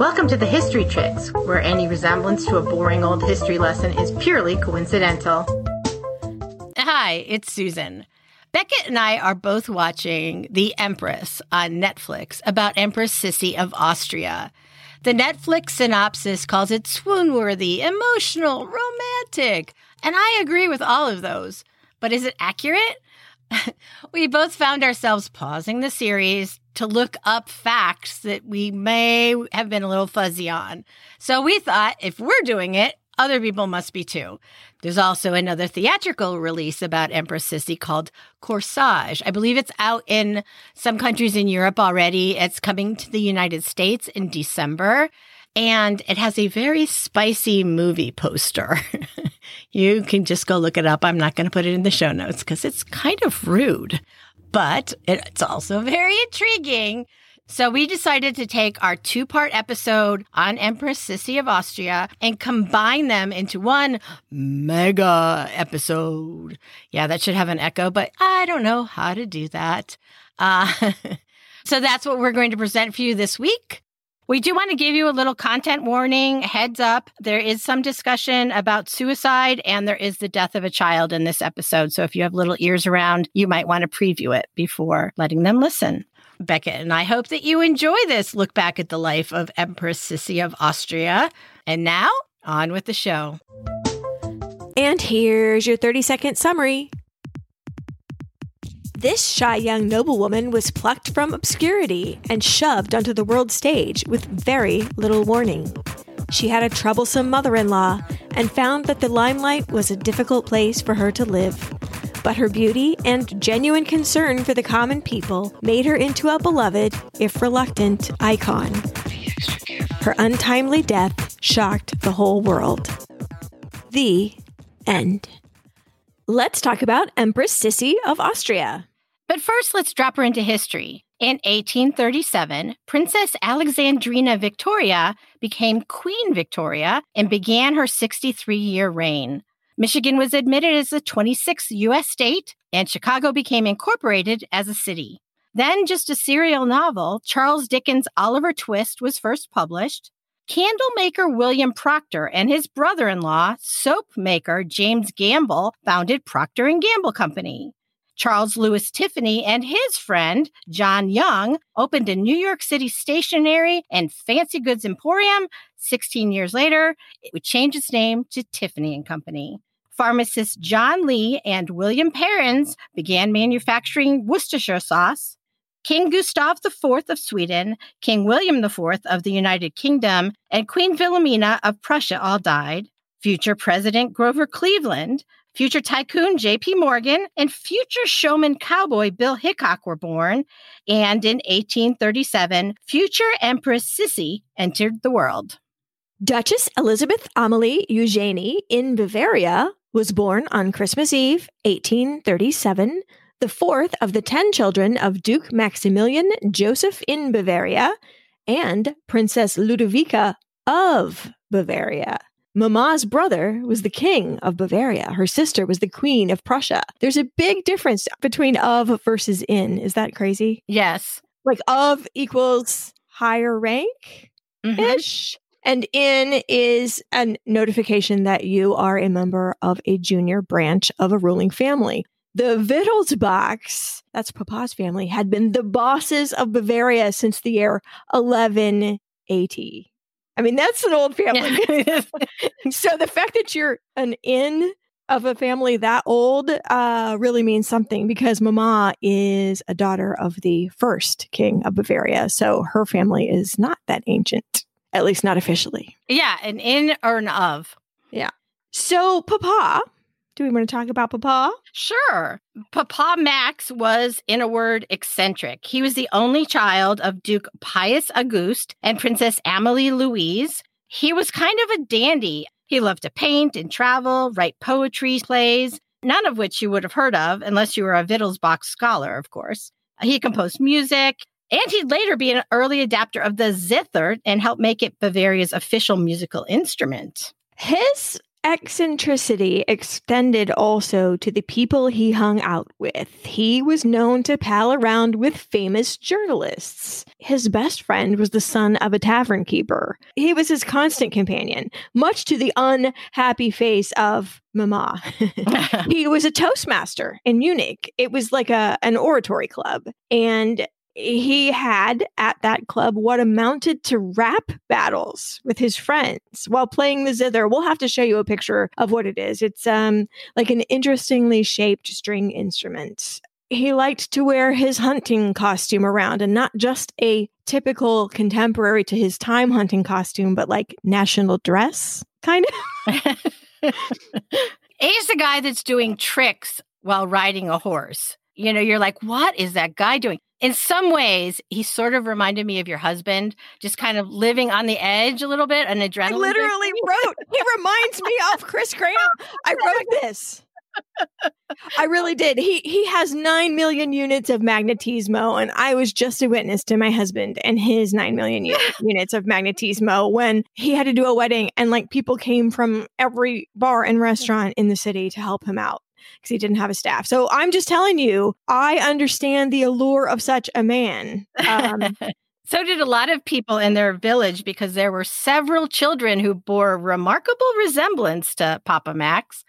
Welcome to the History Chicks, where any resemblance to a boring old history lesson is purely coincidental. Hi, it's Susan. Beckett and I are both watching The Empress on Netflix about Empress Sisi of Austria. The Netflix synopsis calls it swoon worthy, emotional, romantic. And I agree with all of those. But is it accurate? we both found ourselves pausing the series to look up facts that we may have been a little fuzzy on. So we thought if we're doing it, other people must be too. There's also another theatrical release about Empress Sisi called Corsage. I believe it's out in some countries in Europe already. It's coming to the United States in December. And it has a very spicy movie poster. you can just go look it up. I'm not going to put it in the show notes because it's kind of rude, but it's also very intriguing. So we decided to take our two part episode on Empress Sisi of Austria and combine them into one mega episode. Yeah, that should have an echo, but I don't know how to do that. Uh, so that's what we're going to present for you this week. We do want to give you a little content warning, heads up. There is some discussion about suicide and there is the death of a child in this episode. So if you have little ears around, you might want to preview it before letting them listen. Beckett and I hope that you enjoy this look back at the life of Empress Sisi of Austria. And now, on with the show. And here's your 30 second summary. This shy young noblewoman was plucked from obscurity and shoved onto the world stage with very little warning. She had a troublesome mother in law and found that the limelight was a difficult place for her to live. But her beauty and genuine concern for the common people made her into a beloved, if reluctant, icon. Her untimely death shocked the whole world. The end. Let's talk about Empress Sisi of Austria. But first, let's drop her into history. In 1837, Princess Alexandrina Victoria became Queen Victoria and began her 63 year reign. Michigan was admitted as the 26th U.S. state, and Chicago became incorporated as a city. Then, just a serial novel, Charles Dickens' Oliver Twist was first published. Candle maker William Procter and his brother-in-law, soap maker James Gamble, founded Procter and Gamble Company. Charles Louis Tiffany and his friend, John Young, opened a New York City stationery and fancy goods emporium. 16 years later, it would change its name to Tiffany and Company. Pharmacists John Lee and William Perrins began manufacturing Worcestershire sauce. King Gustav IV of Sweden, King William IV of the United Kingdom, and Queen Wilhelmina of Prussia all died. Future President Grover Cleveland Future tycoon J.P. Morgan and future showman cowboy Bill Hickok were born. And in 1837, future Empress Sisi entered the world. Duchess Elizabeth Amalie Eugenie in Bavaria was born on Christmas Eve, 1837, the fourth of the 10 children of Duke Maximilian Joseph in Bavaria and Princess Ludovica of Bavaria. Mama's brother was the king of Bavaria. Her sister was the queen of Prussia. There's a big difference between of versus in. Is that crazy? Yes. Like of equals higher rank ish. Mm-hmm. And in is a notification that you are a member of a junior branch of a ruling family. The Wittelsbachs, that's Papa's family, had been the bosses of Bavaria since the year 1180. I mean, that's an old family. Yeah. so the fact that you're an in of a family that old uh, really means something because Mama is a daughter of the first king of Bavaria. So her family is not that ancient, at least not officially. Yeah, an in or an of. Yeah. So Papa do we want to talk about Papa? Sure. Papa Max was, in a word, eccentric. He was the only child of Duke Pius Auguste and Princess Amalie Louise. He was kind of a dandy. He loved to paint and travel, write poetry, plays, none of which you would have heard of unless you were a Wittelsbach scholar, of course. He composed music, and he'd later be an early adapter of the zither and help make it Bavaria's official musical instrument. His eccentricity extended also to the people he hung out with. He was known to pal around with famous journalists. His best friend was the son of a tavern keeper. He was his constant companion, much to the unhappy face of Mama. he was a Toastmaster in Munich. It was like a an oratory club. And he had at that club what amounted to rap battles with his friends while playing the zither. We'll have to show you a picture of what it is. It's um like an interestingly shaped string instrument. He liked to wear his hunting costume around and not just a typical contemporary to his time hunting costume, but like national dress kind of. He's the guy that's doing tricks while riding a horse. You know, you're like, what is that guy doing? in some ways, he sort of reminded me of your husband, just kind of living on the edge a little bit, an adrenaline. I literally wrote, he reminds me of Chris Graham. I wrote this. I really did. He he has nine million units of magnetismo, and I was just a witness to my husband and his nine million units of magnetismo when he had to do a wedding, and like people came from every bar and restaurant in the city to help him out because he didn't have a staff. So I'm just telling you, I understand the allure of such a man. Um, so did a lot of people in their village because there were several children who bore remarkable resemblance to Papa Max.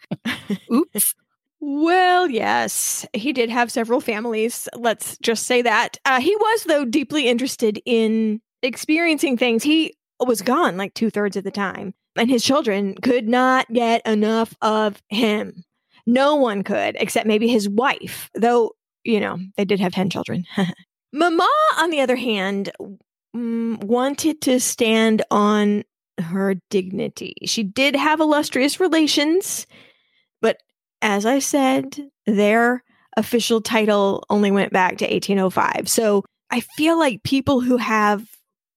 Oops. Well, yes, he did have several families. Let's just say that. Uh, he was, though, deeply interested in experiencing things. He was gone like two thirds of the time, and his children could not get enough of him. No one could, except maybe his wife, though, you know, they did have 10 children. Mama, on the other hand, mm, wanted to stand on her dignity. She did have illustrious relations, but as I said, their official title only went back to 1805. So I feel like people who have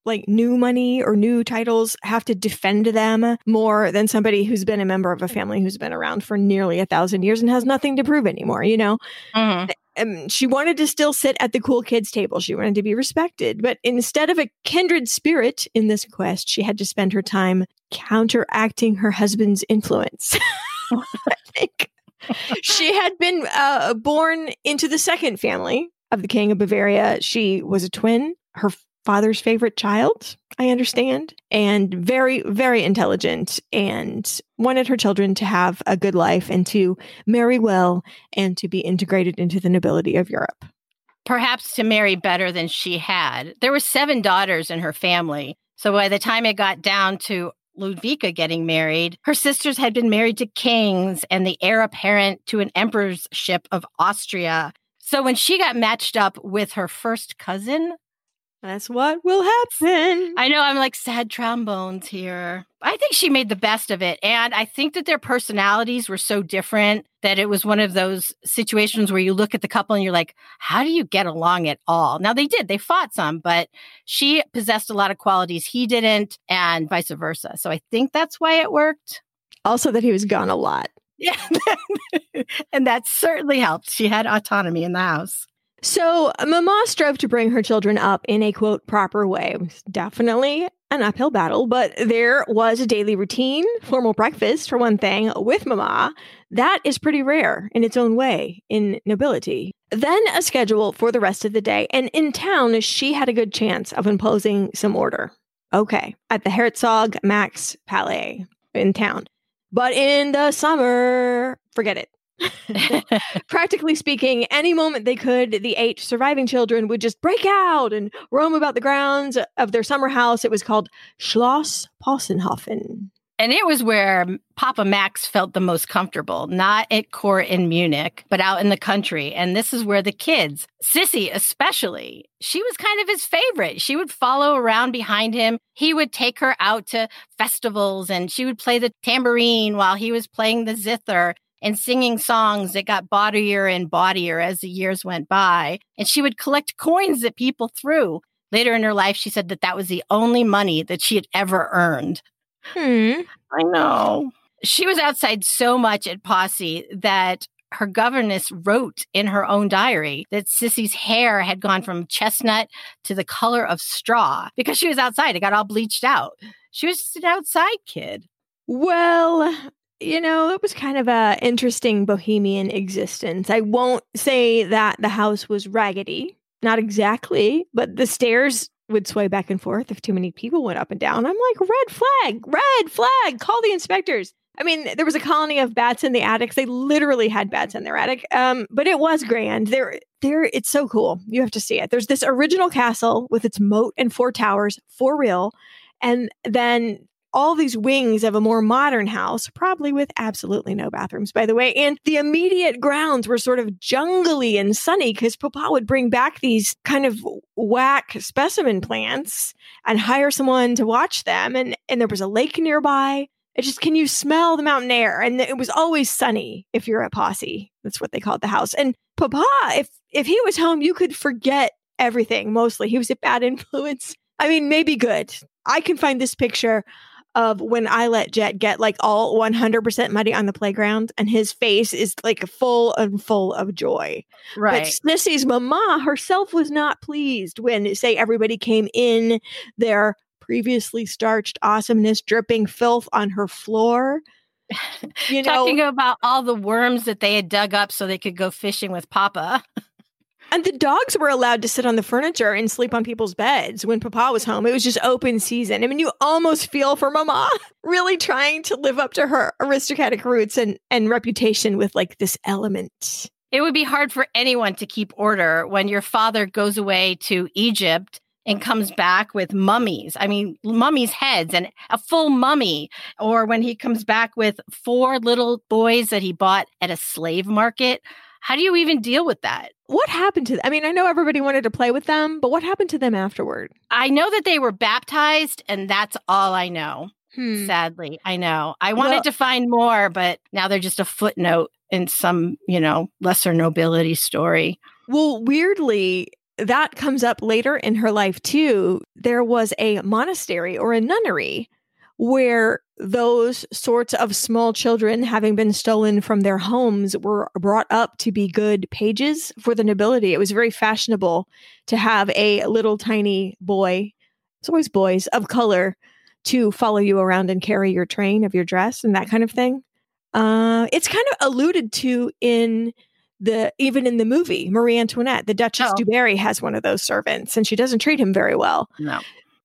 like new money or new titles have to defend them more than somebody who's been a member of a family who's been around for nearly a thousand years and has nothing to prove anymore, you know? Mm-hmm. Um, she wanted to still sit at the cool kids table. She wanted to be respected. But instead of a kindred spirit in this quest, she had to spend her time counteracting her husband's influence. I think she had been uh, born into the second family of the king of Bavaria. She was a twin. Her father's favorite child, I understand, and very, very intelligent and wanted her children to have a good life and to marry well and to be integrated into the nobility of Europe. Perhaps to marry better than she had. There were seven daughters in her family. So by the time it got down to Ludwika getting married, her sisters had been married to kings and the heir apparent to an emperorship of Austria. So when she got matched up with her first cousin, that's what will happen. I know I'm like sad trombones here. I think she made the best of it. And I think that their personalities were so different that it was one of those situations where you look at the couple and you're like, how do you get along at all? Now they did, they fought some, but she possessed a lot of qualities he didn't, and vice versa. So I think that's why it worked. Also, that he was gone a lot. Yeah. and that certainly helped. She had autonomy in the house. So, Mama strove to bring her children up in a quote proper way. Definitely an uphill battle, but there was a daily routine, formal breakfast for one thing, with Mama. That is pretty rare in its own way in nobility. Then a schedule for the rest of the day. And in town, she had a good chance of imposing some order. Okay, at the Herzog Max Palais in town. But in the summer, forget it. Practically speaking, any moment they could, the eight surviving children would just break out and roam about the grounds of their summer house. It was called Schloss Possenhofen. And it was where Papa Max felt the most comfortable, not at court in Munich, but out in the country. And this is where the kids, Sisi especially, she was kind of his favorite. She would follow around behind him. He would take her out to festivals and she would play the tambourine while he was playing the zither and singing songs that got bawdier and bawdier as the years went by. And she would collect coins that people threw. Later in her life, she said that that was the only money that she had ever earned. Hmm. I know. She was outside so much at Posse that her governess wrote in her own diary that Sisi's hair had gone from chestnut to the color of straw because she was outside. It got all bleached out. She was just an outside kid. Well, you know, it was kind of a interesting bohemian existence. I won't say that the house was raggedy, not exactly, but the stairs would sway back and forth if too many people went up and down. I'm like, red flag, red flag, call the inspectors. I mean, there was a colony of bats in the attics. They literally had bats in their attic. Um, but it was grand. There, there, it's so cool. You have to see it. There's this original castle with its moat and four towers for real. And then all these wings of a more modern house, probably with absolutely no bathrooms, by the way. And the immediate grounds were sort of jungly and sunny because Papa would bring back these kind of whack specimen plants and hire someone to watch them. And, and there was a lake nearby. It just, can you smell the mountain air? And it was always sunny if you're a posse. That's what they called the house. And Papa, if, if he was home, you could forget everything mostly. He was a bad influence. I mean, maybe good. I can find this picture of when I let Jet get like all 100% muddy on the playground and his face is like full and full of joy. Right. But mama herself was not pleased when, say, everybody came in their previously starched awesomeness dripping filth on her floor. You know, talking about all the worms that they had dug up so they could go fishing with Papa. And the dogs were allowed to sit on the furniture and sleep on people's beds when Papa was home. It was just open season. I mean, you almost feel for Mama really trying to live up to her aristocratic roots and, and reputation with like this element. It would be hard for anyone to keep order when your father goes away to Egypt and comes back with mummies. I mean, mummies' heads and a full mummy. Or when he comes back with four little boys that he bought at a slave market. How do you even deal with that? What happened to them? I mean, I know everybody wanted to play with them, but what happened to them afterward? I know that they were baptized, and that's all I know. Hmm. Sadly, I know. I wanted well, to find more, but now they're just a footnote in some, you know, lesser nobility story. Well, weirdly, that comes up later in her life too. There was a monastery or a nunnery where those sorts of small children, having been stolen from their homes, were brought up to be good pages for the nobility. It was very fashionable to have a little tiny boy, it's always boys of color, to follow you around and carry your train of your dress and that kind of thing. Uh, it's kind of alluded to in the even in the movie Marie Antoinette, the Duchess oh. du Barry has one of those servants, and she doesn't treat him very well. No.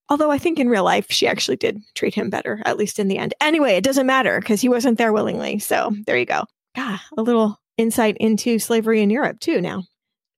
Although I think in real life, she actually did treat him better, at least in the end. Anyway, it doesn't matter because he wasn't there willingly. So there you go. Ah, a little insight into slavery in Europe, too, now.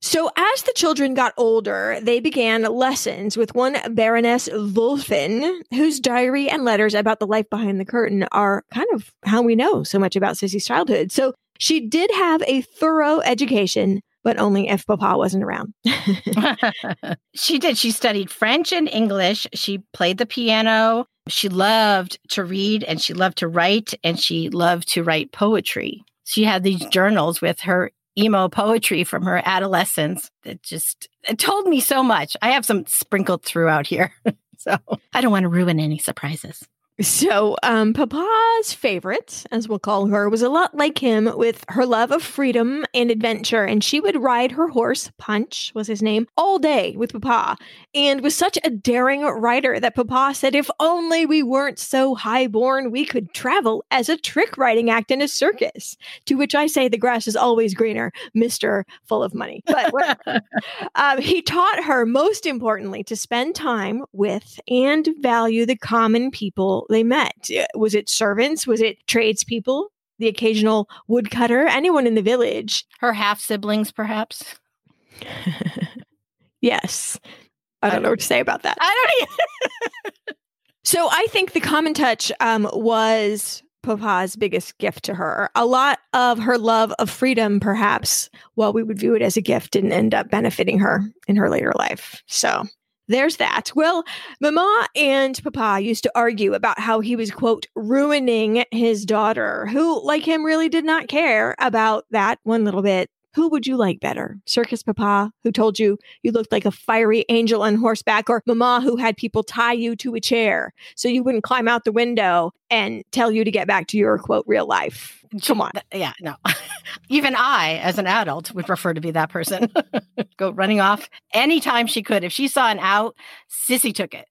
So, as the children got older, they began lessons with one Baroness Wulffen, whose diary and letters about the life behind the curtain are kind of how we know so much about Sisi's childhood. So, she did have a thorough education, but only if Papa wasn't around. she did. She studied French and English. She played the piano. She loved to read and she loved to write and she loved to write poetry. She had these journals with her emo poetry from her adolescence that just told me so much. I have some sprinkled throughout here. so I don't want to ruin any surprises. So, um, Papa's favorite, as we'll call her, was a lot like him with her love of freedom and adventure. And she would ride her horse, Punch was his name, all day with Papa. And was such a daring rider that Papa said, if only we weren't so highborn, we could travel as a trick riding act in a circus. To which I say, the grass is always greener, Mr. Full of Money. But um, he taught her, most importantly, to spend time with and value the common people they met? Was it servants? Was it tradespeople? The occasional woodcutter? Anyone in the village? Her half siblings, perhaps? yes. I don't know what to say about that. I don't so I think the common touch um, was Papa's biggest gift to her. A lot of her love of freedom, perhaps, while we would view it as a gift, didn't end up benefiting her in her later life. So there's that. Well, Mama and Papa used to argue about how he was, quote, ruining his daughter, who, like him, really did not care about that one little bit. Who would you like better? Circus Papa, who told you you looked like a fiery angel on horseback, or Mama, who had people tie you to a chair so you wouldn't climb out the window and tell you to get back to your, quote, real life? Come on. Yeah, no. Even I, as an adult, would prefer to be that person. Go running off anytime she could. If she saw an out, Sisi took it.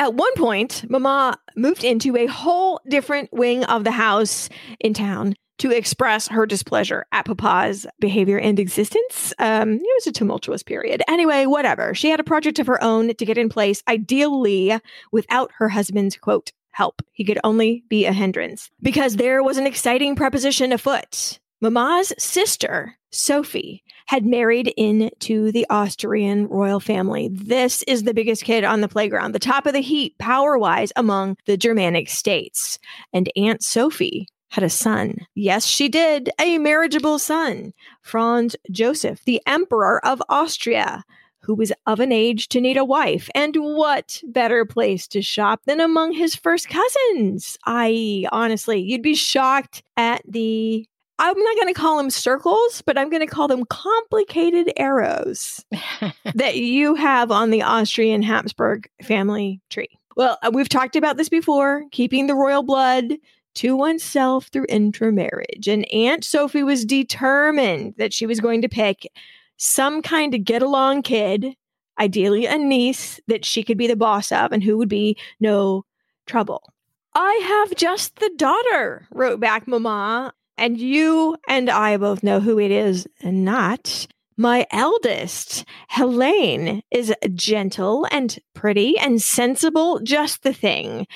At one point, Mama moved into a whole different wing of the house in town to express her displeasure at Papa's behavior and existence. Um, it was a tumultuous period. Anyway, whatever. She had a project of her own to get in place, ideally without her husband's quote help. He could only be a hindrance because there was an exciting preposition afoot. Mama's sister, Sophie, had married into the Austrian royal family. This is the biggest kid on the playground, the top of the heap, power wise, among the Germanic states. And Aunt Sophie had a son. Yes, she did, a marriageable son, Franz Joseph, the Emperor of Austria who was of an age to need a wife. And what better place to shop than among his first cousins? I honestly, you'd be shocked at the. I'm not going to call them circles, but I'm going to call them complicated arrows that you have on the Austrian Habsburg family tree. Well, uh, we've talked about this before keeping the royal blood to oneself through intermarriage. And Aunt Sophie was determined that she was going to pick some kind of get along kid, ideally a niece that she could be the boss of and who would be no trouble. I have just the daughter, wrote back Mama, and you and I both know who it is and not. My eldest, Helene, is gentle and pretty and sensible, just the thing.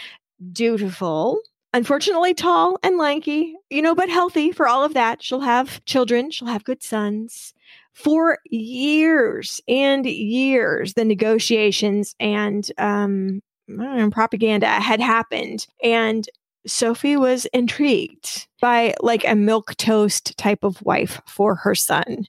Dutiful, unfortunately tall and lanky, you know, but healthy for all of that. She'll have children, she'll have good sons for years and years, the negotiations and um, know, propaganda had happened. And Sophie was intrigued by like a milk toast type of wife for her son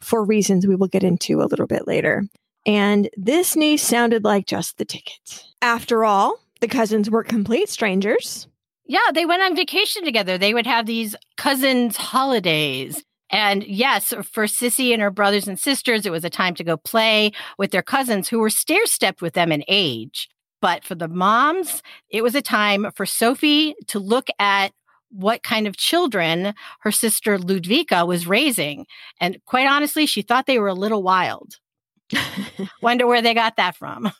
for reasons we will get into a little bit later. And this niece sounded like just the ticket. After all, the cousins were complete strangers. Yeah, they went on vacation together. They would have these cousins' holidays. And yes, for Sisi and her brothers and sisters, it was a time to go play with their cousins who were stair stepped with them in age. But for the moms, it was a time for Sophie to look at what kind of children her sister Ludwika was raising. And quite honestly, she thought they were a little wild. Wonder where they got that from.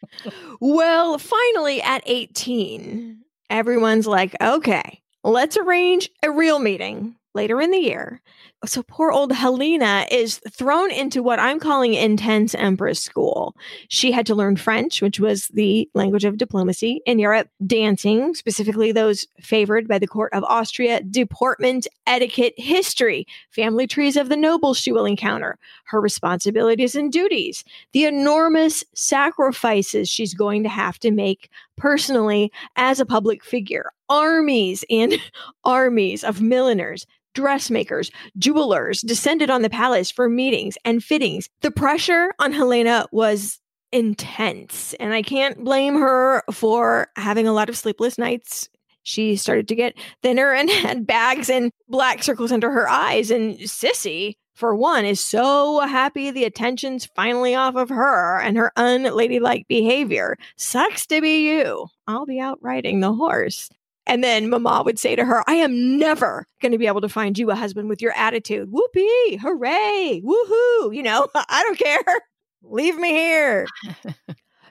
well, finally, at 18, everyone's like, okay, let's arrange a real meeting later in the year so poor old Helena is thrown into what I'm calling intense empress school. She had to learn French, which was the language of diplomacy in Europe, dancing, specifically those favored by the court of Austria, deportment, etiquette, history, family trees of the nobles she will encounter, her responsibilities and duties, the enormous sacrifices she's going to have to make personally as a public figure, armies and armies of milliners, dressmakers, jewelers descended on the palace for meetings and fittings. The pressure on Helena was intense, and I can't blame her for having a lot of sleepless nights. She started to get thinner and had bags and black circles under her eyes. And Sisi, for one, is so happy the attention's finally off of her and her unladylike behavior. Sucks to be you. I'll be out riding the horse. And then mama would say to her, I am never going to be able to find you a husband with your attitude. Whoopee, hooray, woohoo. You know, I don't care. Leave me here.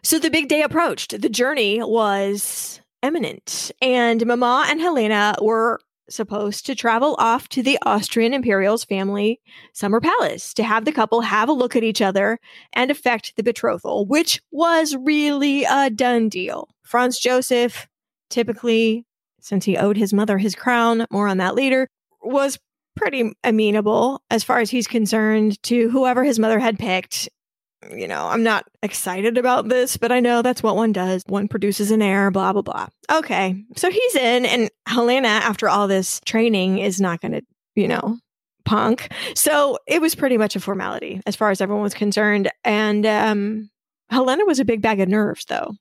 so the big day approached. The journey was imminent. And Mama and Helena were supposed to travel off to the Austrian Imperial's family summer palace to have the couple have a look at each other and effect the betrothal, which was really a done deal. Franz Joseph typically since he owed his mother his crown, more on that later, was pretty amenable as far as he's concerned to whoever his mother had picked. You know, I'm not excited about this, but I know that's what one does. One produces an heir, blah, blah, blah. Okay. So he's in, and Helena, after all this training, is not going to, you know, punk. So it was pretty much a formality as far as everyone was concerned. And um, Helena was a big bag of nerves, though.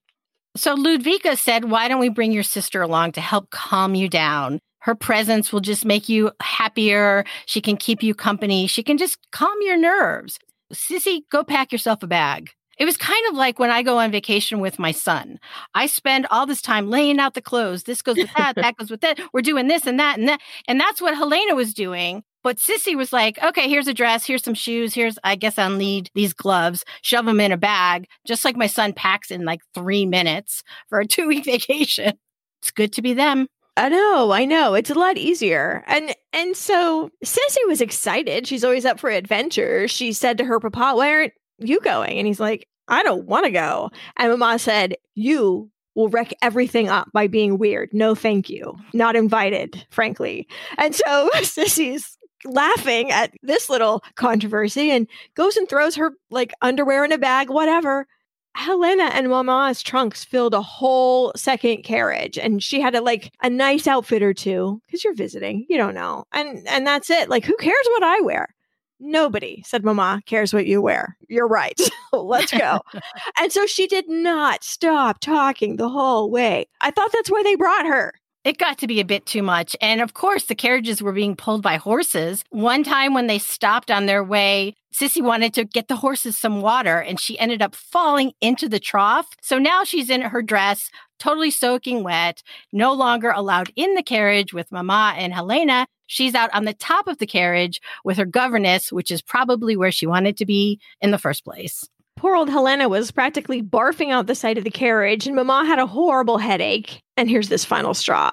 So Ludvika said, Why don't we bring your sister along to help calm you down? Her presence will just make you happier. She can keep you company. She can just calm your nerves. Sisi, go pack yourself a bag. It was kind of like when I go on vacation with my son. I spend all this time laying out the clothes. This goes with that, that goes with that. We're doing this and that and that. And that's what Helena was doing But Sisi was like, okay, here's a dress, here's some shoes, here's, I guess I'll need these gloves, shove them in a bag, just like my son packs in like three minutes for a two week vacation. It's good to be them. I know, I know. It's a lot easier. And and so Sisi was excited. She's always up for adventure. She said to her papa, Why aren't you going? And he's like, I don't want to go. And Mama said, You will wreck everything up by being weird. No, thank you. Not invited, frankly. And so Sisi's laughing at this little controversy and goes and throws her like underwear in a bag, whatever. Helena and Mama's trunks filled a whole second carriage and she had a like a nice outfit or two because you're visiting, you don't know. And and that's it. Like who cares what I wear? Nobody, said Mama, cares what you wear. You're right. Let's go. and so she did not stop talking the whole way. I thought that's why they brought her. It got to be a bit too much. And of course, the carriages were being pulled by horses. One time when they stopped on their way, Sisi wanted to get the horses some water and she ended up falling into the trough. So now she's in her dress, totally soaking wet, no longer allowed in the carriage with Mama and Helena. She's out on the top of the carriage with her governess, which is probably where she wanted to be in the first place. Poor old Helena was practically barfing out the side of the carriage, and Mama had a horrible headache. And here's this final straw.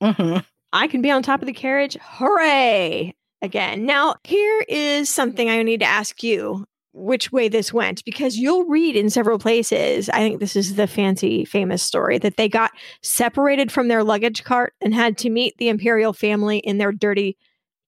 Mm-hmm. I can be on top of the carriage. Hooray! Again. Now, here is something I need to ask you which way this went because you'll read in several places. I think this is the fancy famous story that they got separated from their luggage cart and had to meet the imperial family in their dirty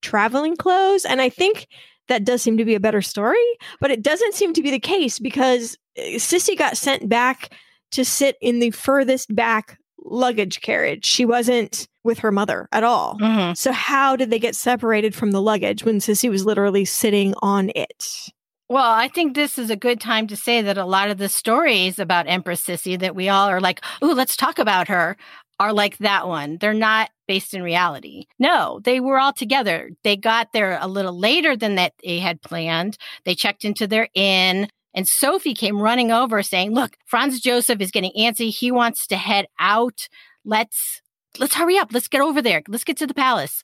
traveling clothes. And I think that does seem to be a better story, but it doesn't seem to be the case because uh, Sisi got sent back to sit in the furthest back luggage carriage. She wasn't with her mother at all. Mm-hmm. So, how did they get separated from the luggage when Sisi was literally sitting on it? Well, I think this is a good time to say that a lot of the stories about Empress Sisi that we all are like, oh, let's talk about her, are like that one. They're not based in reality. No, they were all together. They got there a little later than that they had planned. They checked into their inn. And Sophie came running over saying, "Look, Franz Joseph is getting antsy. He wants to head out. Let's let's hurry up. Let's get over there. Let's get to the palace."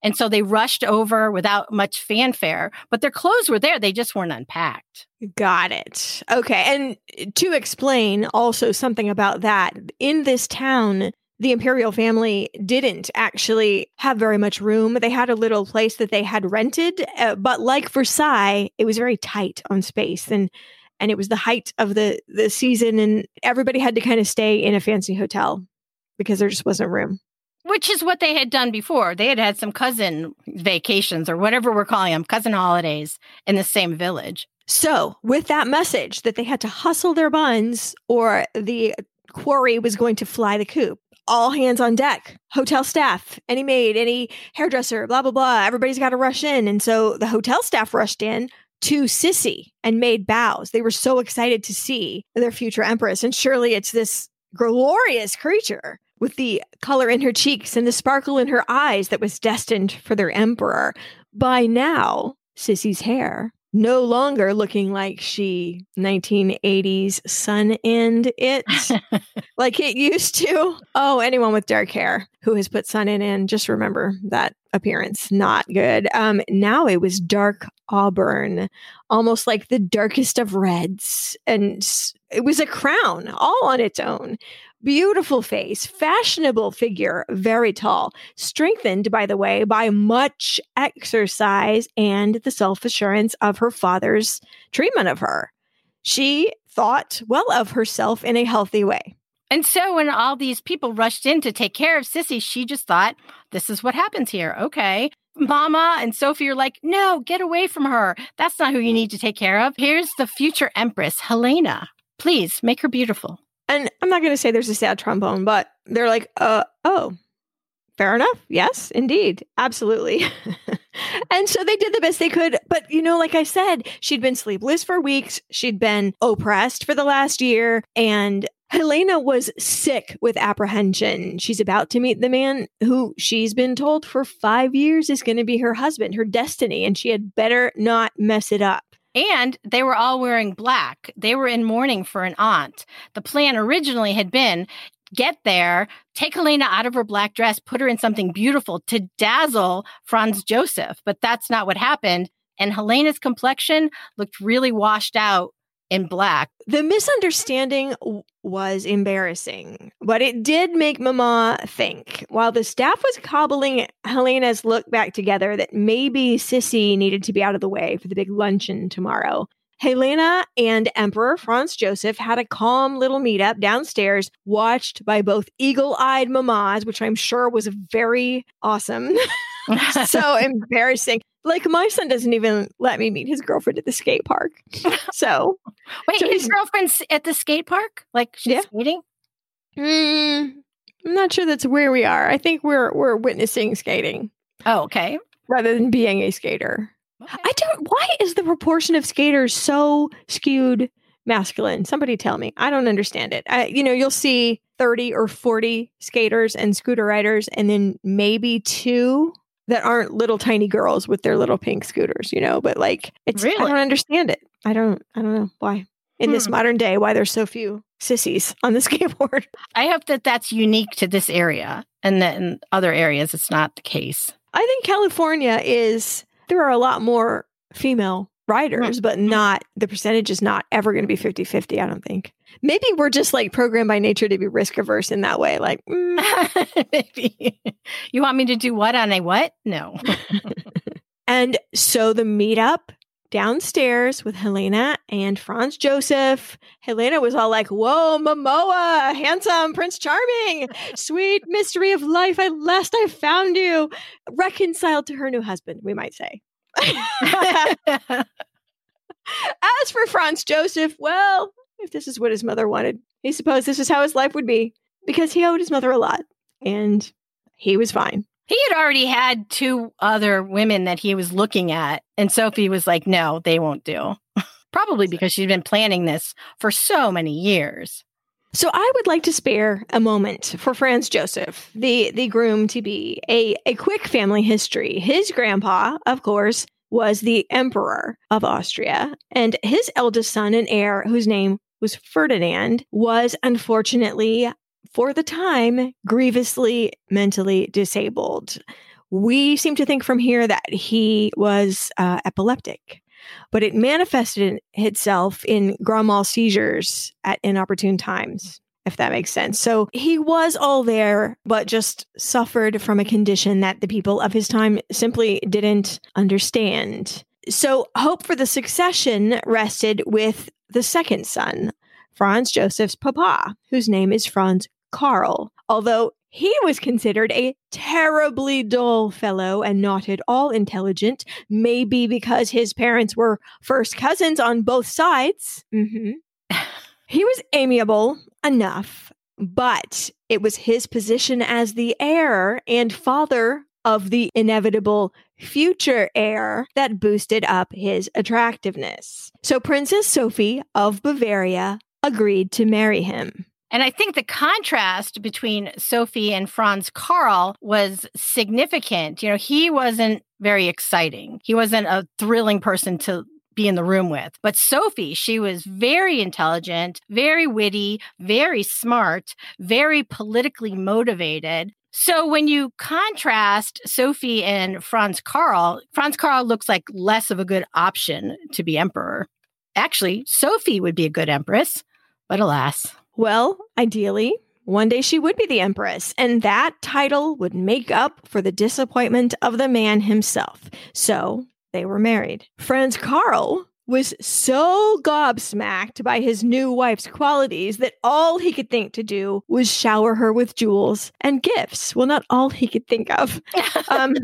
And so they rushed over without much fanfare, but their clothes were there. They just weren't unpacked. Got it. Okay. And to explain also something about that, in this town, the imperial family didn't actually have very much room. They had a little place that they had rented, uh, but like Versailles, it was very tight on space and and it was the height of the the season and everybody had to kind of stay in a fancy hotel because there just wasn't room. Which is what they had done before. They had had some cousin vacations or whatever we're calling them, cousin holidays in the same village. So, with that message that they had to hustle their buns or the quarry was going to fly the coop, all hands on deck, hotel staff, any maid, any hairdresser, blah, blah, blah. Everybody's got to rush in. And so the hotel staff rushed in to Sisi and made bows. They were so excited to see their future empress. And surely it's this glorious creature with the color in her cheeks and the sparkle in her eyes that was destined for their emperor. By now, Sisi's hair no longer looking like she 1980s sun end it like it used to. Oh, anyone with dark hair who has put sun in in, just remember that appearance not good. Um now it was dark auburn, almost like the darkest of reds and it was a crown all on its own. Beautiful face, fashionable figure, very tall, strengthened, by the way, by much exercise and the self assurance of her father's treatment of her. She thought well of herself in a healthy way. And so when all these people rushed in to take care of Sisi, she just thought, this is what happens here. Okay. Mama and Sophie are like, no, get away from her. That's not who you need to take care of. Here's the future empress, Helena. Please make her beautiful. And I'm not going to say there's a sad trombone, but they're like, uh, oh, fair enough. Yes, indeed. Absolutely. and so they did the best they could. But, you know, like I said, she'd been sleepless for weeks. She'd been oppressed for the last year. And Helena was sick with apprehension. She's about to meet the man who she's been told for five years is going to be her husband, her destiny, and she had better not mess it up. And they were all wearing black. They were in mourning for an aunt. The plan originally had been get there, take Helena out of her black dress, put her in something beautiful to dazzle Franz Joseph. But that's not what happened. And Helena's complexion looked really washed out in black. The misunderstanding was embarrassing, but it did make Mama think. While the staff was cobbling Helena's look back together, that maybe Sissy needed to be out of the way for the big luncheon tomorrow. Helena and Emperor Franz Joseph had a calm little meetup downstairs, watched by both eagle eyed mamas, which I'm sure was very awesome. so embarrassing. Like my son doesn't even let me meet his girlfriend at the skate park. So wait, so his girlfriend's at the skate park? Like she's yeah. skating? Mm, I'm not sure that's where we are. I think we're we're witnessing skating. Oh, okay. Rather than being a skater. Okay. I don't why is the proportion of skaters so skewed masculine? Somebody tell me. I don't understand it. I, you know, you'll see 30 or 40 skaters and scooter riders and then maybe two that aren't little tiny girls with their little pink scooters, you know, but like it's really? I don't understand it. I don't I don't know why. In hmm. this modern day why there's so few sissies on the skateboard. I hope that that's unique to this area and that in other areas it's not the case. I think California is there are a lot more female riders, but mm-hmm. not the percentage is not ever going to be 50 50, I don't think. Maybe we're just like programmed by nature to be risk averse in that way. Like, mm. maybe you want me to do what on a what? No. and so the meetup downstairs with Helena and Franz Joseph. Helena was all like, Whoa, Momoa, handsome Prince Charming, sweet mystery of life. At last I found you. Reconciled to her new husband, we might say. As for Franz Joseph, well, if this is what his mother wanted, he supposed this is how his life would be because he owed his mother a lot and he was fine. He had already had two other women that he was looking at, and Sophie was like, no, they won't do. Probably because she'd been planning this for so many years. So I would like to spare a moment for Franz Joseph, the the groom to be, a, a quick family history. His grandpa, of course, was the emperor of Austria, and his eldest son and heir, whose name was Ferdinand, was unfortunately, for the time, grievously mentally disabled. We seem to think from here that he was uh, epileptic but it manifested itself in grand mal seizures at inopportune times if that makes sense. So he was all there, but just suffered from a condition that the people of his time simply didn't understand. So hope for the succession rested with the second son, Franz Joseph's papa, whose name is Franz Karl. Although he was considered a terribly dull fellow and not at all intelligent, maybe because his parents were first cousins on both sides. Mm-hmm. he was amiable enough, but it was his position as the heir and father of the inevitable future heir that boosted up his attractiveness. So Princess Sophie of Bavaria agreed to marry him. And I think the contrast between Sophie and Franz Karl was significant. You know, he wasn't very exciting. He wasn't a thrilling person to be in the room with. But Sophie, she was very intelligent, very witty, very smart, very politically motivated. So when you contrast Sophie and Franz Karl, Franz Karl looks like less of a good option to be emperor. Actually, Sophie would be a good empress, but alas. Well, ideally, one day she would be the empress, and that title would make up for the disappointment of the man himself. So they were married. Franz Karl was so gobsmacked by his new wife's qualities that all he could think to do was shower her with jewels and gifts. Well, not all he could think of. um,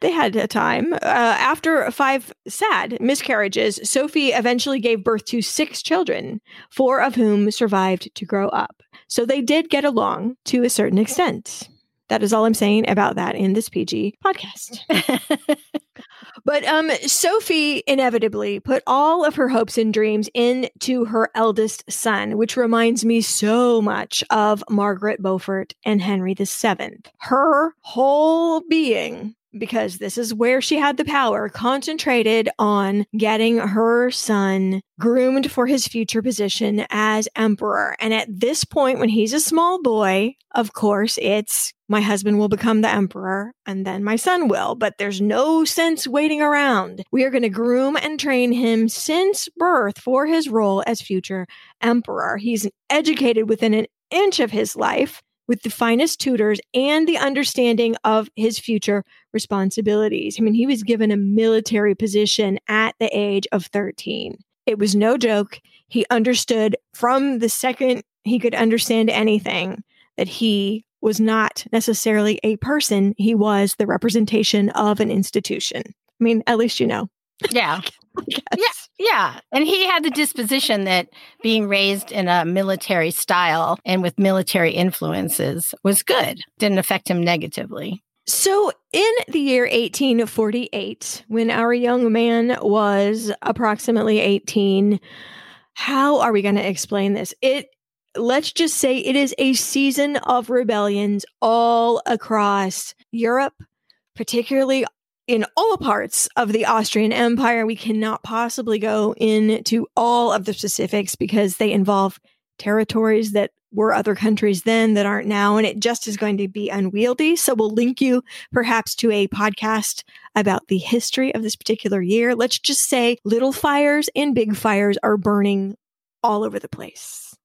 they had a time. Uh, after five sad miscarriages, Sophie eventually gave birth to six children, four of whom survived to grow up. So they did get along to a certain extent. That is all I'm saying about that in this PG podcast. but um, Sophie inevitably put all of her hopes and dreams into her eldest son, which reminds me so much of Margaret Beaufort and Henry VII. Her whole being because this is where she had the power, concentrated on getting her son groomed for his future position as emperor. And at this point, when he's a small boy, of course, it's my husband will become the emperor and then my son will, but there's no sense waiting around. We are going to groom and train him since birth for his role as future emperor. He's educated within an inch of his life with the finest tutors and the understanding of his future responsibilities. I mean, he was given a military position at the age of 13. It was no joke. He understood from the second he could understand anything that he was not necessarily a person, he was the representation of an institution. I mean, at least you know. Yeah. yeah. Yeah. And he had the disposition that being raised in a military style and with military influences was good, didn't affect him negatively. So, in the year 1848, when our young man was approximately 18, how are we going to explain this? It let's just say it is a season of rebellions all across Europe, particularly in all parts of the Austrian Empire. We cannot possibly go into all of the specifics because they involve territories that were other countries then that aren't now, and it just is going to be unwieldy. So we'll link you perhaps to a podcast about the history of this particular year. Let's just say little fires and big fires are burning all over the place.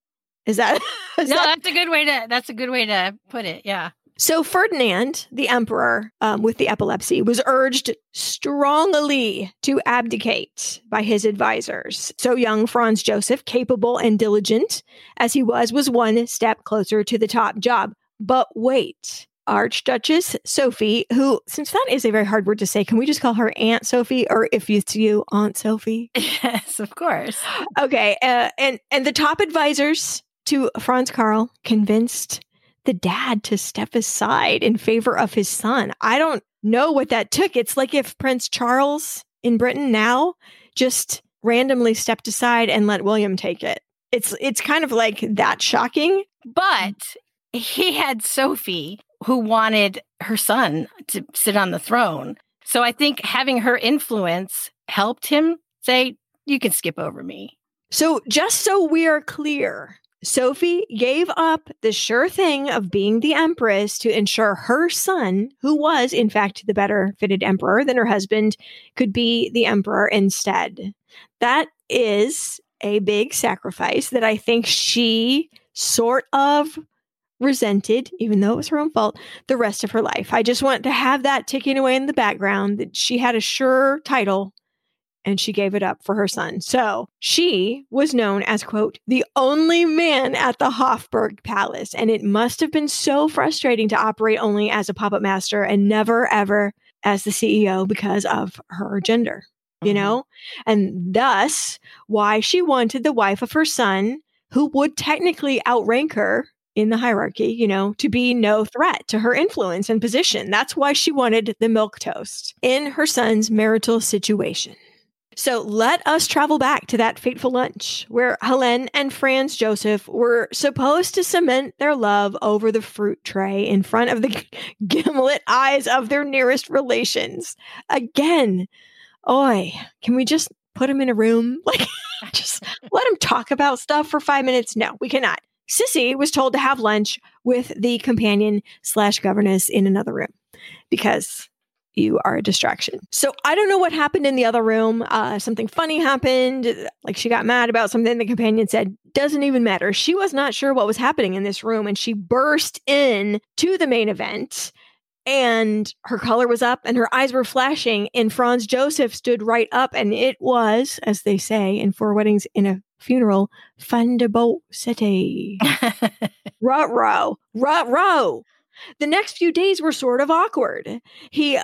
Is that is no? that- that's a good way to. That's a good way to put it. Yeah. So Ferdinand, the emperor um, with the epilepsy, was urged strongly to abdicate by his advisors. So young Franz Joseph, capable and diligent as he was, was one step closer to the top job. But wait, Archduchess Sophie, who, since that is a very hard word to say, can we just call her Aunt Sophie, or if it's you, Aunt Sophie? Yes, of course. Okay, uh, and and the top advisors to Franz Karl convinced the dad to step aside in favor of his son. I don't know what that took. It's like if Prince Charles in Britain now just randomly stepped aside and let William take it. It's it's kind of like that shocking. But he had Sophie who wanted her son to sit on the throne. So I think having her influence helped him say, you can skip over me. So just so we are clear, Sophie gave up the sure thing of being the empress to ensure her son, who was in fact the better fitted emperor than her husband, could be the emperor instead. That is a big sacrifice that I think she sort of resented, even though it was her own fault, the rest of her life. I just want to have that ticking away in the background that she had a sure title and she gave it up for her son. So she was known as, quote, the only man at the Hofburg Palace. And it must have been so frustrating to operate only as a puppet master and never, ever as the CEO because of her gender, you Mhm. know? And thus, why she wanted the wife of her son, who would technically outrank her in the hierarchy, you know, to be no threat to her influence and position. That's why she wanted the milk toast in her son's marital situation. So let us travel back to that fateful lunch where Helen and Franz Joseph were supposed to cement their love over the fruit tray in front of the gimlet eyes of their nearest relations. Again, oi, can we just put them in a room? Like, just let them talk about stuff for five minutes? No, we cannot. Sisi was told to have lunch with the companion slash governess in another room because you are a distraction. So I don't know what happened in the other room. Uh, something funny happened. Like she got mad about something the companion said. Doesn't even matter. She was not sure what was happening in this room and she burst in to the main event and her color was up and her eyes were flashing and Franz Joseph stood right up and it was, as they say in Four Weddings in a Funeral, Thunderbolt City. Rut row, rut row. The next few days were sort of awkward. He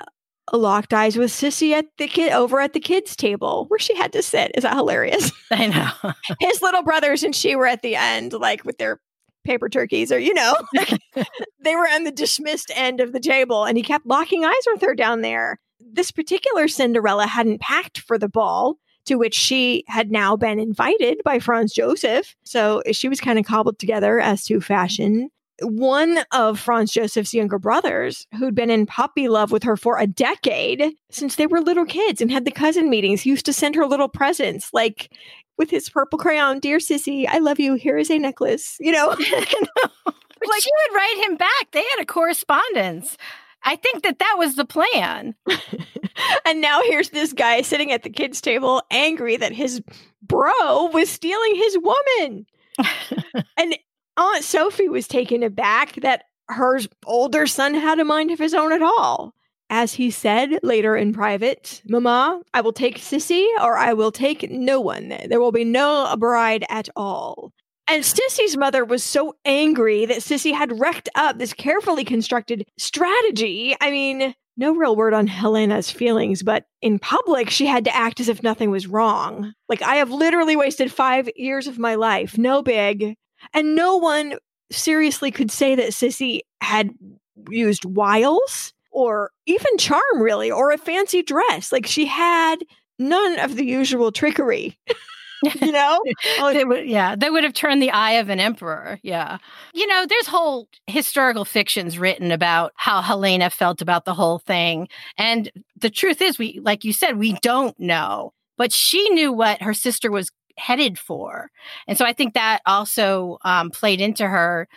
locked eyes with Sisi at the kid over at the kids' table where she had to sit. Is that hilarious? I know. His little brothers and she were at the end, like with their paper turkeys, or you know, like, they were on the dismissed end of the table, and he kept locking eyes with her down there. This particular Cinderella hadn't packed for the ball to which she had now been invited by Franz Joseph. So she was kind of cobbled together as to fashion one of Franz Joseph's younger brothers, who'd been in puppy love with her for a decade since they were little kids and had the cousin meetings, used to send her little presents like with his purple crayon, Dear Sisi, I love you. Here is a necklace. You know? like she would write him back. They had a correspondence. I think that that was the plan. and now here's this guy sitting at the kids' table, angry that his bro was stealing his woman. and Aunt Sophie was taken aback that her older son had a mind of his own at all. As he said later in private, Mama, I will take Sisi or I will take no one. There will be no bride at all. And Sisi's mother was so angry that Sisi had wrecked up this carefully constructed strategy. I mean, no real word on Helena's feelings, but in public, she had to act as if nothing was wrong. Like, I have literally wasted five years of my life. No big. And no one seriously could say that Sisi had used wiles or even charm, really, or a fancy dress. Like she had none of the usual trickery. you know? oh, they would, yeah, they would have turned the eye of an emperor. Yeah. You know, there's whole historical fictions written about how Helena felt about the whole thing. And the truth is, we, like you said, we don't know. But she knew what her sister was headed for. And so I think that also um, played into her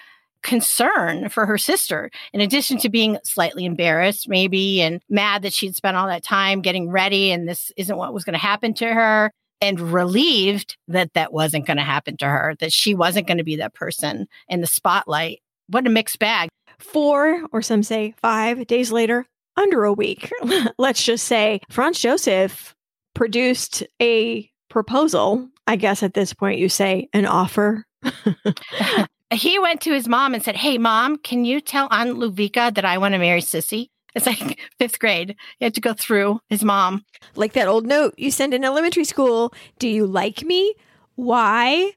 concern for her sister, in addition to being slightly embarrassed, maybe, and mad that she'd spent all that time getting ready and this isn't what was going to happen to her, and relieved that that wasn't going to happen to her, that she wasn't going to be that person in the spotlight. What a mixed bag. Four, or some say five days later, under a week, let's just say, Franz Joseph produced a proposal I guess at this point you say an offer. he went to his mom and said, Hey, mom, can you tell Aunt Ludwika that I want to marry Sisi? It's like fifth grade. He had to go through his mom. Like that old note you send in elementary school Do you like me? Why?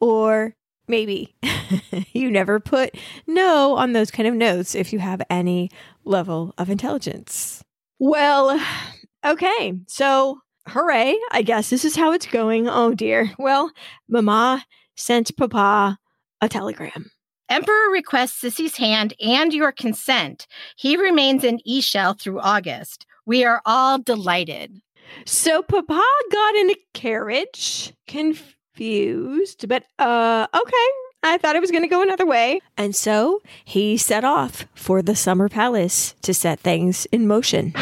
Or maybe. you never put no on those kind of notes if you have any level of intelligence. Well, okay. So hooray, I guess this is how it's going. Oh dear. Well, Mama sent Papa a telegram. Emperor requests Sisi's hand and your consent. He remains in Ischl through August. We are all delighted. So Papa got in a carriage, confused, but uh okay. I thought it was going to go another way. And so he set off for the summer palace to set things in motion.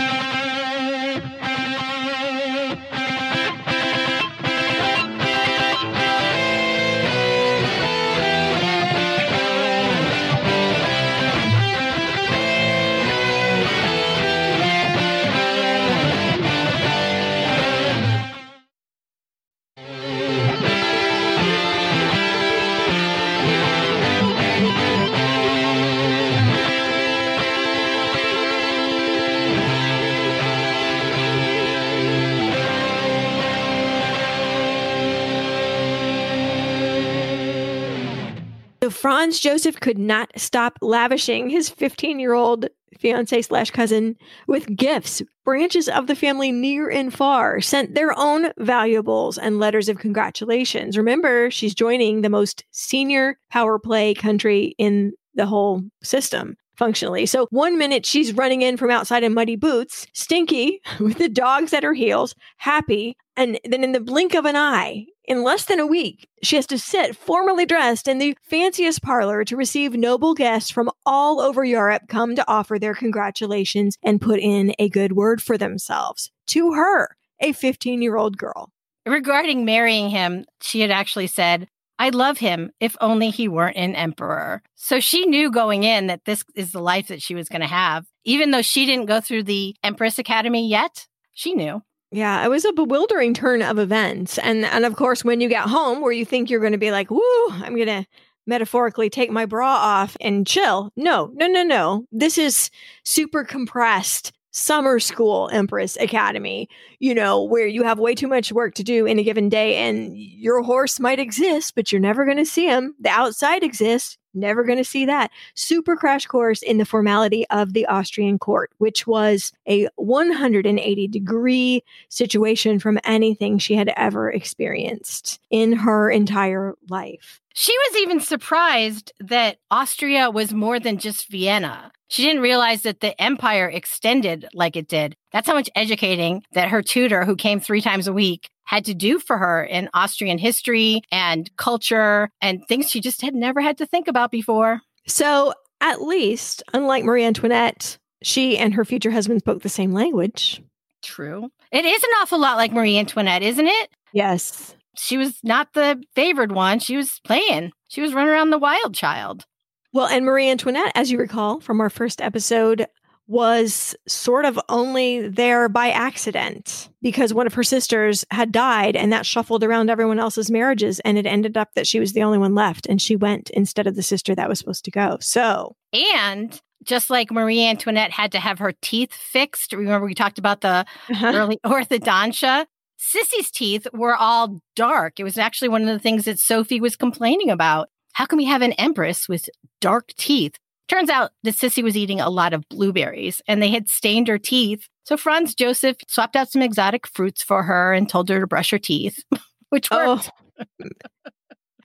Franz Joseph could not stop lavishing his 15 year old fiance slash cousin with gifts. Branches of the family near and far sent their own valuables and letters of congratulations. Remember, she's joining the most senior power play country in the whole system functionally. So one minute she's running in from outside in muddy boots, stinky, with the dogs at her heels, happy. And then in the blink of an eye, in less than a week, she has to sit formally dressed in the fanciest parlor to receive noble guests from all over Europe come to offer their congratulations and put in a good word for themselves to her, a 15 year old girl. Regarding marrying him, she had actually said, I'd love him if only he weren't an emperor. So she knew going in that this is the life that she was going to have. Even though she didn't go through the Empress Academy yet, she knew. Yeah, it was a bewildering turn of events. And and of course, when you get home where you think you're going to be like, "Woo, I'm going to metaphorically take my bra off and chill." No, no, no, no. This is super compressed summer school Empress Academy, you know, where you have way too much work to do in a given day and your horse might exist, but you're never going to see him. The outside exists, never going to see that. Super crash course in the formality of the Austrian court, which was a 180 degree situation from anything she had ever experienced in her entire life. She was even surprised that Austria was more than just Vienna. She didn't realize that the empire extended like it did. That's how much educating that her tutor, who came three times a week, had to do for her in Austrian history and culture and things she just had never had to think about before. So, at least, unlike Marie Antoinette, she and her future husband spoke the same language. True. It is an awful lot like Marie Antoinette, isn't it? Yes. She was not the favored one. She was playing. She was running around the wild child. Well, and Marie Antoinette, as you recall from our first episode, was sort of only there by accident because one of her sisters had died and that shuffled around everyone else's marriages and it ended up that she was the only one left and she went instead of the sister that was supposed to go. So, and just like Marie Antoinette had to have her teeth fixed, remember we talked about the uh-huh. early orthodontia? Sisi's teeth were all dark. It was actually one of the things that Sophie was complaining about. How can we have an empress with dark teeth? Turns out that Sisi was eating a lot of blueberries and they had stained her teeth. So Franz Joseph swapped out some exotic fruits for her and told her to brush her teeth, which worked. Oh.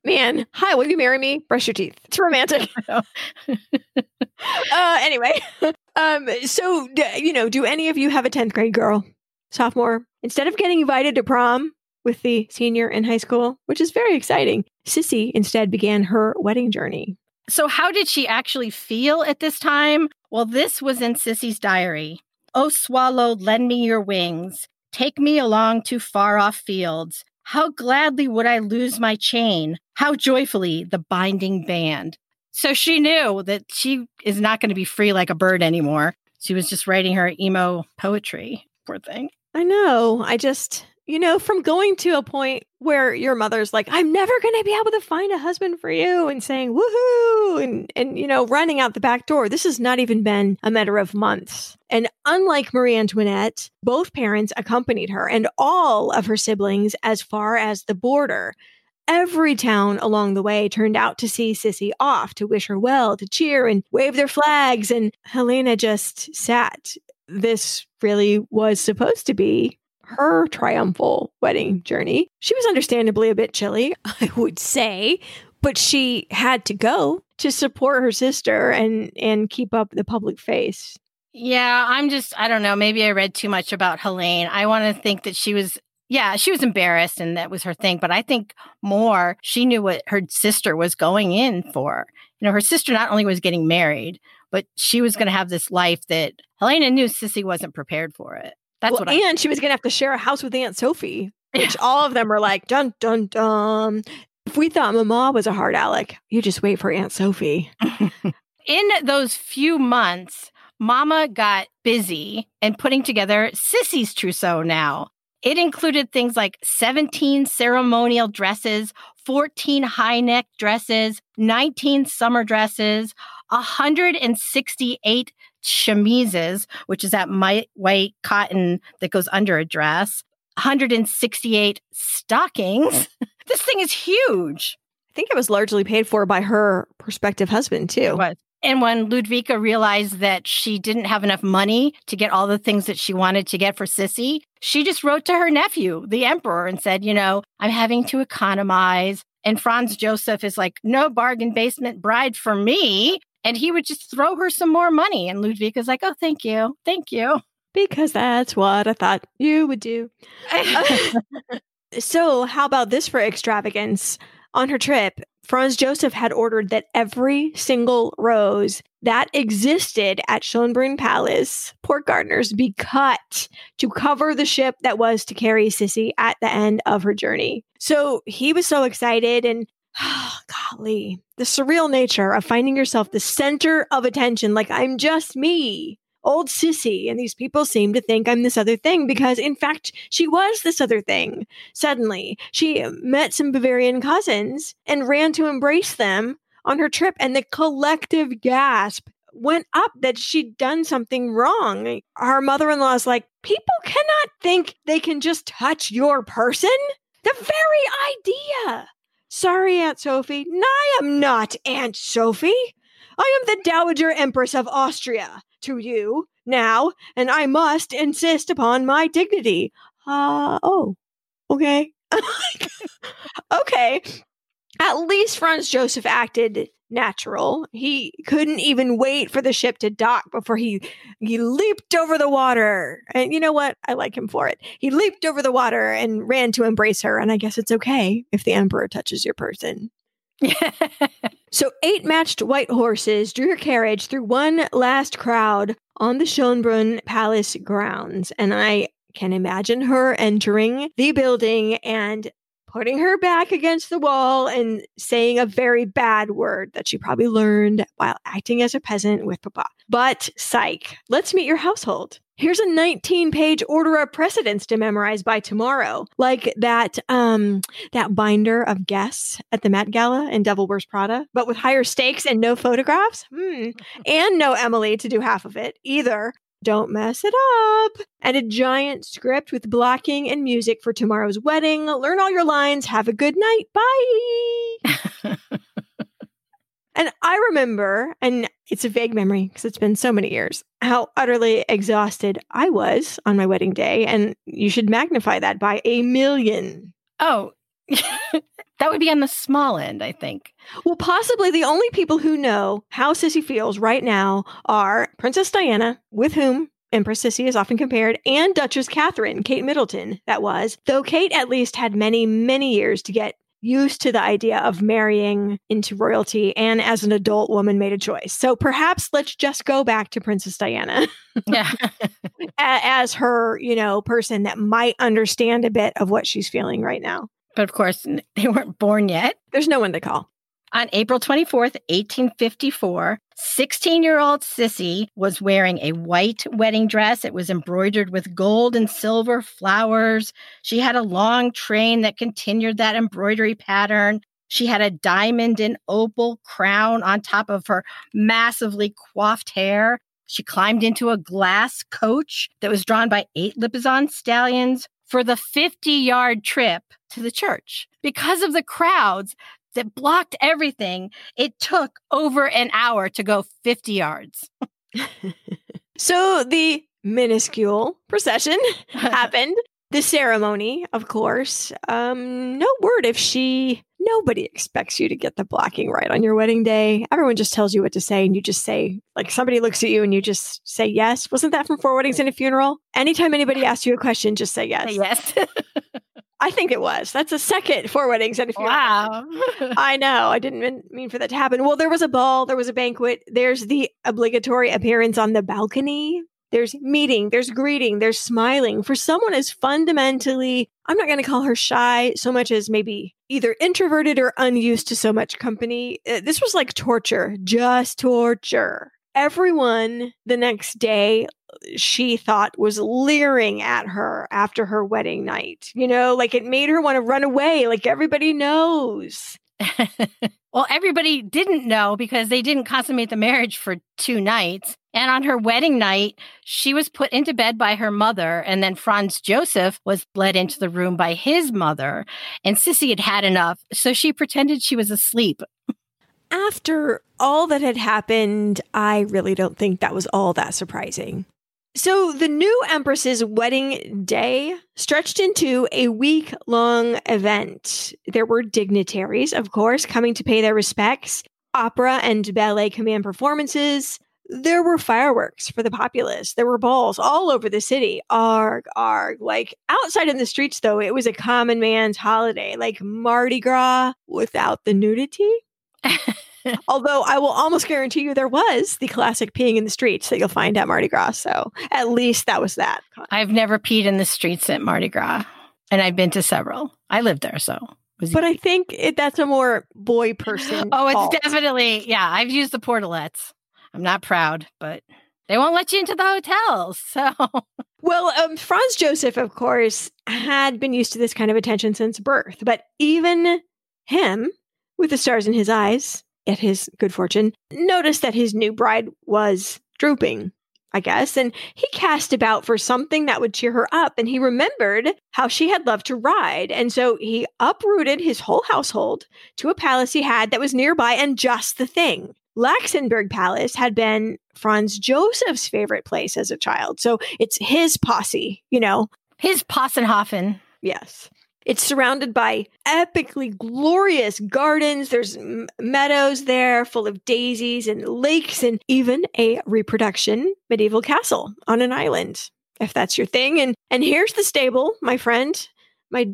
Man, hi, will you marry me? Brush your teeth. It's romantic. uh, anyway, um, so you know, do any of you have a tenth grade girl, sophomore? Instead of getting invited to prom with the senior in high school, which is very exciting, Sisi instead began her wedding journey. So, how did she actually feel at this time? Well, this was in Sisi's diary. Oh, swallow, lend me your wings. Take me along to far off fields. How gladly would I lose my chain? How joyfully the binding band. So she knew that she is not going to be free like a bird anymore. She was just writing her emo poetry. Poor thing. I know. I just, you know, from going to a point where your mother's like, I'm never going to be able to find a husband for you and saying, woohoo, and, and, you know, running out the back door. This has not even been a matter of months. And unlike Marie Antoinette, both parents accompanied her and all of her siblings as far as the border. Every town along the way turned out to see Sisi off, to wish her well, to cheer and wave their flags. And Helena just sat. This really was supposed to be her triumphal wedding journey. She was understandably a bit chilly, I would say, but she had to go to support her sister and and keep up the public face. Yeah, I'm just I don't know, maybe I read too much about Helene. I want to think that she was yeah, she was embarrassed and that was her thing, but I think more she knew what her sister was going in for. You know, her sister not only was getting married, but she was going to have this life that Helena knew Sisi wasn't prepared for it. That's well, what. I and she was going to have to share a house with Aunt Sophie, which all of them were like, dun dun dun. If we thought Mama was a hard Alec, you just wait for Aunt Sophie. In those few months, Mama got busy and putting together Sisi's trousseau now. It included things like 17 ceremonial dresses, 14 high neck dresses, 19 summer dresses, 168 chemises, which is that white cotton that goes under a dress, 168 stockings. Mm. this thing is huge. I think it was largely paid for by her prospective husband, too. And when Ludwika realized that she didn't have enough money to get all the things that she wanted to get for Sisi, she just wrote to her nephew, the emperor, and said, You know, I'm having to economize. And Franz Joseph is like, No bargain basement bride for me. And he would just throw her some more money. And Ludwika's like, oh, thank you. Thank you. Because that's what I thought you would do. so, how about this for extravagance? On her trip, Franz Joseph had ordered that every single rose that existed at Schönbrunn Palace, Port Gardeners, be cut to cover the ship that was to carry Sisi at the end of her journey. So he was so excited and oh, golly, the surreal nature of finding yourself the center of attention, like I'm just me, old Sisi. And these people seem to think I'm this other thing because, in fact, she was this other thing. Suddenly, she met some Bavarian cousins and ran to embrace them on her trip, and the collective gasp went up that she'd done something wrong. Her mother in law is like, People cannot think they can just touch your person. The very idea. Sorry, Aunt Sophie. I am not Aunt Sophie. I am the Dowager Empress of Austria to you now, and I must insist upon my dignity. Uh, oh, okay. okay. At least Franz Joseph acted natural. He couldn't even wait for the ship to dock before he he leaped over the water. And you know what? I like him for it. He leaped over the water and ran to embrace her. And I guess it's okay if the emperor touches your person. so eight matched white horses drew her carriage through one last crowd on the Schönbrunn Palace grounds. And I can imagine her entering the building and putting her back against the wall and saying a very bad word that she probably learned while acting as a peasant with Papa. But psych, let's meet your household. Here's a 19 page order of precedence to memorize by tomorrow. Like that, um, that binder of guests at the Met Gala in Devil Wears Prada, but with higher stakes and no photographs. Hmm. And no Emily to do half of it either. Don't mess it up. And a giant script with blocking and music for tomorrow's wedding. Learn all your lines. Have a good night. Bye. and I remember, and it's a vague memory because it's been so many years, how utterly exhausted I was on my wedding day. And you should magnify that by a million. Oh, that would be on the small end, I think. Well, possibly the only people who know how Sisi feels right now are Princess Diana, with whom Empress Sisi is often compared, and Duchess Catherine, Kate Middleton, that was. Though Kate at least had many, many years to get used to the idea of marrying into royalty and as an adult woman made a choice. So perhaps let's just go back to Princess Diana. Yeah. as her, you know, person that might understand a bit of what she's feeling right now. But of course, they weren't born yet. There's no one to call. On April 24th, 1854, 16 year old Sisi was wearing a white wedding dress. It was embroidered with gold and silver flowers. She had a long train that continued that embroidery pattern. She had a diamond and opal crown on top of her massively coiffed hair. She climbed into a glass coach that was drawn by eight Lipizzan stallions for the 50 yard trip to the church. Because of the crowds that blocked everything, it took over an hour to go 50 yards. so the minuscule procession happened. The ceremony, of course. Um, no word if she nobody expects you to get the blocking right on your wedding day. Everyone just tells you what to say, and you just say, like, somebody looks at you and you just say yes. Wasn't that from Four Weddings and a Funeral? Anytime anybody asks you a question, just say yes. Yes. I think it was. That's a second Four Weddings and a Funeral. Wow. I know. I didn't mean for that to happen. Well, there was a ball, there was a banquet, there's the obligatory appearance on the balcony there's meeting, there's greeting, there's smiling. For someone as fundamentally, I'm not going to call her shy so much as maybe either introverted or unused to so much company. Uh, this was like torture, just torture. Everyone the next day she thought was leering at her after her wedding night. You know, like it made her want to run away, like everybody knows. well, everybody didn't know because they didn't consummate the marriage for two nights. And on her wedding night, she was put into bed by her mother, and then Franz Joseph was led into the room by his mother. And Sisi had had enough, so she pretended she was asleep. After all that had happened, I really don't think that was all that surprising. So the new Empress's wedding day stretched into a week long event. There were dignitaries, of course, coming to pay their respects, opera and ballet command performances. There were fireworks for the populace. There were balls all over the city. Arg, arg. Like outside in the streets, though, it was a common man's holiday, like Mardi Gras without the nudity. Although I will almost guarantee you there was the classic peeing in the streets that you'll find at Mardi Gras. So at least that was that. I've never peed in the streets at Mardi Gras, and I've been to several. I lived there, so. But I think it, that's a more boy person. oh, it's fault. definitely, yeah. I've used the portalettes. I'm not proud, but they won't let you into the hotels. So, well, um, Franz Joseph, of course, had been used to this kind of attention since birth, but even him, with the stars in his eyes, at his good fortune, noticed that his new bride was drooping, I guess, and he cast about for something that would cheer her up. And he remembered how she had loved to ride. And so he uprooted his whole household to a palace he had that was nearby and just the thing. Laxenburg Palace had been Franz Joseph's favorite place as a child. So it's his posse, you know. His Possenhofen. Yes. It's surrounded by epically glorious gardens. There's m- meadows there full of daisies and lakes and even a reproduction medieval castle on an island, if that's your thing. And and here's the stable, my friend, my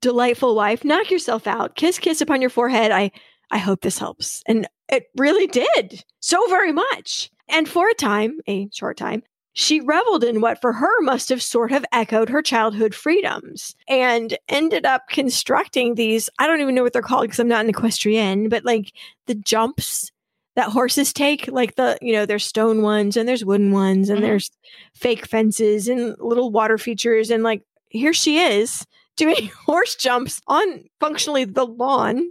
delightful wife. Knock yourself out. Kiss kiss upon your forehead. I I hope this helps. And it really did. So very much. And for a time, a short time, she reveled in what for her must have sort of echoed her childhood freedoms and ended up constructing these i don't even know what they're called because i'm not an equestrian but like the jumps that horses take like the you know there's stone ones and there's wooden ones and mm-hmm. there's fake fences and little water features and like here she is doing horse jumps on functionally the lawn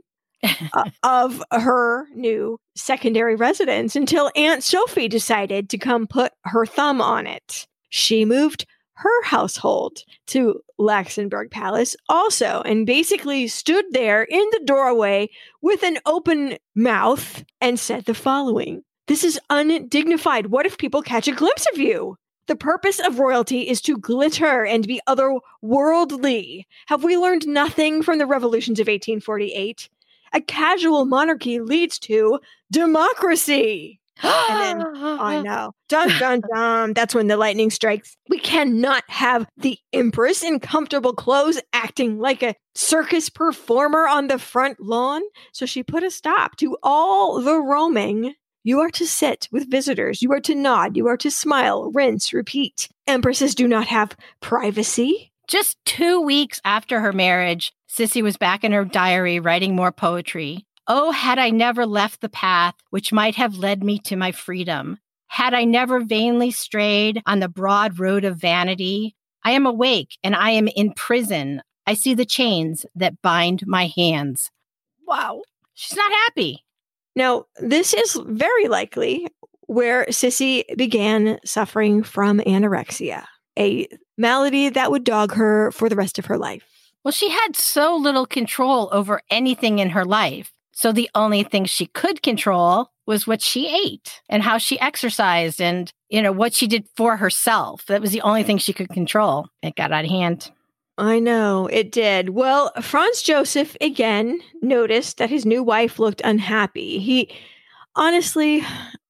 Uh, of her new secondary residence until Aunt Sophie decided to come put her thumb on it. She moved her household to Laxenburg Palace also and basically stood there in the doorway with an open mouth and said the following This is undignified. What if people catch a glimpse of you? The purpose of royalty is to glitter and be otherworldly. Have we learned nothing from the revolutions of 1848? A casual monarchy leads to democracy. and then I know, dun dun dun. That's when the lightning strikes. We cannot have the empress in comfortable clothes acting like a circus performer on the front lawn. So she put a stop to all the roaming. You are to sit with visitors. You are to nod. You are to smile, rinse, repeat. Empresses do not have privacy. Just two weeks after her marriage, Sisi was back in her diary writing more poetry. Oh, had I never left the path which might have led me to my freedom, had I never vainly strayed on the broad road of vanity, I am awake and I am in prison. I see the chains that bind my hands. Wow. She's not happy. Now, this is very likely where Sisi began suffering from anorexia, a malady that would dog her for the rest of her life. Well, she had so little control over anything in her life. So the only thing she could control was what she ate and how she exercised and, you know, what she did for herself. That was the only thing she could control. It got out of hand. I know it did. Well, Franz Joseph again noticed that his new wife looked unhappy. He honestly,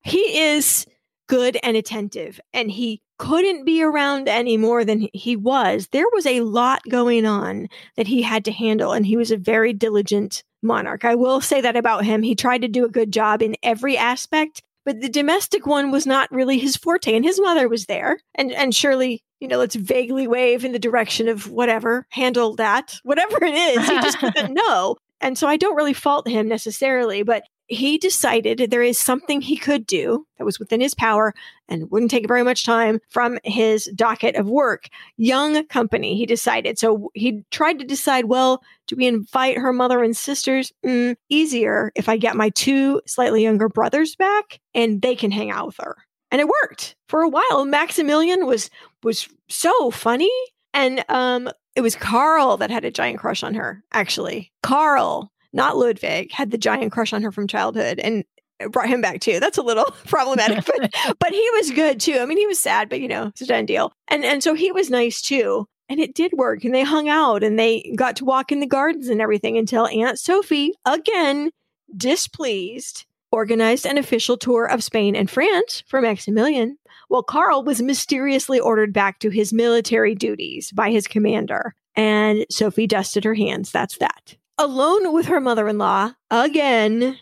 he is good and attentive and he couldn't be around any more than he was. There was a lot going on that he had to handle, and he was a very diligent monarch. I will say that about him. He tried to do a good job in every aspect, but the domestic one was not really his forte. And his mother was there, and and surely you know, let's vaguely wave in the direction of whatever, handle that, whatever it is. He just didn't know. And so I don't really fault him necessarily, but he decided there is something he could do that was within his power and wouldn't take very much time from his docket of work. Young company, he decided. So he tried to decide well, do we invite her mother and sisters? Mm, easier if I get my two slightly younger brothers back and they can hang out with her. And it worked for a while. Maximilian was was so funny. And um, it was Carl that had a giant crush on her, actually. Carl not Ludwig, had the giant crush on her from childhood and brought him back too. That's a little problematic, but but he was good too. I mean, he was sad, but you know, it's a done deal. And and so he was nice too. And it did work. And they hung out and they got to walk in the gardens and everything until Aunt Sophie, again, displeased, organized an official tour of Spain and France for Maximilian. While Carl was mysteriously ordered back to his military duties by his commander. And Sophie dusted her hands. That's that alone with her mother in law again.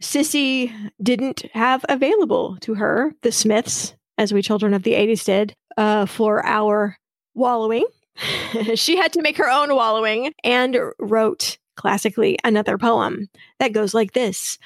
Sisi didn't have available to her the Smiths, as we children of the 80s did, uh, for our wallowing. she had to make her own wallowing and wrote classically another poem that goes like this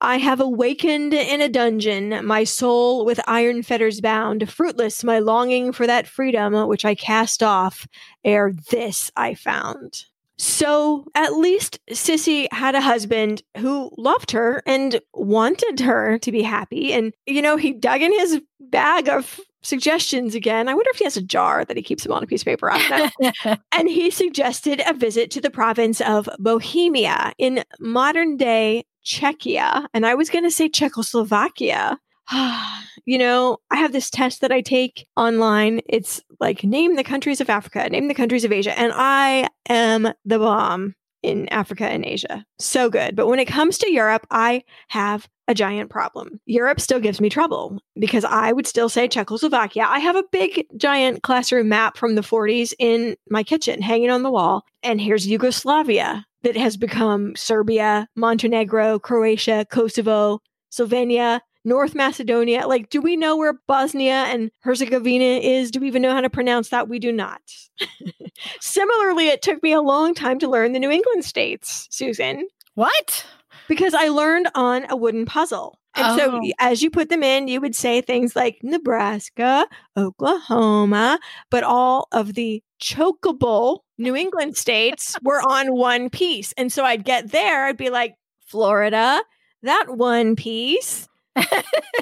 I have awakened in a dungeon, my soul with iron fetters bound, fruitless my longing for that freedom which I cast off ere this I found. So at least Sisi had a husband who loved her and wanted her to be happy. And, you know, he dug in his bag of suggestions again. I wonder if he has a jar that he keeps them on a piece of paper. and he suggested a visit to the province of Bohemia in modern day Czechia. And I was going to say Czechoslovakia. you know, I have this test that I take online. It's like name the countries of Africa, name the countries of Asia. And I am the bomb in Africa and Asia. So good. But when it comes to Europe, I have a giant problem. Europe still gives me trouble because I would still say Czechoslovakia. I have a big, giant classroom map from the 40s in my kitchen hanging on the wall. And here's Yugoslavia that has become Serbia, Montenegro, Croatia, Kosovo, Slovenia, North Macedonia. Like, do we know where Bosnia and Herzegovina is? Do we even know how to pronounce that? We do not. Similarly, it took me a long time to learn the New England states, Susan. What? Because I learned on a wooden puzzle. And oh. so as you put them in, you would say things like Nebraska, Oklahoma, but all of the chokeable New England states were on one piece. And so I'd get there, I'd be like, Florida, that one piece.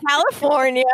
California,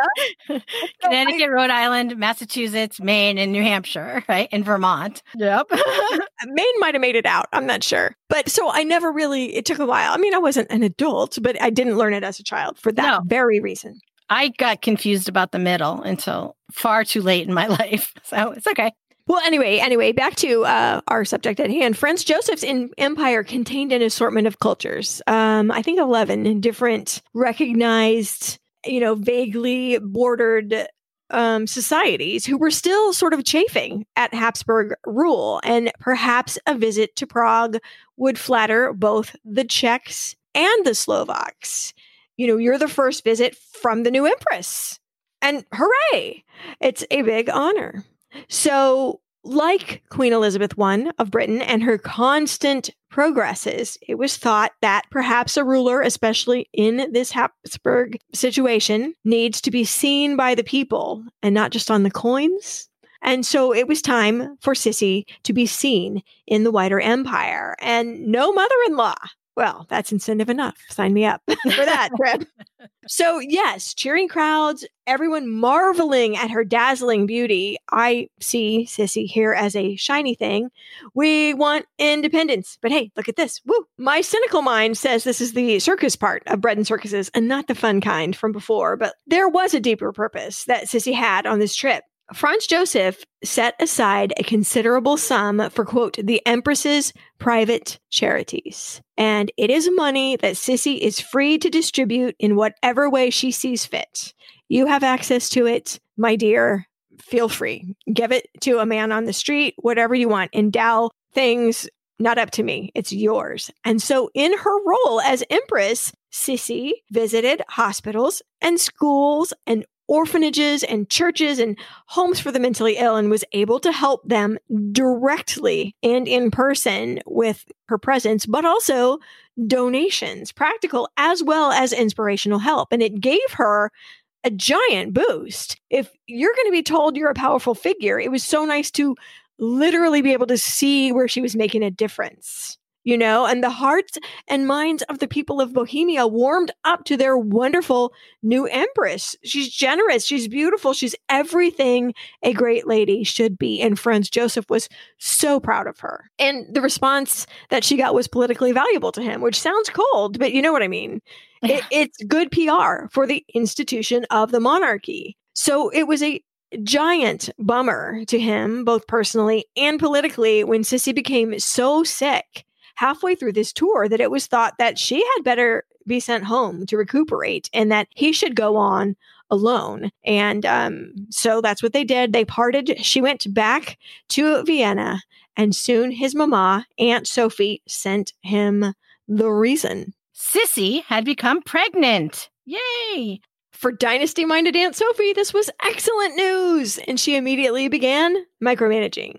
Connecticut, Rhode Island, Massachusetts, Maine, and New Hampshire, right? In Vermont. Yep. Uh, Maine might have made it out. I'm not sure. But so I never really, it took a while. I mean, I wasn't an adult, but I didn't learn it as a child for that no. very reason. I got confused about the middle until far too late in my life. So it's okay. Well, anyway, anyway, back to uh, our subject at hand. Franz Joseph's in empire contained an assortment of cultures. Um, I think eleven different recognized, you know, vaguely bordered um, societies who were still sort of chafing at Habsburg rule, and perhaps a visit to Prague would flatter both the Czechs and the Slovaks. You know, you're the first visit from the new empress, and hooray! It's a big honor. So, like Queen Elizabeth I of Britain and her constant progresses, it was thought that perhaps a ruler, especially in this Habsburg situation, needs to be seen by the people and not just on the coins. And so it was time for Sisi to be seen in the wider empire. And no mother in law well, that's incentive enough. Sign me up for that trip. So, yes, cheering crowds, everyone marveling at her dazzling beauty. I see Sisi here as a shiny thing. We want independence. But hey, look at this. Woo! My cynical mind says this is the circus part of bread and circuses and not the fun kind from before. But there was a deeper purpose that Sisi had on this trip. Franz Joseph set aside a considerable sum for, quote, the Empress's private charities. And it is money that Sisi is free to distribute in whatever way she sees fit. You have access to it, my dear. Feel free. Give it to a man on the street, whatever you want. Endow things, not up to me. It's yours. And so, in her role as Empress, Sisi visited hospitals and schools and orphanages and churches and homes for the mentally ill and was able to help them directly and in person with her presence, but also donations, practical as well as inspirational help. And it gave her a giant boost. If you're going to be told you're a powerful figure, it was so nice to literally be able to see where she was making a difference you know, and the hearts and minds of the people of Bohemia warmed up to their wonderful new empress. She's generous, she's beautiful, she's everything a great lady should be. And Franz Joseph was so proud of her. And the response that she got was politically valuable to him, which sounds cold, but you know what I mean. It, it's good PR for the institution of the monarchy. So it was a giant bummer to him, both personally and politically, when Sisi became so sick halfway through this tour that it was thought that she had better be sent home to recuperate and that he should go on alone. And um, so that's what they did. They parted. She went back to Vienna, and soon his mama, Aunt Sophie, sent him the reason. Sisi had become pregnant. Yay! For dynasty minded Aunt Sophie, this was excellent news, and she immediately began micromanaging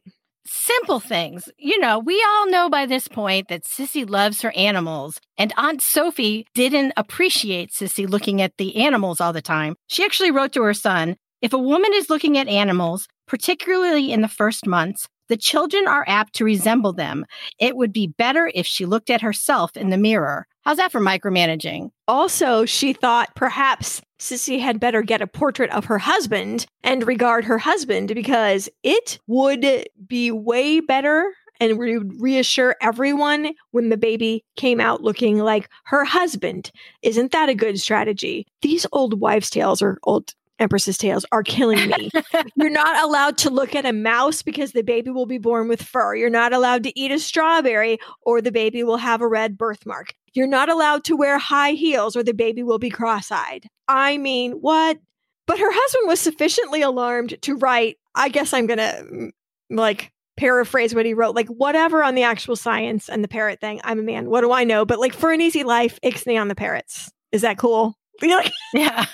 simple things. You know, we all know by this point that Sisi loves her animals, and Aunt Sophie didn't appreciate Sisi looking at the animals all the time. She actually wrote to her son If a woman is looking at animals, particularly in the first months, the children are apt to resemble them. It would be better if she looked at herself in the mirror. How's that for micromanaging? Also, she thought perhaps Sisi had better get a portrait of her husband and regard her husband because it would be way better and would reassure everyone when the baby came out looking like her husband. Isn't that a good strategy? These old wives' tales or old Empress's tales are killing me. You're not allowed to look at a mouse because the baby will be born with fur. You're not allowed to eat a strawberry or the baby will have a red birthmark. You're not allowed to wear high heels or the baby will be cross eyed. I mean, what? But her husband was sufficiently alarmed to write, I guess I'm going to mm, like paraphrase what he wrote, like whatever on the actual science and the parrot thing. I'm a man. What do I know? But like for an easy life, ixnay on the parrots. Is that cool? Yeah.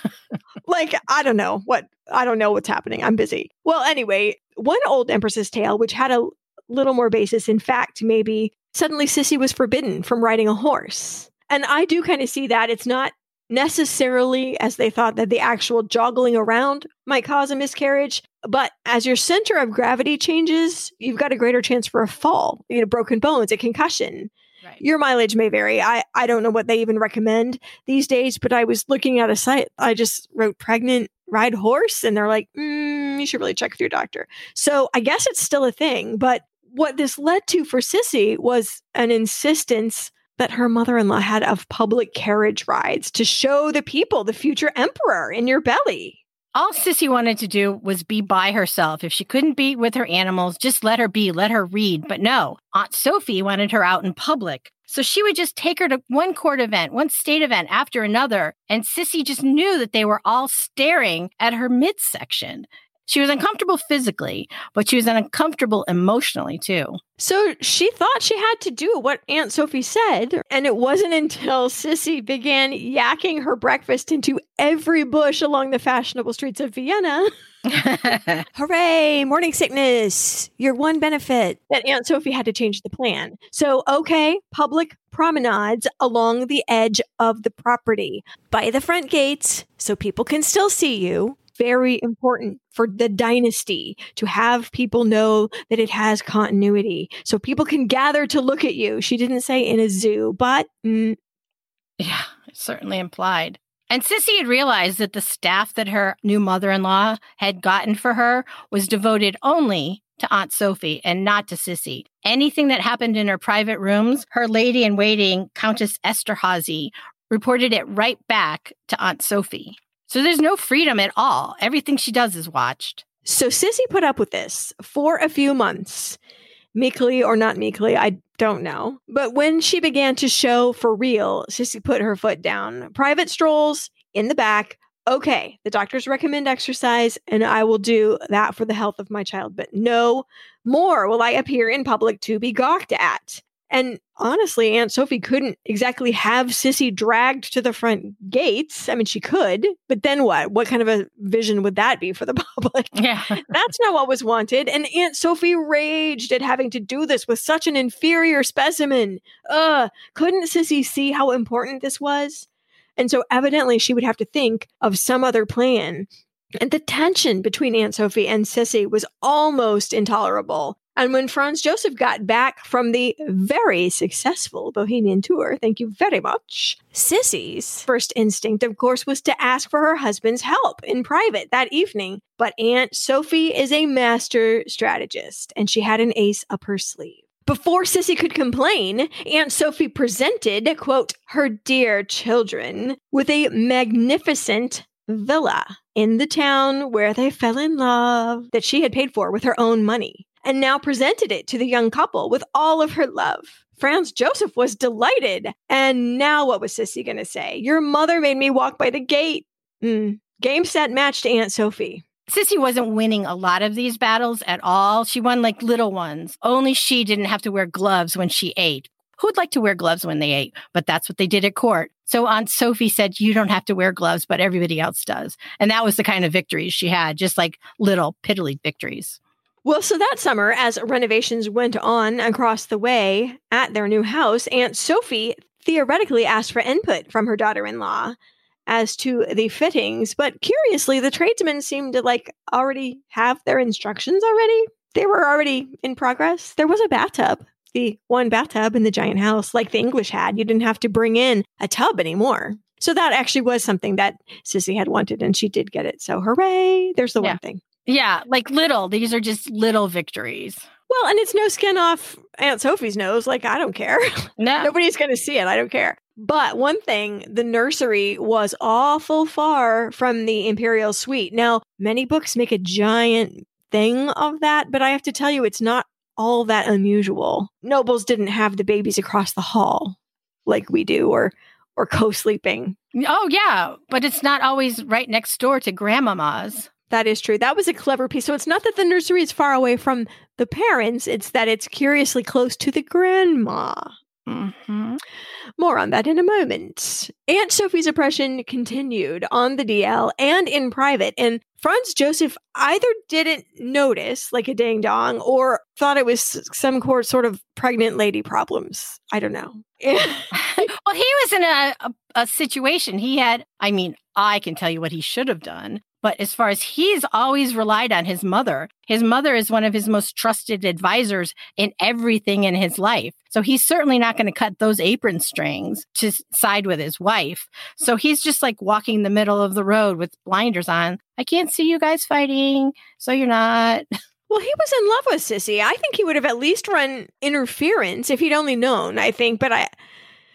like, I don't know what, I don't know what's happening. I'm busy. Well, anyway, one old Empress's tale, which had a little more basis in fact, maybe suddenly Sisi was forbidden from riding a horse. And I do kind of see that. It's not necessarily as they thought that the actual joggling around might cause a miscarriage. But as your center of gravity changes, you've got a greater chance for a fall, you know, broken bones, a concussion. Right. Your mileage may vary. I, I don't know what they even recommend these days, but I was looking at a site. I just wrote pregnant ride horse, and they're like, mm, you should really check with your doctor. So I guess it's still a thing. But what this led to for Sisi was an insistence that her mother in law had of public carriage rides to show the people the future emperor in your belly. All Sisi wanted to do was be by herself. If she couldn't be with her animals, just let her be, let her read. But no, Aunt Sophie wanted her out in public. So she would just take her to one court event, one state event after another. And Sisi just knew that they were all staring at her midsection. She was uncomfortable physically, but she was uncomfortable emotionally too. So she thought she had to do what Aunt Sophie said. And it wasn't until Sisi began yakking her breakfast into every bush along the fashionable streets of Vienna. Hooray, morning sickness, your one benefit. That Aunt Sophie had to change the plan. So, okay, public promenades along the edge of the property by the front gates so people can still see you very important for the dynasty to have people know that it has continuity so people can gather to look at you. She didn't say in a zoo, but. Mm, yeah, certainly implied. And Sisi had realized that the staff that her new mother in law had gotten for her was devoted only to Aunt Sophie and not to Sisi. Anything that happened in her private rooms, her lady in waiting, Countess Esterhazy, reported it right back to Aunt Sophie. So there's no freedom at all. Everything she does is watched. So Sisi put up with this for a few months, meekly or not meekly, I don't know. But when she began to show for real, Sisi put her foot down. Private strolls in the back. Okay, the doctors recommend exercise, and I will do that for the health of my child. But no more will I appear in public to be gawked at. And honestly, Aunt Sophie couldn't exactly have Sisi dragged to the front gates. I mean, she could, but then what? What kind of a vision would that be for the public? Yeah. That's not what was wanted. And Aunt Sophie raged at having to do this with such an inferior specimen. Ugh, couldn't Sisi see how important this was? And so evidently she would have to think of some other plan. And the tension between Aunt Sophie and Sisi was almost intolerable. And when Franz Joseph got back from the very successful Bohemian tour, thank you very much, Sisi's first instinct, of course, was to ask for her husband's help in private that evening. But Aunt Sophie is a master strategist, and she had an ace up her sleeve. Before Sisi could complain, Aunt Sophie presented, quote, her dear children with a magnificent villa in the town where they fell in love that she had paid for with her own money and now presented it to the young couple with all of her love. Franz Joseph was delighted. And now what was Sisi going to say? Your mother made me walk by the gate. Mm. Game set match to Aunt Sophie. Sisi wasn't winning a lot of these battles at all. She won like little ones. Only she didn't have to wear gloves when she ate. Who'd like to wear gloves when they ate? But that's what they did at court. So Aunt Sophie said, You don't have to wear gloves, but everybody else does. And that was the kind of victories she had, just like little piddly victories. Well, so that summer, as renovations went on across the way at their new house, Aunt Sophie theoretically asked for input from her daughter in law as to the fittings. But curiously, the tradesmen seemed to like already have their instructions already. They were already in progress. There was a bathtub, the one bathtub in the giant house, like the English had. You didn't have to bring in a tub anymore. So that actually was something that Sisi had wanted, and she did get it. So hooray! There's the yeah. one thing. Yeah, like little. These are just little victories. Well, and it's no skin off Aunt Sophie's nose. Like, I don't care. No. Nobody's going to see it. I don't care. But one thing, the nursery was awful far from the imperial suite. Now, many books make a giant thing of that, but I have to tell you, it's not all that unusual. Nobles didn't have the babies across the hall like we do, or or co-sleeping. Oh yeah, but it's not always right next door to grandmama's. That is true. That was a clever piece. So it's not that the nursery is far away from the parents, it's that it's curiously close to the grandma. Mm-hmm. More on that in a moment. Aunt Sophie's oppression continued on the DL and in private, and Franz Joseph either didn't notice, like a ding dong, or thought it was some sort of pregnant lady problems. I don't know. well, he was in a, a, a situation. He had, I mean, I can tell you what he should have done. But as far as he's always relied on his mother, his mother is one of his most trusted advisors in everything in his life. So he's certainly not going to cut those apron strings to side with his wife. So he's just like walking the middle of the road with blinders on. I can't see you guys fighting, so you're not. Well, he was in love with Sisi. I think he would have at least run interference if he'd only known, I think, but I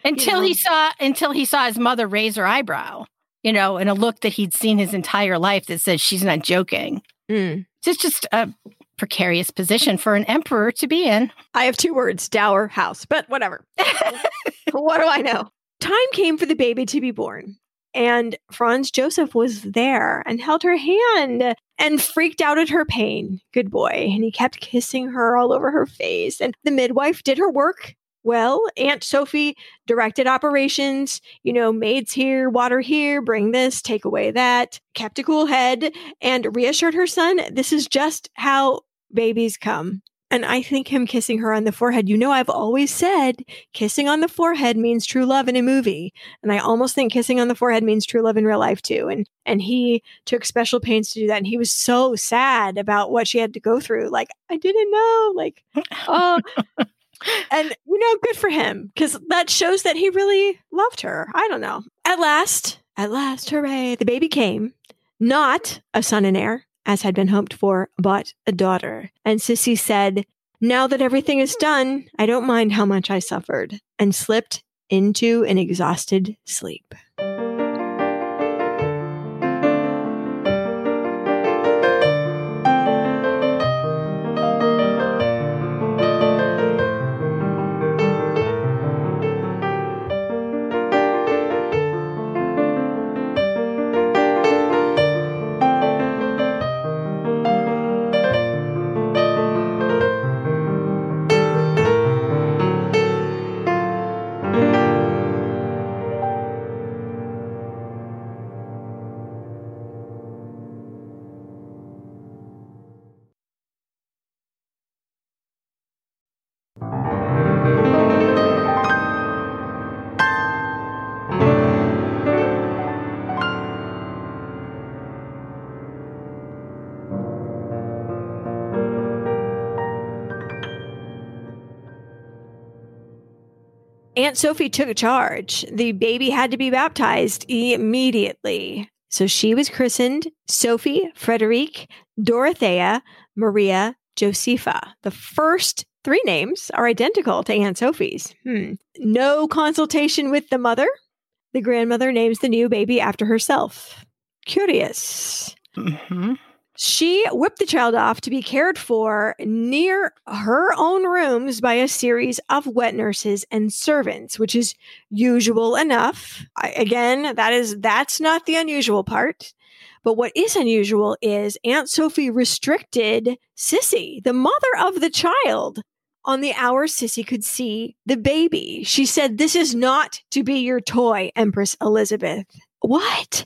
until you know. he saw until he saw his mother raise her eyebrow you know, in a look that he'd seen his entire life that says she's not joking. Mm. It's just a precarious position for an emperor to be in. I have two words dower house, but whatever. what do I know? Time came for the baby to be born. And Franz Joseph was there and held her hand and freaked out at her pain. Good boy. And he kept kissing her all over her face. And the midwife did her work well, Aunt Sophie directed operations, you know, maids here, water here, bring this, take away that, kept a cool head, and reassured her son this is just how babies come. And I think him kissing her on the forehead, you know, I've always said kissing on the forehead means true love in a movie. And I almost think kissing on the forehead means true love in real life too. And and he took special pains to do that. And he was so sad about what she had to go through. Like, I didn't know. Like, oh, and you know, good for him because that shows that he really loved her. I don't know. At last, at last, hooray! The baby came, not a son and heir as had been hoped for, but a daughter. And Sisi said, "Now that everything is done, I don't mind how much I suffered," and slipped into an exhausted sleep. Aunt Sophie took charge. The baby had to be baptized immediately. So she was christened Sophie Frederique Dorothea Maria Josepha. The first three names are identical to Aunt Sophie's. Hmm. No consultation with the mother. The grandmother names the new baby after herself. Curious. Mm-hmm. She whipped the child off to be cared for near her own rooms by a series of wet nurses and servants, which is usual enough. I, again, that is that's not the unusual part. But what is unusual is Aunt Sophie restricted Sisi, the mother of the child, on the hours Sisi could see the baby. She said, This is not to be your toy, Empress Elizabeth. What?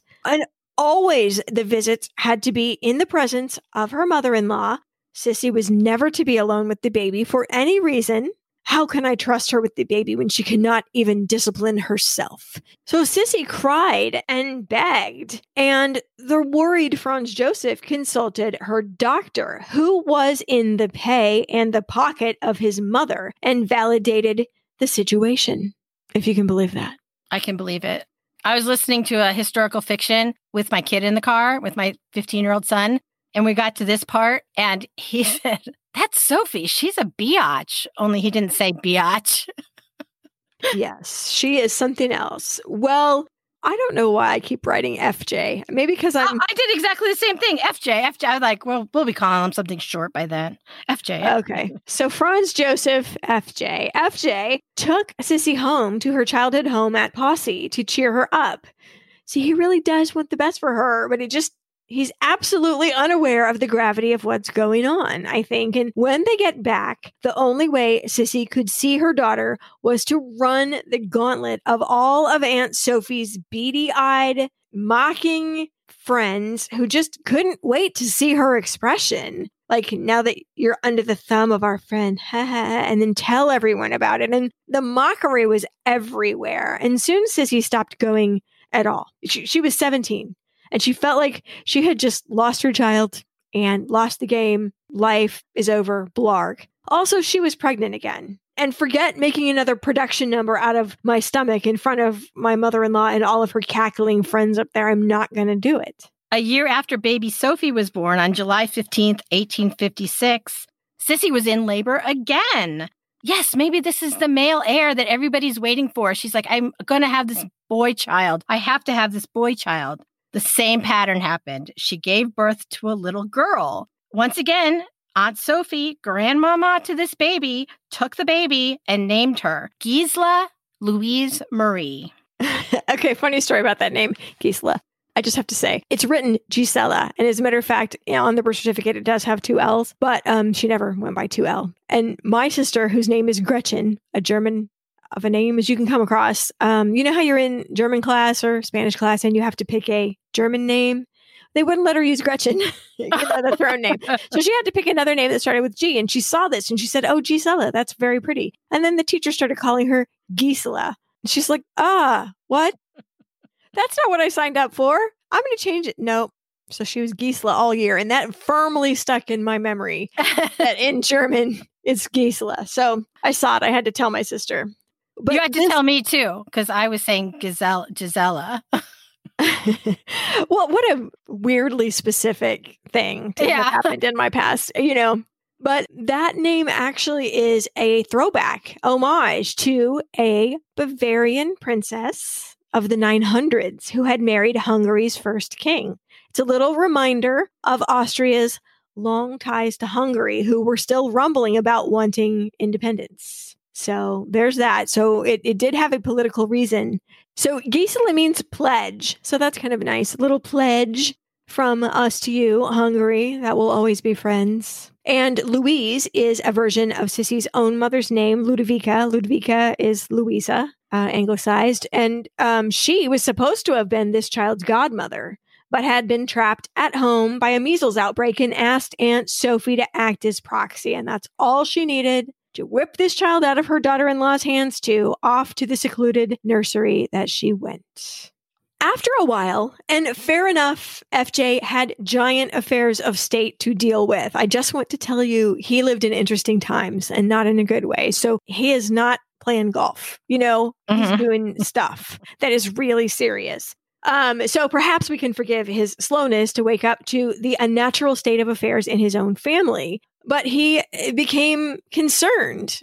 Always the visits had to be in the presence of her mother in law. Sisi was never to be alone with the baby for any reason. How can I trust her with the baby when she cannot even discipline herself? So Sisi cried and begged, and the worried Franz Joseph consulted her doctor, who was in the pay and the pocket of his mother, and validated the situation. If you can believe that. I can believe it. I was listening to a historical fiction with my kid in the car with my 15 year old son. And we got to this part and he said, That's Sophie. She's a biatch. Only he didn't say biatch. yes, she is something else. Well, I don't know why I keep writing FJ. Maybe because I'm. I did exactly the same thing. FJ, FJ. I was like, well, we'll be calling him something short by then. FJ. Okay. So Franz Joseph FJ. FJ took Sisi home to her childhood home at Posse to cheer her up. See, he really does want the best for her, but he just he's absolutely unaware of the gravity of what's going on, I think. And when they get back, the only way Sisi could see her daughter was to run the gauntlet of all of Aunt Sophie's beady eyed, mocking friends who just couldn't wait to see her expression. Like, now that you're under the thumb of our friend, and then tell everyone about it. And the mockery was everywhere. And soon Sisi stopped going at all. She, she was 17 and she felt like she had just lost her child and lost the game. Life is over. Blarg. Also, she was pregnant again. And forget making another production number out of my stomach in front of my mother in law and all of her cackling friends up there. I'm not going to do it. A year after baby Sophie was born on July 15th, 1856, Sisi was in labor again. Yes, maybe this is the male heir that everybody's waiting for. She's like, I'm going to have this boy child. I have to have this boy child. The same pattern happened. She gave birth to a little girl. Once again, Aunt Sophie, grandmama to this baby, took the baby and named her Gisela Louise Marie. okay, funny story about that name, Gisela. I just have to say, it's written Gisela. And as a matter of fact, you know, on the birth certificate, it does have two L's, but um, she never went by 2L. And my sister, whose name is Gretchen, a German of a name as you can come across. Um, you know how you're in German class or Spanish class and you have to pick a German name? They wouldn't let her use Gretchen, you know, that's her own name. So she had to pick another name that started with G. And she saw this and she said, Oh, Gisela, that's very pretty. And then the teacher started calling her Gisela. And she's like, Ah, what? That's not what I signed up for. I'm going to change it. Nope. So she was Gisela all year. And that firmly stuck in my memory that in German, it's Gisela. So I saw it. I had to tell my sister. But you had to this- tell me too, because I was saying Giselle, Gisela. well, what a weirdly specific thing to yeah. have happened in my past, you know. But that name actually is a throwback homage to a Bavarian princess of the 900s who had married Hungary's first king. It's a little reminder of Austria's long ties to Hungary, who were still rumbling about wanting independence. So there's that. So it, it did have a political reason. So Gisela means pledge. So that's kind of nice. Little pledge from us to you, Hungary, that will always be friends. And Louise is a version of Sisi's own mother's name, Ludovica. Ludovica is Louisa, uh, anglicized. And um, she was supposed to have been this child's godmother, but had been trapped at home by a measles outbreak and asked Aunt Sophie to act as proxy. And that's all she needed to whip this child out of her daughter in law's hands to off to the secluded nursery that she went. After a while, and fair enough, FJ had giant affairs of state to deal with. I just want to tell you, he lived in interesting times and not in a good way. So he is not playing golf. You know, mm-hmm. he's doing stuff that is really serious. Um, so perhaps we can forgive his slowness to wake up to the unnatural state of affairs in his own family. But he eh, became concerned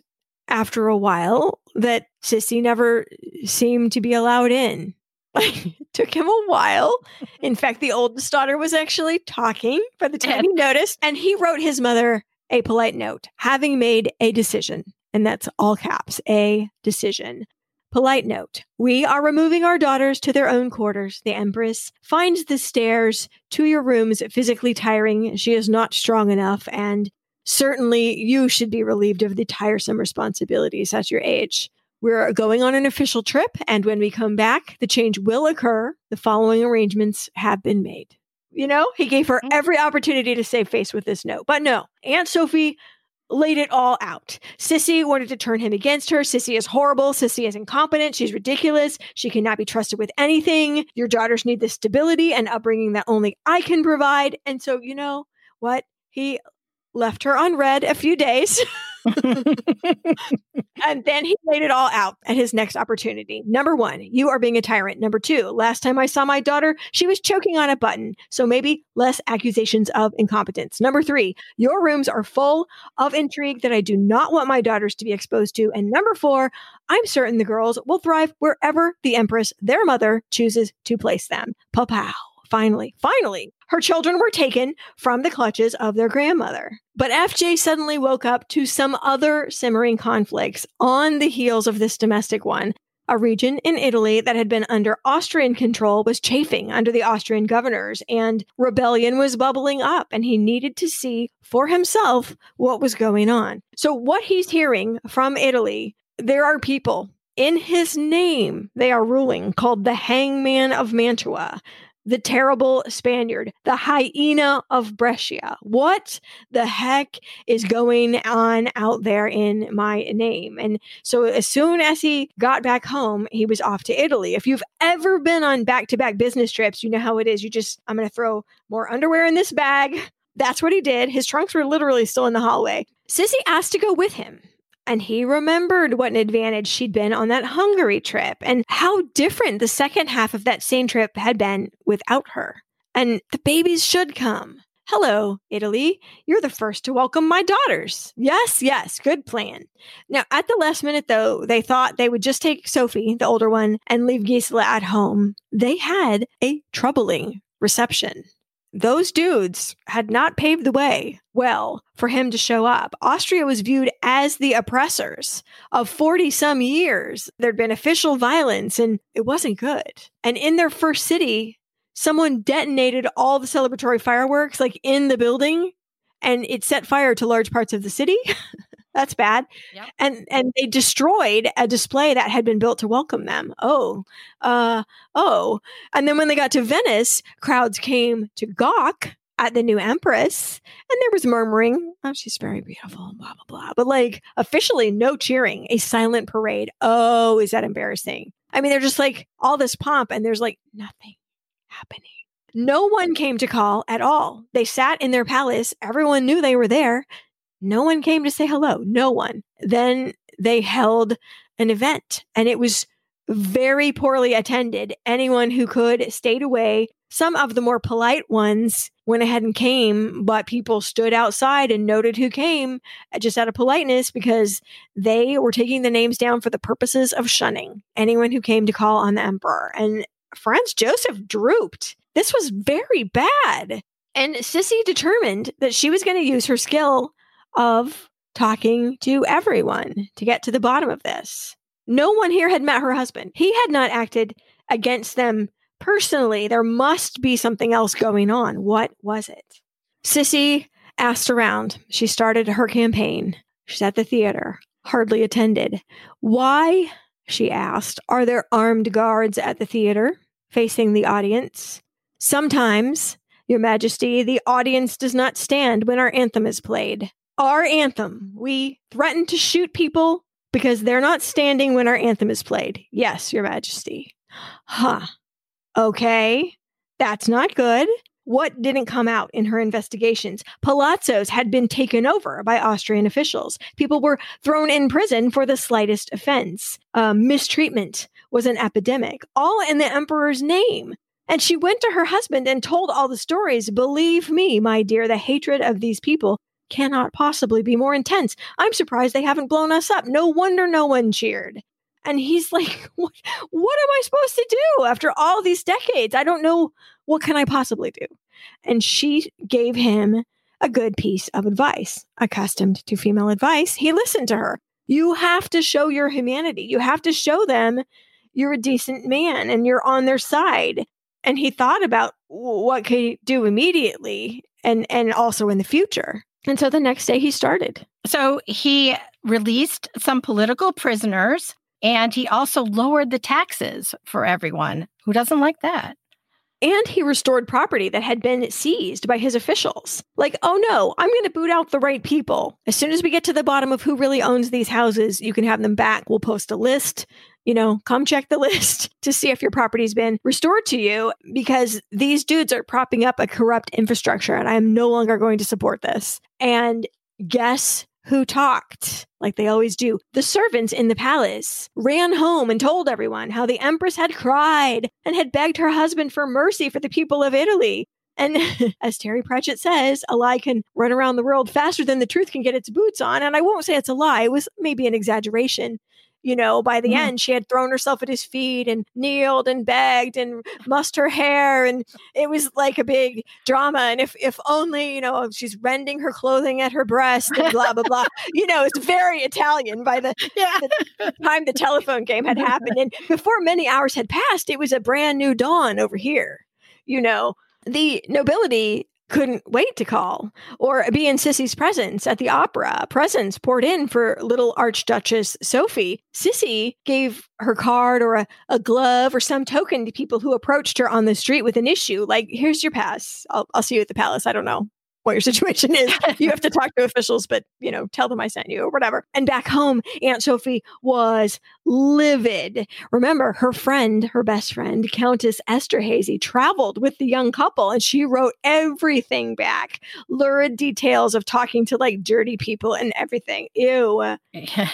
after a while that Sisi never seemed to be allowed in. it took him a while. In fact, the oldest daughter was actually talking by the time he noticed. And he wrote his mother a polite note, having made a decision. And that's all caps, a decision. Polite note We are removing our daughters to their own quarters. The Empress finds the stairs to your rooms physically tiring. She is not strong enough, and certainly you should be relieved of the tiresome responsibilities at your age. We're going on an official trip, and when we come back, the change will occur. The following arrangements have been made. You know, he gave her mm-hmm. every opportunity to save face with this note. But no, Aunt Sophie laid it all out. Sisi wanted to turn him against her. Sisi is horrible. Sisi is incompetent. She's ridiculous. She cannot be trusted with anything. Your daughters need the stability and upbringing that only I can provide. And so, you know what? He left her on red a few days. and then he laid it all out at his next opportunity. Number one, you are being a tyrant. Number two, last time I saw my daughter, she was choking on a button. So maybe less accusations of incompetence. Number three, your rooms are full of intrigue that I do not want my daughters to be exposed to. And number four, I'm certain the girls will thrive wherever the Empress, their mother, chooses to place them. Pow Pow Finally, finally, her children were taken from the clutches of their grandmother. But FJ suddenly woke up to some other simmering conflicts on the heels of this domestic one. A region in Italy that had been under Austrian control was chafing under the Austrian governors, and rebellion was bubbling up, and he needed to see for himself what was going on. So, what he's hearing from Italy, there are people in his name they are ruling called the hangman of mantua the terrible Spaniard, the hyena of Brescia. What the heck is going on out there in my name? And so, as soon as he got back home, he was off to Italy. If you've ever been on back to back business trips, you know how it is. You just, I'm going to throw more underwear in this bag. That's what he did. His trunks were literally still in the hallway. Sisi asked to go with him. And he remembered what an advantage she'd been on that Hungary trip and how different the second half of that same trip had been without her. And the babies should come. Hello, Italy. You're the first to welcome my daughters. Yes, yes, good plan. Now, at the last minute, though, they thought they would just take Sophie, the older one, and leave Gisela at home. They had a troubling reception those dudes had not paved the way well for him to show up. Austria was viewed as the oppressors of 40 some years. There'd been official violence and it wasn't good. And in their first city, someone detonated all the celebratory fireworks like in the building and it set fire to large parts of the city. That's bad. Yep. And and they destroyed a display that had been built to welcome them. Oh, uh, oh. And then when they got to Venice, crowds came to gawk at the new empress, and there was murmuring, "Oh, she's very beautiful," blah blah blah. But like officially, no cheering, a silent parade. Oh, is that embarrassing? I mean, they're just like all this pomp, and there's like nothing happening. No one came to call at all. They sat in their palace. Everyone knew they were there. No one came to say hello. No one. Then they held an event and it was very poorly attended. Anyone who could stayed away. Some of the more polite ones went ahead and came, but people stood outside and noted who came uh, just out of politeness because they were taking the names down for the purposes of shunning anyone who came to call on the emperor. And Franz Joseph drooped. This was very bad. And Sisi determined that she was going to use her skill of talking to everyone to get to the bottom of this. No one here had met her husband. He had not acted against them personally. There must be something else going on. What was it? Sisi asked around. She started her campaign. She's at the theater, hardly attended. Why, she asked, are there armed guards at the theater facing the audience? Sometimes, Your Majesty, the audience does not stand when our anthem is played our anthem. We threaten to shoot people because they're not standing when our anthem is played. Yes, Your Majesty. Huh. Okay. That's not good. What didn't come out in her investigations? Palazzos had been taken over by Austrian officials. People were thrown in prison for the slightest offense. Uh, mistreatment was an epidemic, all in the emperor's name. And she went to her husband and told all the stories. Believe me, my dear, the hatred of these people cannot possibly be more intense. I'm surprised they haven't blown us up. No wonder no one cheered. And he's like, what, what am I supposed to do after all these decades? I don't know. What can I possibly do? And she gave him a good piece of advice. Accustomed to female advice, he listened to her. You have to show your humanity. You have to show them you're a decent man and you're on their side. And he thought about what could he do immediately and and also in the future. And so the next day he started. So he released some political prisoners and he also lowered the taxes for everyone. Who doesn't like that? And he restored property that had been seized by his officials. Like, oh no, I'm going to boot out the right people. As soon as we get to the bottom of who really owns these houses, you can have them back. We'll post a list you know, come check the list to see if your property's been restored to you because these dudes are propping up a corrupt infrastructure and I am no longer going to support this. And guess who talked, like they always do. The servants in the palace ran home and told everyone how the empress had cried and had begged her husband for mercy for the people of Italy. And as Terry Pratchett says, a lie can run around the world faster than the truth can get its boots on. And I won't say it's a lie, it was maybe an exaggeration. You know, by the mm. end, she had thrown herself at his feet and kneeled and begged and mussed her hair. And it was like a big drama. And if, if only, you know, she's rending her clothing at her breast and blah, blah, blah. you know, it's very Italian by the, yeah. the time the telephone game had happened. And before many hours had passed, it was a brand new dawn over here, you know the nobility couldn't wait to call or be in Sisi's presence at the opera. Presents poured in for little Archduchess Sophie. Sisi gave her card or a, a, glove or some token to people who approached her on the street with an issue, like, here's your pass. I'll, I'll see you at the palace. I don't know what your situation is. you have to talk to officials, but you know, tell them I sent you or whatever. And back home, Aunt Sophie was livid. Remember, her friend, her best friend, Countess Esterhazy, traveled with the young couple and she wrote everything back. Lurid details of talking to like dirty people and everything. Ew.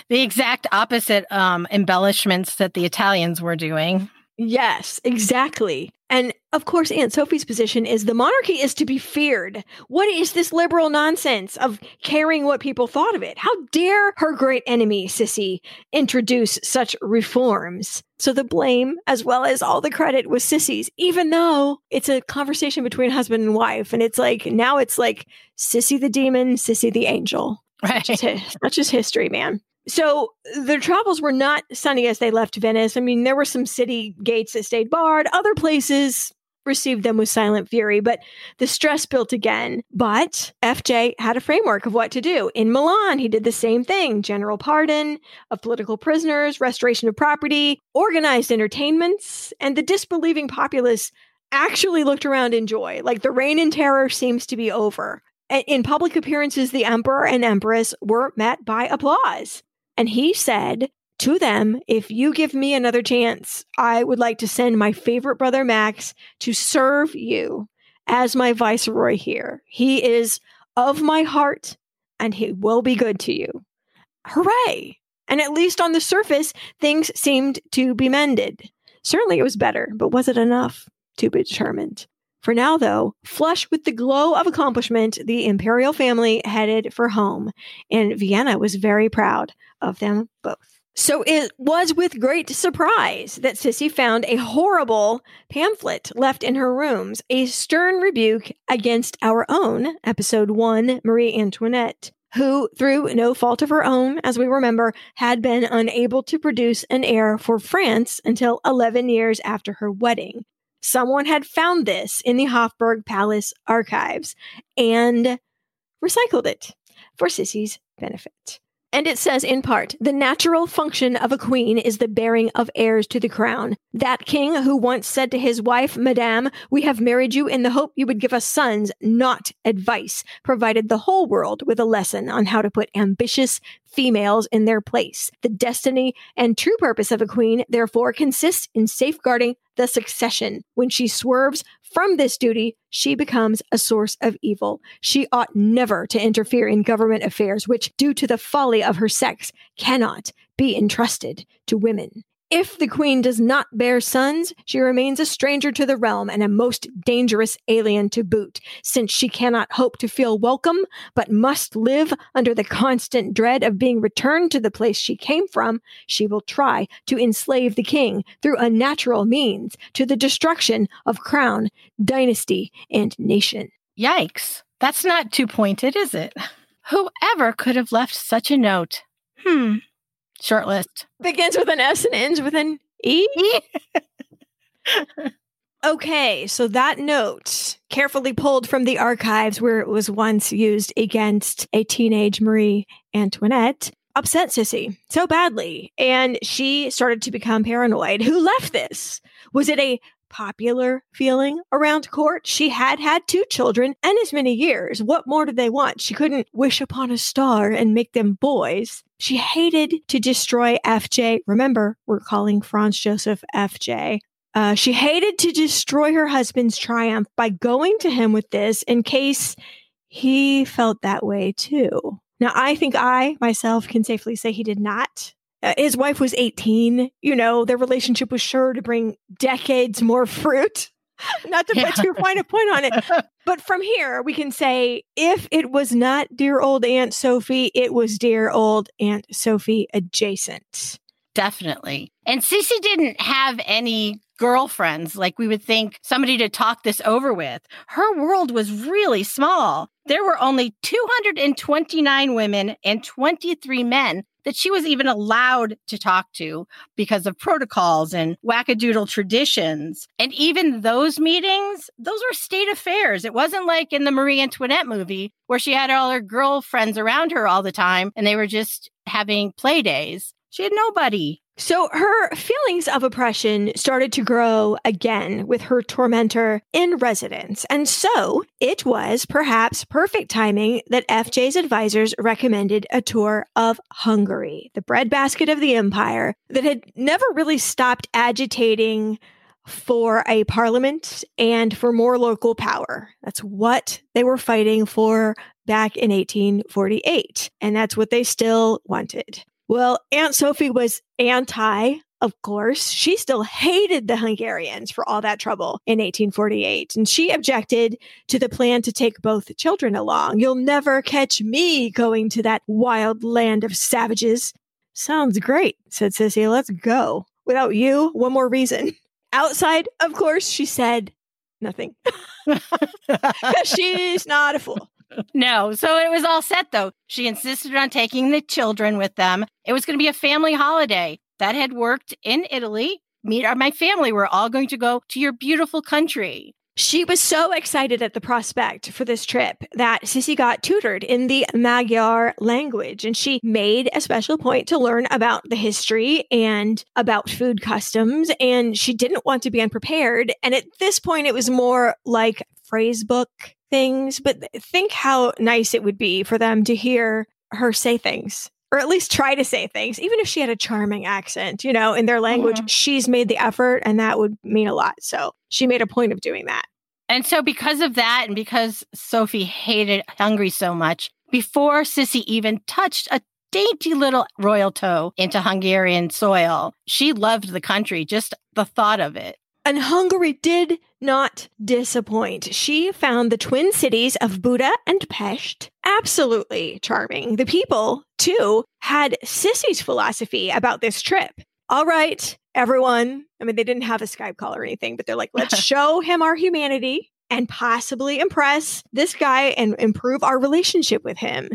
the exact opposite um, embellishments that the Italians were doing. Yes, exactly. And of course, Aunt Sophie's position is the monarchy is to be feared. What is this liberal nonsense of caring what people thought of it? How dare her great enemy, Sisi, introduce such reforms? So the blame, as well as all the credit, was Sisi's, even though it's a conversation between husband and wife. And it's like, now it's like Sisi the demon, Sisi the angel. Right. That's just, that's just history, man. So their travels were not sunny as they left Venice. I mean, there were some city gates that stayed barred, other places received them with silent fury, but the stress built again. But FJ had a framework of what to do. In Milan, he did the same thing general pardon of political prisoners, restoration of property, organized entertainments, and the disbelieving populace actually looked around in joy. Like the reign in terror seems to be over. In public appearances, the emperor and empress were met by applause. And he said to them, If you give me another chance, I would like to send my favorite brother Max to serve you as my viceroy here. He is of my heart and he will be good to you. Hooray! And at least on the surface, things seemed to be mended. Certainly it was better, but was it enough? To be determined. For now, though, flush with the glow of accomplishment, the imperial family headed for home, and Vienna was very proud of them both. So it was with great surprise that Sisi found a horrible pamphlet left in her rooms, a stern rebuke against our own episode one, Marie Antoinette, who, through no fault of her own, as we remember, had been unable to produce an heir for France until 11 years after her wedding. Someone had found this in the Hofburg Palace archives and recycled it for Sisi's benefit. And it says in part, the natural function of a queen is the bearing of heirs to the crown. That king who once said to his wife, Madame, we have married you in the hope you would give us sons, not advice, provided the whole world with a lesson on how to put ambitious females in their place. The destiny and true purpose of a queen, therefore, consists in safeguarding the succession. When she swerves from this duty, she becomes a source of evil. She ought never to interfere in government affairs, which, due to the folly of her sex, cannot be entrusted to women. If the queen does not bear sons, she remains a stranger to the realm and a most dangerous alien to boot, since she cannot hope to feel welcome, but must live under the constant dread of being returned to the place she came from. She will try to enslave the king through unnatural means to the destruction of crown, dynasty, and nation. Yikes. That's not too pointed, is it? Whoever could have left such a note? Hmm. Short list. Begins with an S and ends with an E. okay, so that note, carefully pulled from the archives where it was once used against a teenage Marie Antoinette, upset Sisi so badly. And she started to become paranoid. Who left this? Was it a popular feeling around court. She had had two children and as many years. What more did they want? She couldn't wish upon a star and make them boys. She hated to destroy FJ. Remember, we're calling Franz Joseph FJ. Uh, she hated to destroy her husband's triumph by going to him with this in case he felt that way too. Now, I think I myself can safely say he did not. Uh, his wife was 18. You know, their relationship was sure to bring decades more fruit. not to put too fine a point on it. But from here, we can say if it was not dear old Aunt Sophie, it was dear old Aunt Sophie adjacent. Definitely. And Sisi didn't have any girlfriends like we would think somebody to talk this over with. Her world was really small. There were only 229 women and 23 men that she was even allowed to talk to because of protocols and wackadoodle traditions. And even those meetings, those were state affairs. It wasn't like in the Marie Antoinette movie where she had all her girlfriends around her all the time and they were just having play days. She had nobody. So her feelings of oppression started to grow again with her tormentor in residence. And so it was perhaps perfect timing that FJ's advisors recommended a tour of Hungary, the breadbasket of the empire that had never really stopped agitating for a parliament and for more local power. That's what they were fighting for back in 1848. And that's what they still wanted. Well, Aunt Sophie was anti, of course. She still hated the Hungarians for all that trouble in 1848. And she objected to the plan to take both children along. You'll never catch me going to that wild land of savages. Sounds great, said Sisi. Let's go. Without you, one more reason. Outside, of course, she said nothing. Because she's not a fool no. So it was all set though. She insisted on taking the children with them. It was going to be a family holiday. That had worked in Italy. Meet my family. We're all going to go to your beautiful country. She was so excited at the prospect for this trip that Sisi got tutored in the Magyar language and she made a special point to learn about the history and about food customs. And she didn't want to be unprepared. And at this point, it was more like phrase book things, but think how nice it would be for them to hear her say things or at least try to say things, even if she had a charming accent, you know, in their language. Mm-hmm. She's made the effort and that would mean a lot. So she made a point of doing that. And so, because of that, and because Sophie hated Hungary so much, before Sisi even touched a dainty little royal toe into Hungarian soil, she loved the country, just the thought of it. And Hungary did not disappoint. She found the twin cities of Buda and Pest absolutely charming. The people, too, had Sisi's philosophy about this trip. All right, everyone. I mean, they didn't have a Skype call or anything, but they're like, let's show him our humanity and possibly impress this guy and improve our relationship with him.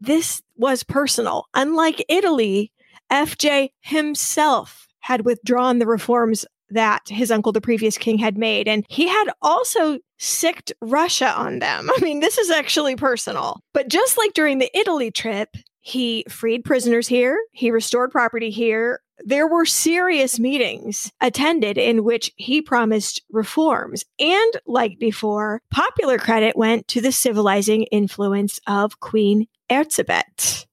This was personal. Unlike Italy, FJ himself had withdrawn the reforms that his uncle, the previous king, had made. And he had also sicked Russia on them. I mean, this is actually personal. But just like during the Italy trip, he freed prisoners here, he restored property here. There were serious meetings attended in which he promised reforms. And like before, popular credit went to the civilizing influence of Queen Erzsébet.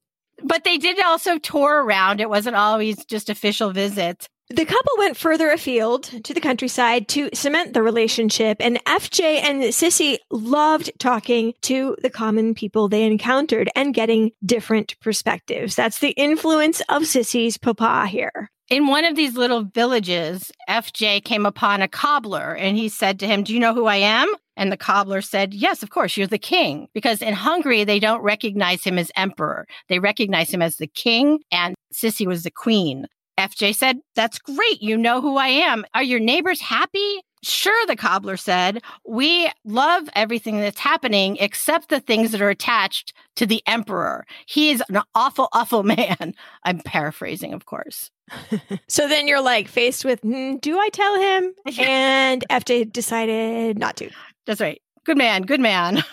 But they did also tour around. It wasn't always just official visits. The couple went further afield to the countryside to cement the relationship, and FJ and Sisi loved talking to the common people they encountered and getting different perspectives. That's the influence of Sisi's papa here. In one of these little villages, FJ came upon a cobbler and he said to him, Do you know who I am? And the cobbler said, Yes, of course, you're the king. Because in Hungary, they don't recognize him as emperor. They recognize him as the king, and Sisi was the queen. FJ said, That's great. You know who I am. Are your neighbors happy? Sure, the cobbler said. We love everything that's happening except the things that are attached to the emperor. He is an awful, awful man. I'm paraphrasing, of course. so then you're like faced with, mm, do I tell him? And FJ decided not to. That's right. Good man. Good man.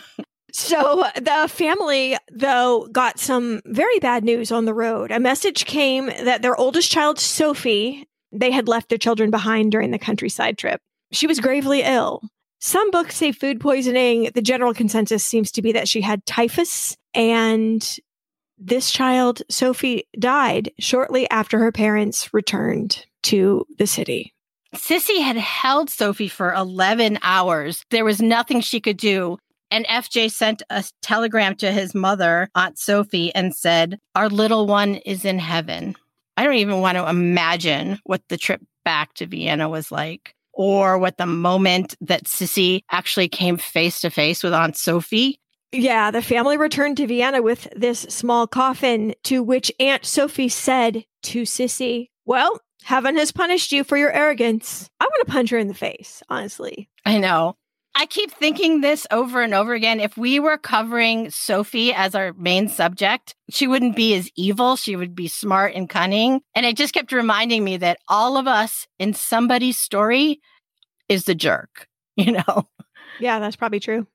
So the family, though, got some very bad news on the road. A message came that their oldest child, Sophie, they had left their children behind during the countryside trip. She was gravely ill. Some books say food poisoning. The general consensus seems to be that she had typhus. And this child, Sophie, died shortly after her parents returned to the city. Sisi had held Sophie for 11 hours. There was nothing she could do. And FJ sent a telegram to his mother, Aunt Sophie, and said, Our little one is in heaven. I don't even want to imagine what the trip back to Vienna was like or what the moment that Sisi actually came face to face with Aunt Sophie. Yeah, the family returned to Vienna with this small coffin, to which Aunt Sophie said to Sisi, Well, heaven has punished you for your arrogance. I want to punch her in the face, honestly. I know. I keep thinking this over and over again. If we were covering Sophie as our main subject, she wouldn't be as evil. She would be smart and cunning. And it just kept reminding me that all of us in somebody's story is the jerk, you know? Yeah, that's probably true.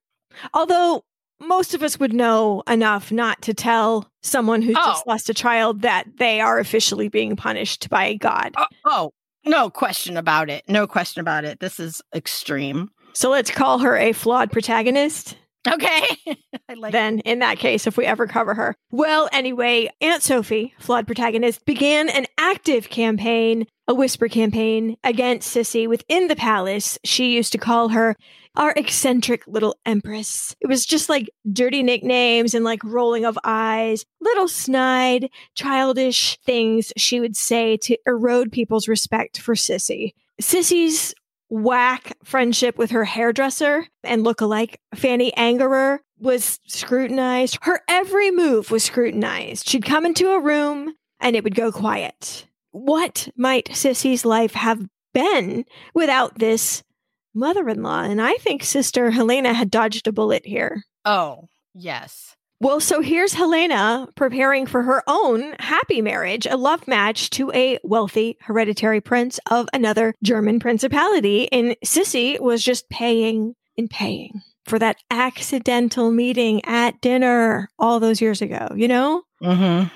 Although most of us would know enough not to tell someone who oh. just lost a child that they are officially being punished by God. Oh, oh, no question about it. No question about it. This is extreme. So let's call her a flawed protagonist. Okay. like then, in that case, if we ever cover her. Well, anyway, Aunt Sophie, flawed protagonist, began an active campaign, a whisper campaign against Sisi within the palace. She used to call her our eccentric little empress. It was just like dirty nicknames and like rolling of eyes, little snide, childish things she would say to erode people's respect for Sisi. Sisi's whack friendship with her hairdresser and look-alike Fanny Angerer was scrutinized. Her every move was scrutinized. She'd come into a room and it would go quiet. What might Sisi's life have been without this mother in law? And I think Sister Helena had dodged a bullet here. Oh, yes. Well, so here's Helena preparing for her own happy marriage, a love match to a wealthy hereditary prince of another German principality. And Sisi was just paying and paying for that accidental meeting at dinner all those years ago, you know? Mm-hmm.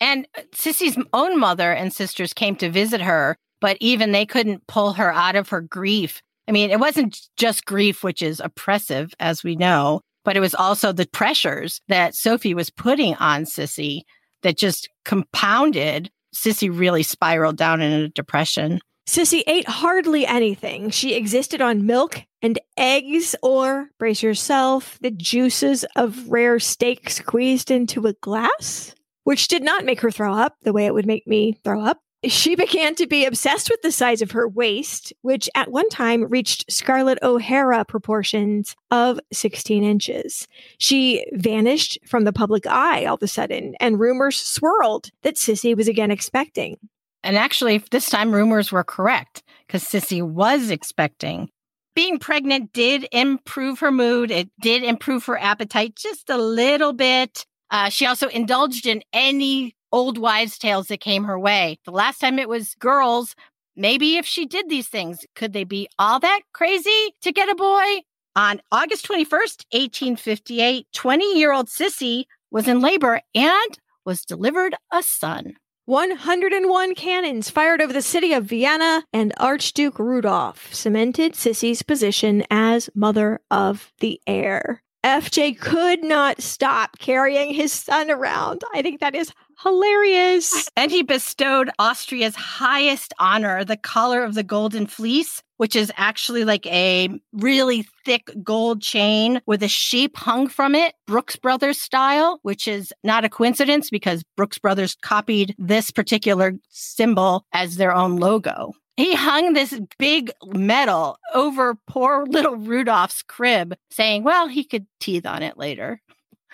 And Sisi's own mother and sisters came to visit her, but even they couldn't pull her out of her grief. I mean, it wasn't just grief, which is oppressive, as we know but it was also the pressures that Sophie was putting on Sisi that just compounded. Sisi really spiraled down in a depression. Sisi ate hardly anything. She existed on milk and eggs, or brace yourself, the juices of rare steak squeezed into a glass, which did not make her throw up the way it would make me throw up. She began to be obsessed with the size of her waist, which at one time reached Scarlett O'Hara proportions of 16 inches. She vanished from the public eye all of a sudden, and rumors swirled that Sisi was again expecting. And actually, this time rumors were correct because Sisi was expecting. Being pregnant did improve her mood. It did improve her appetite just a little bit. Uh, she also indulged in any old wives' tales that came her way. The last time it was girls, maybe if she did these things, could they be all that crazy to get a boy? On August 21st, 1858, 20 year old Sisi was in labor and was delivered a son. 101 cannons fired over the city of Vienna, and Archduke Rudolph cemented Sisi's position as mother of the heir. FJ could not stop carrying his son around. I think that is hilarious. And he bestowed Austria's highest honor, the Collar of the Golden Fleece, which is actually like a really thick gold chain with a sheep hung from it, Brooks Brothers style, which is not a coincidence because Brooks Brothers copied this particular symbol as their own logo. He hung this big medal over poor little Rudolph's crib, saying, well, he could teeth on it later.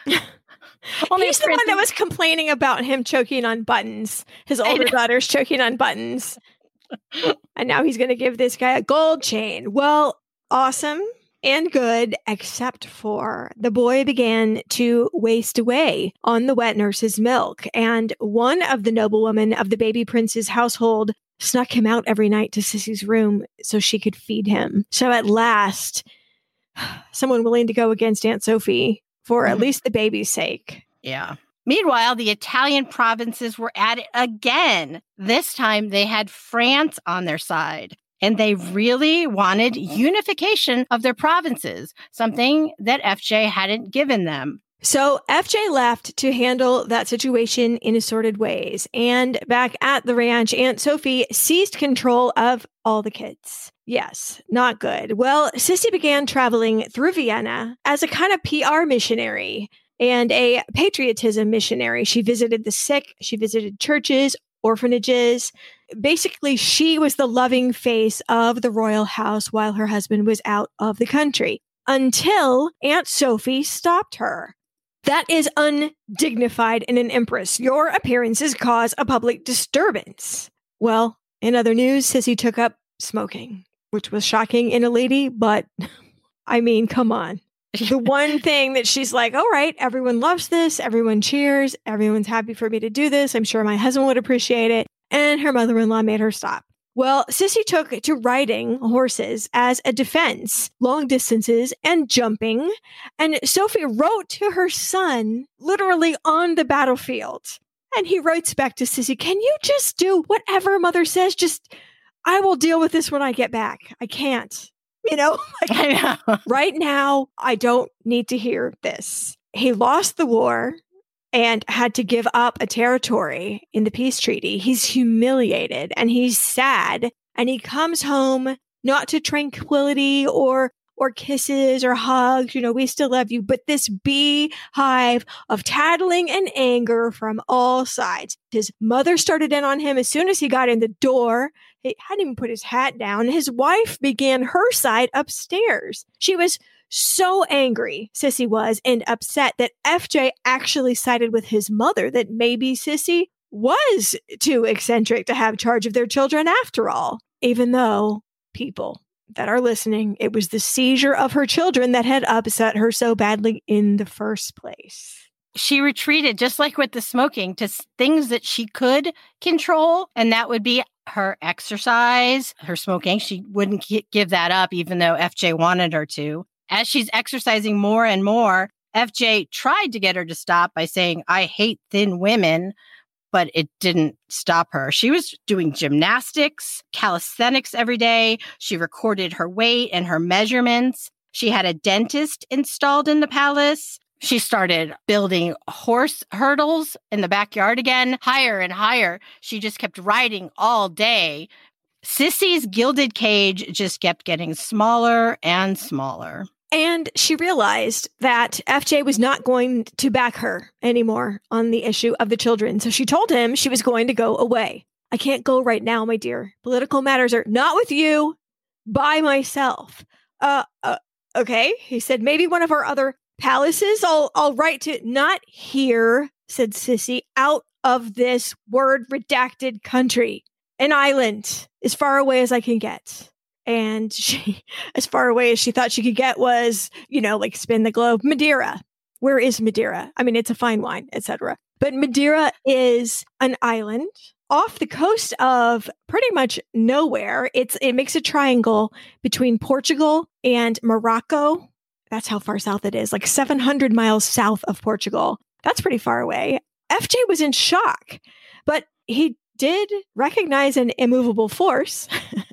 Only He's the one that was complaining about him choking on buttons. His older daughter's choking on buttons. and now he's going to give this guy a gold chain. Well, awesome and good, except for the boy began to waste away on the wet nurse's milk. And one of the noblewomen of the baby prince's household snuck him out every night to Sisi's room so she could feed him. So at last, someone willing to go against Aunt Sophie for at mm-hmm. least the baby's sake. Yeah. Meanwhile, the Italian provinces were at it again. This time they had France on their side. And they really wanted unification of their provinces, something that FJ hadn't given them. So FJ left to handle that situation in assorted ways. And back at the ranch, Aunt Sophie seized control of all the kids. Yes, not good. Well, Sisi began traveling through Vienna as a kind of PR missionary and a patriotism missionary. She visited the sick, she visited churches, orphanages. Basically, she was the loving face of the royal house while her husband was out of the country until Aunt Sophie stopped her. That is undignified in an empress. Your appearances cause a public disturbance. Well, in other news, Sisi took up smoking, which was shocking in a lady, but I mean, come on. The one thing that she's like, all right, everyone loves this, everyone cheers, everyone's happy for me to do this. I'm sure my husband would appreciate it. And her mother in law made her stop. Well, Sisi took to riding horses as a defense, long distances and jumping. And Sophie wrote to her son literally on the battlefield. And he writes back to Sisi, Can you just do whatever mother says? Just, I will deal with this when I get back. I can't. You know, like, know. right now, I don't need to hear this. He lost the war and had to give up a territory in the peace treaty. He's humiliated and he's sad and he comes home not to tranquility or or kisses or hugs, you know, we still love you, but this beehive of tattling and anger from all sides. His mother started in on him as soon as he got in the door. He hadn't even put his hat down. His wife began her side upstairs. She was so angry, Sisi was, and upset that FJ actually sided with his mother that maybe Sisi was too eccentric to have charge of their children after all, even though people that are listening, it was the seizure of her children that had upset her so badly in the first place. She retreated, just like with the smoking, to things that she could control, and that would be her exercise, her smoking. She wouldn't give that up, even though FJ wanted her to. As she's exercising more and more, FJ tried to get her to stop by saying, I hate thin women, but it didn't stop her. She was doing gymnastics, calisthenics every day. She recorded her weight and her measurements. She had a dentist installed in the palace. She started building horse hurdles in the backyard again, higher and higher. She just kept riding all day. Sisi's gilded cage just kept getting smaller and smaller. And she realized that FJ was not going to back her anymore on the issue of the children. So she told him she was going to go away. I can't go right now, my dear. Political matters are not with you, by myself. Uh, uh okay. He said, maybe one of our other palaces. I'll, I'll write to, not here, said Sisi, out of this word redacted country. An island as far away as I can get and she as far away as she thought she could get was you know like spin the globe. Madeira. Where is madeira? I mean it's a fine wine etc but madeira is an island off the coast of pretty much nowhere. It's it makes a triangle between portugal and morocco. That's how far south it is like 700 miles south of portugal. That's pretty far away. Fj was in shock but he did recognize an immovable force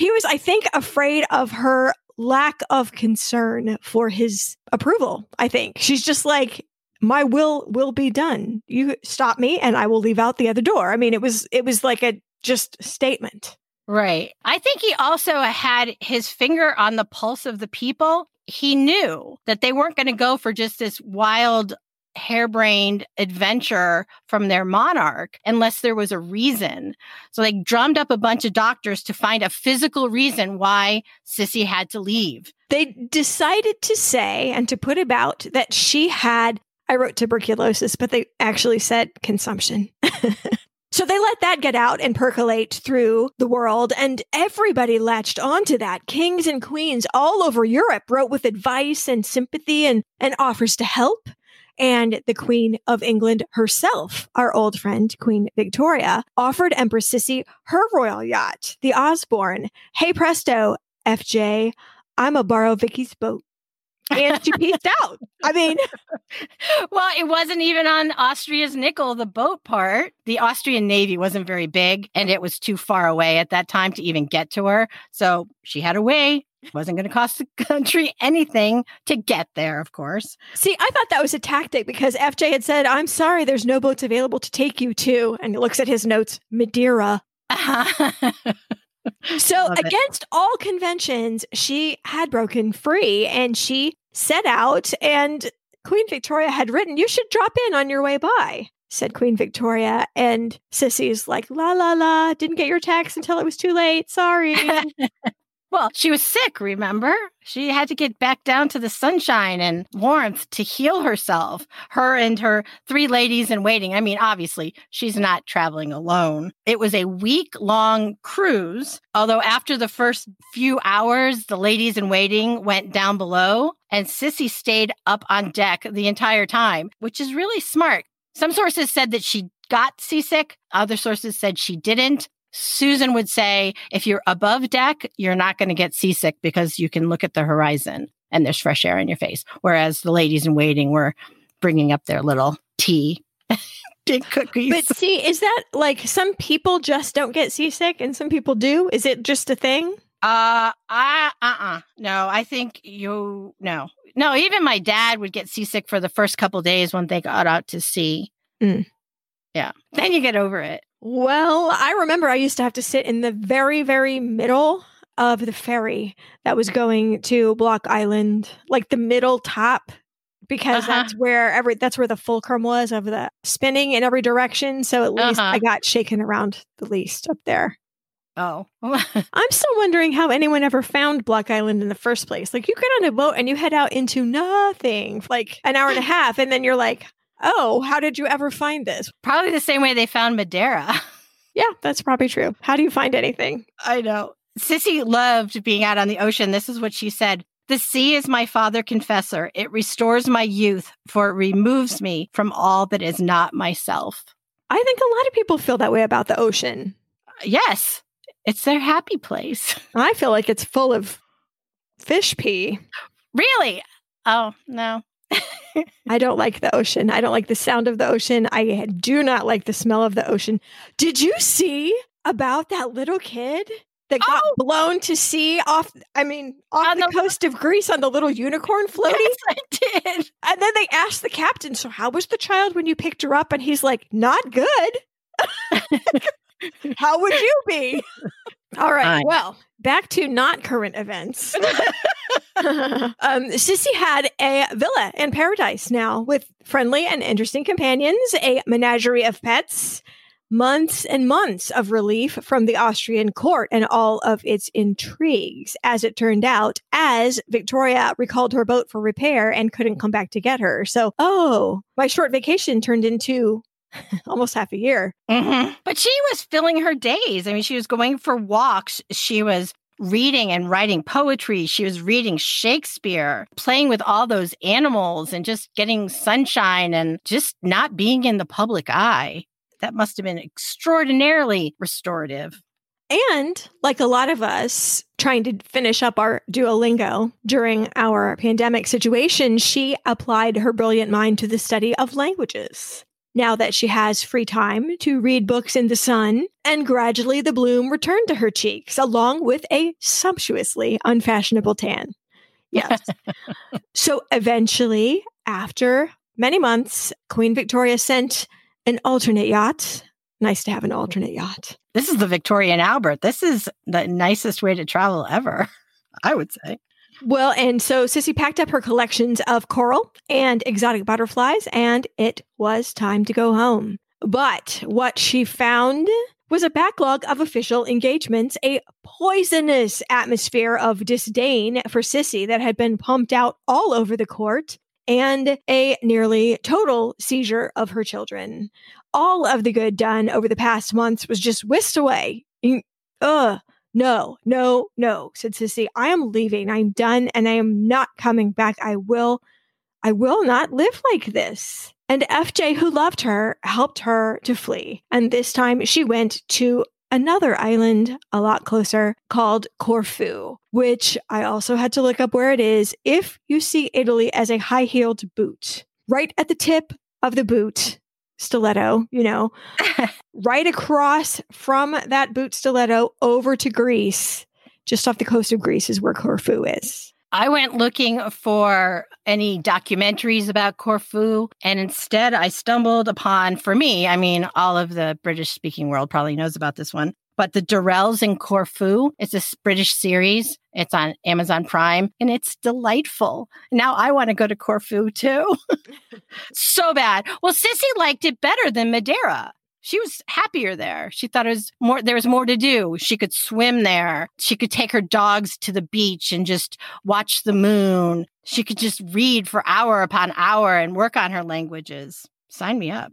he was, I think, afraid of her lack of concern for his approval. I think she's just like, my will will be done. You stop me and I will leave out the other door. I mean, it was it was like a just statement. Right. I think he also had his finger on the pulse of the people. He knew that they weren't going to go for just this wild harebrained adventure from their monarch unless there was a reason. So they drummed up a bunch of doctors to find a physical reason why Sisi had to leave. They decided to say and to put about that she had, I wrote tuberculosis, but they actually said consumption. So they let that get out and percolate through the world, and everybody latched onto that. Kings and queens all over Europe wrote with advice and sympathy and, and offers to help and the Queen of England herself, our old friend, Queen Victoria, offered Empress Sisi her royal yacht, the Osborne. Hey presto, FJ, I'm a borrow Vicky's boat. And she peaced out. I mean, well, it wasn't even on Austria's nickel, the boat part. The Austrian Navy wasn't very big and it was too far away at that time to even get to her. So she had a way Wasn't going to cost the country anything to get there, of course. See, I thought that was a tactic because FJ had said, I'm sorry, there's no boats available to take you to. And he looks at his notes, Madeira. so, Love it. against all conventions, she had broken free and she set out. And Queen Victoria had written, You should drop in on your way by, said Queen Victoria. And Sisi's like, La la la, didn't get your text until it was too late. Sorry. Well, she was sick, remember? She had to get back down to the sunshine and warmth to heal herself. Her and her three ladies in waiting. I mean, obviously, she's not traveling alone. It was a week long cruise, although after the first few hours, the ladies in waiting went down below and Sisi stayed up on deck the entire time, which is really smart. Some sources said that she got seasick, other sources said she didn't. Susan would say, if you're above deck, you're not going to get seasick because you can look at the horizon and there's fresh air in your face. Whereas the ladies in waiting were bringing up their little tea, cookies. but see, is that like some people just don't get seasick and some people do? Is it just a thing? uh, I, uh-uh. No, I think you, no. No, even my dad would get seasick for the first couple days when they got out to sea. Mm. Yeah. Then you get over it. Well, I remember I used to have to sit in the very, very middle of the ferry that was going to Block Island, like the middle top, because Uh-huh. that's where every that's where the fulcrum was of the spinning in every direction. So at least Uh-huh. I got shaken around the least up there. Oh. I'm still wondering how anyone ever found Block Island in the first place. Like you get on a boat and you head out into nothing for like an hour and a half, and then you're like, oh, how did you ever find this? Probably the same way they found Madeira. Yeah, that's probably true. How do you find anything? I know. Sisi loved being out on the ocean. This is what she said. The sea is my father confessor. It restores my youth, for it removes me from all that is not myself. I think a lot of people feel that way about the ocean. Yes, it's their happy place. I feel like it's full of fish pee. Really? Oh, no. I don't like the ocean. I don't like the sound of the ocean. I do not like the smell of the ocean. Did you see about that little kid that got Oh! blown to sea off I mean off On the, the- coast of Greece on the little unicorn floaty? Yes, I did. And then they asked the captain, "So how was the child when you picked her up?" And he's like, "Not good." how would you be? All right. Fine. Well, back to not current events. um, Sisi had a villa in paradise now with friendly and interesting companions, a menagerie of pets, months and months of relief from the Austrian court and all of its intrigues. As it turned out, as Victoria recalled her boat for repair and couldn't come back to get her. So, oh, my short vacation turned into almost half a year. Mhm. But she was filling her days. I mean, she was going for walks. She was reading and writing poetry. She was reading Shakespeare, playing with all those animals and just getting sunshine and just not being in the public eye. That must have been extraordinarily restorative. And like a lot of us trying to finish up our Duolingo during our pandemic situation, she applied her brilliant mind to the study of languages. Now that she has free time to read books in the sun, and gradually the bloom returned to her cheeks, along with a sumptuously unfashionable tan. Yes. so eventually, after many months, Queen Victoria sent an alternate yacht. Nice to have an alternate yacht. This is the Victoria and Albert. This is the nicest way to travel ever, I would say. Well, and so Sisi packed up her collections of coral and exotic butterflies, and it was time to go home. But what she found was a backlog of official engagements, a poisonous atmosphere of disdain for Sisi that had been pumped out all over the court, and a nearly total seizure of her children. All of the good done over the past months was just whisked away. Ugh. No, no, no, said Sisi. I am leaving. I'm done and I am not coming back. I will, I will not live like this. And FJ, who loved her, helped her to flee. And this time she went to another island a lot closer called Corfu, which I also had to look up where it is. If you see Italy as a high heeled boot, right at the tip of the boot, stiletto, you know, right across from that boot stiletto over to Greece just off the coast of Greece is where Corfu is. I went looking for any documentaries about Corfu, and instead I stumbled upon, for me, I mean, all of the British speaking world probably knows about this one, but The Durrells in Corfu. It's a British series. It's on Amazon Prime and it's delightful. Now I want to go to Corfu too. so bad. Well, Sisi liked it better than Madeira she was happier there. She thought it was more, there was more to do. She could swim there. She could take her dogs to the beach and just watch the moon. She could just read for hour upon hour and work on her languages. Sign me up.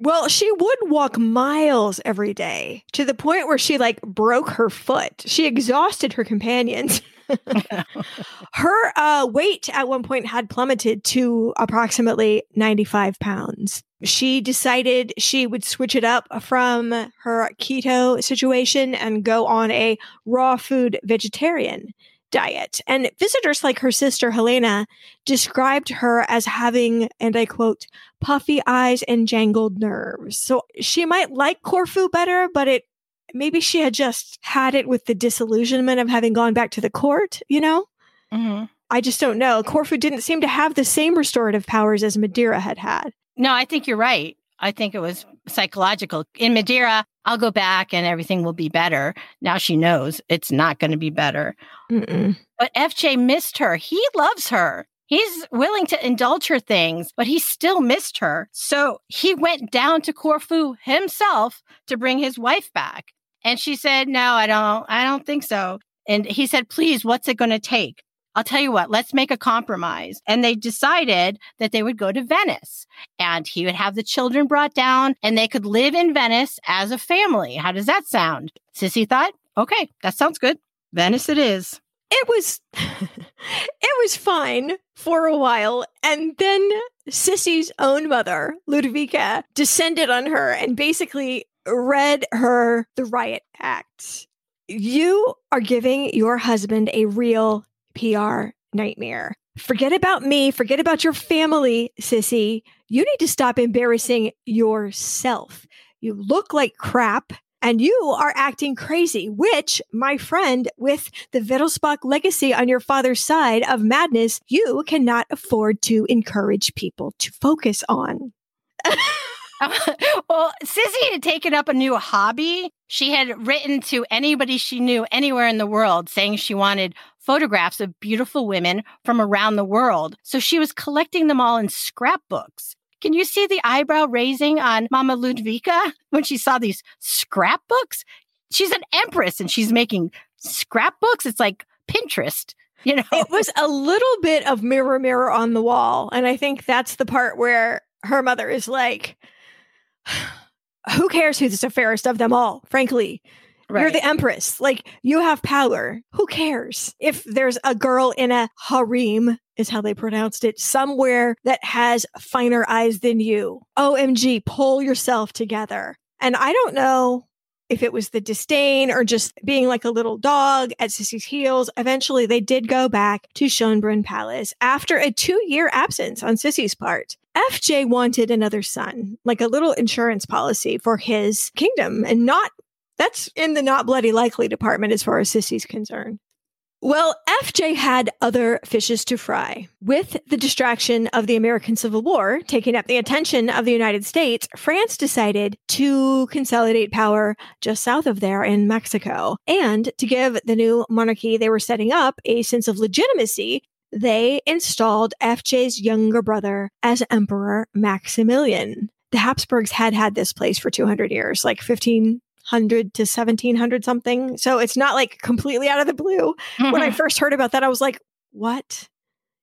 Well, she would walk miles every day to the point where she like broke her foot. She exhausted her companions. her uh, weight at one point had plummeted to approximately 95 pounds. She decided she would switch it up from her keto situation and go on a raw food vegetarian diet. And visitors like her sister Helena described her as having, and I quote, puffy eyes and jangled nerves. So she might like Corfu better, but it maybe she had just had it with the disillusionment of having gone back to the court, you know? Mm-hmm. I just don't know. Corfu didn't seem to have the same restorative powers as Madeira had had. No, I think you're right. I think it was psychological. In Madeira, I'll go back and everything will be better. Now she knows it's not going to be better. Mm-mm. But FJ missed her. He loves her. He's willing to indulge her things, but he still missed her. So he went down to Corfu himself to bring his wife back. And she said, "No, I don't I don't think so." And he said, "Please, what's it going to take?" I'll tell you what, let's make a compromise. And they decided that they would go to Venice and he would have the children brought down and they could live in Venice as a family. How does that sound? Sisi thought, okay, that sounds good. Venice it is. It was it was fine for a while and then Sisi's own mother, Ludovica, descended on her and basically read her the riot act. You are giving your husband a real PR nightmare. Forget about me. Forget about your family, Sisi. You need to stop embarrassing yourself. You look like crap and you are acting crazy, which, my friend, with the Wittelsbach legacy on your father's side of madness, you cannot afford to encourage people to focus on. well, Sisi had taken up a new hobby. She had written to anybody she knew anywhere in the world saying she wanted photographs of beautiful women from around the world. So she was collecting them all in scrapbooks. Can you see the eyebrow raising on Mama Ludwika when she saw these scrapbooks? She's an empress and she's making scrapbooks. It's like Pinterest. You know, it was a little bit of mirror, mirror on the wall. And I think that's the part where her mother is like, who cares who's the fairest of them all, frankly? Right. You're the empress. Like you have power. Who cares if there's a girl in a harem, is how they pronounced it, somewhere that has finer eyes than you? OMG, pull yourself together. And I don't know if it was the disdain or just being like a little dog at Sisi's heels. Eventually, they did go back to Schönbrunn Palace after a two year absence on Sissy's part. FJ wanted another son, like a little insurance policy for his kingdom, and not that's in the not bloody likely department as far as Sisi's concerned. Well, FJ had other fishes to fry. With the distraction of the American Civil War taking up the attention of the United States, France decided to consolidate power just south of there in Mexico. And to give the new monarchy they were setting up a sense of legitimacy, they installed FJ's younger brother as Emperor Maximilian. The Habsburgs had had this place for 200 years, like 15 hundred to seventeen hundred something. So it's not like completely out of the blue. Mm-hmm. When I mm-hmm. first heard about that, I was like, "What?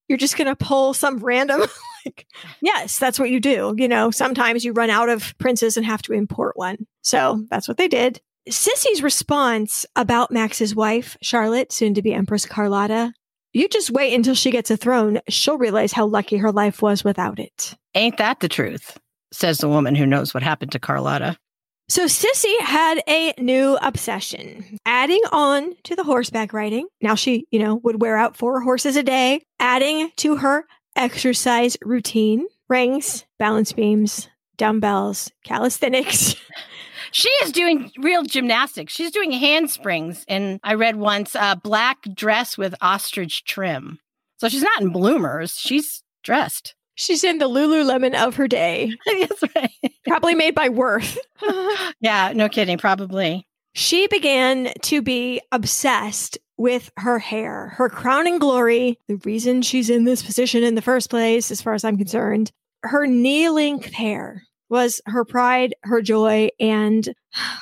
You're just gonna pull some random?" like, yes, that's what you do. You know, sometimes you run out of princes and have to import one. So that's what they did. Sisi's response about Max's wife, Charlotte, soon to be Empress Carlotta, you just wait until she gets a throne. She'll realize how lucky her life was without it. Ain't that the truth? Says the woman who knows what happened to Carlotta. So Sisi had a new obsession, adding on to the horseback riding. Now she, you know, would wear out four horses a day, adding to her exercise routine, rings, balance beams, dumbbells, calisthenics. she is doing real gymnastics. She's doing handsprings. And I read once a black dress with ostrich trim. So she's not in bloomers. She's dressed. She's in the Lululemon of her day. That's right. Probably made by Worth. yeah, no kidding. Probably. She began to be obsessed with her hair, her crowning glory, the reason she's in this position in the first place, as far as I'm concerned. Her knee length hair was her pride, her joy, and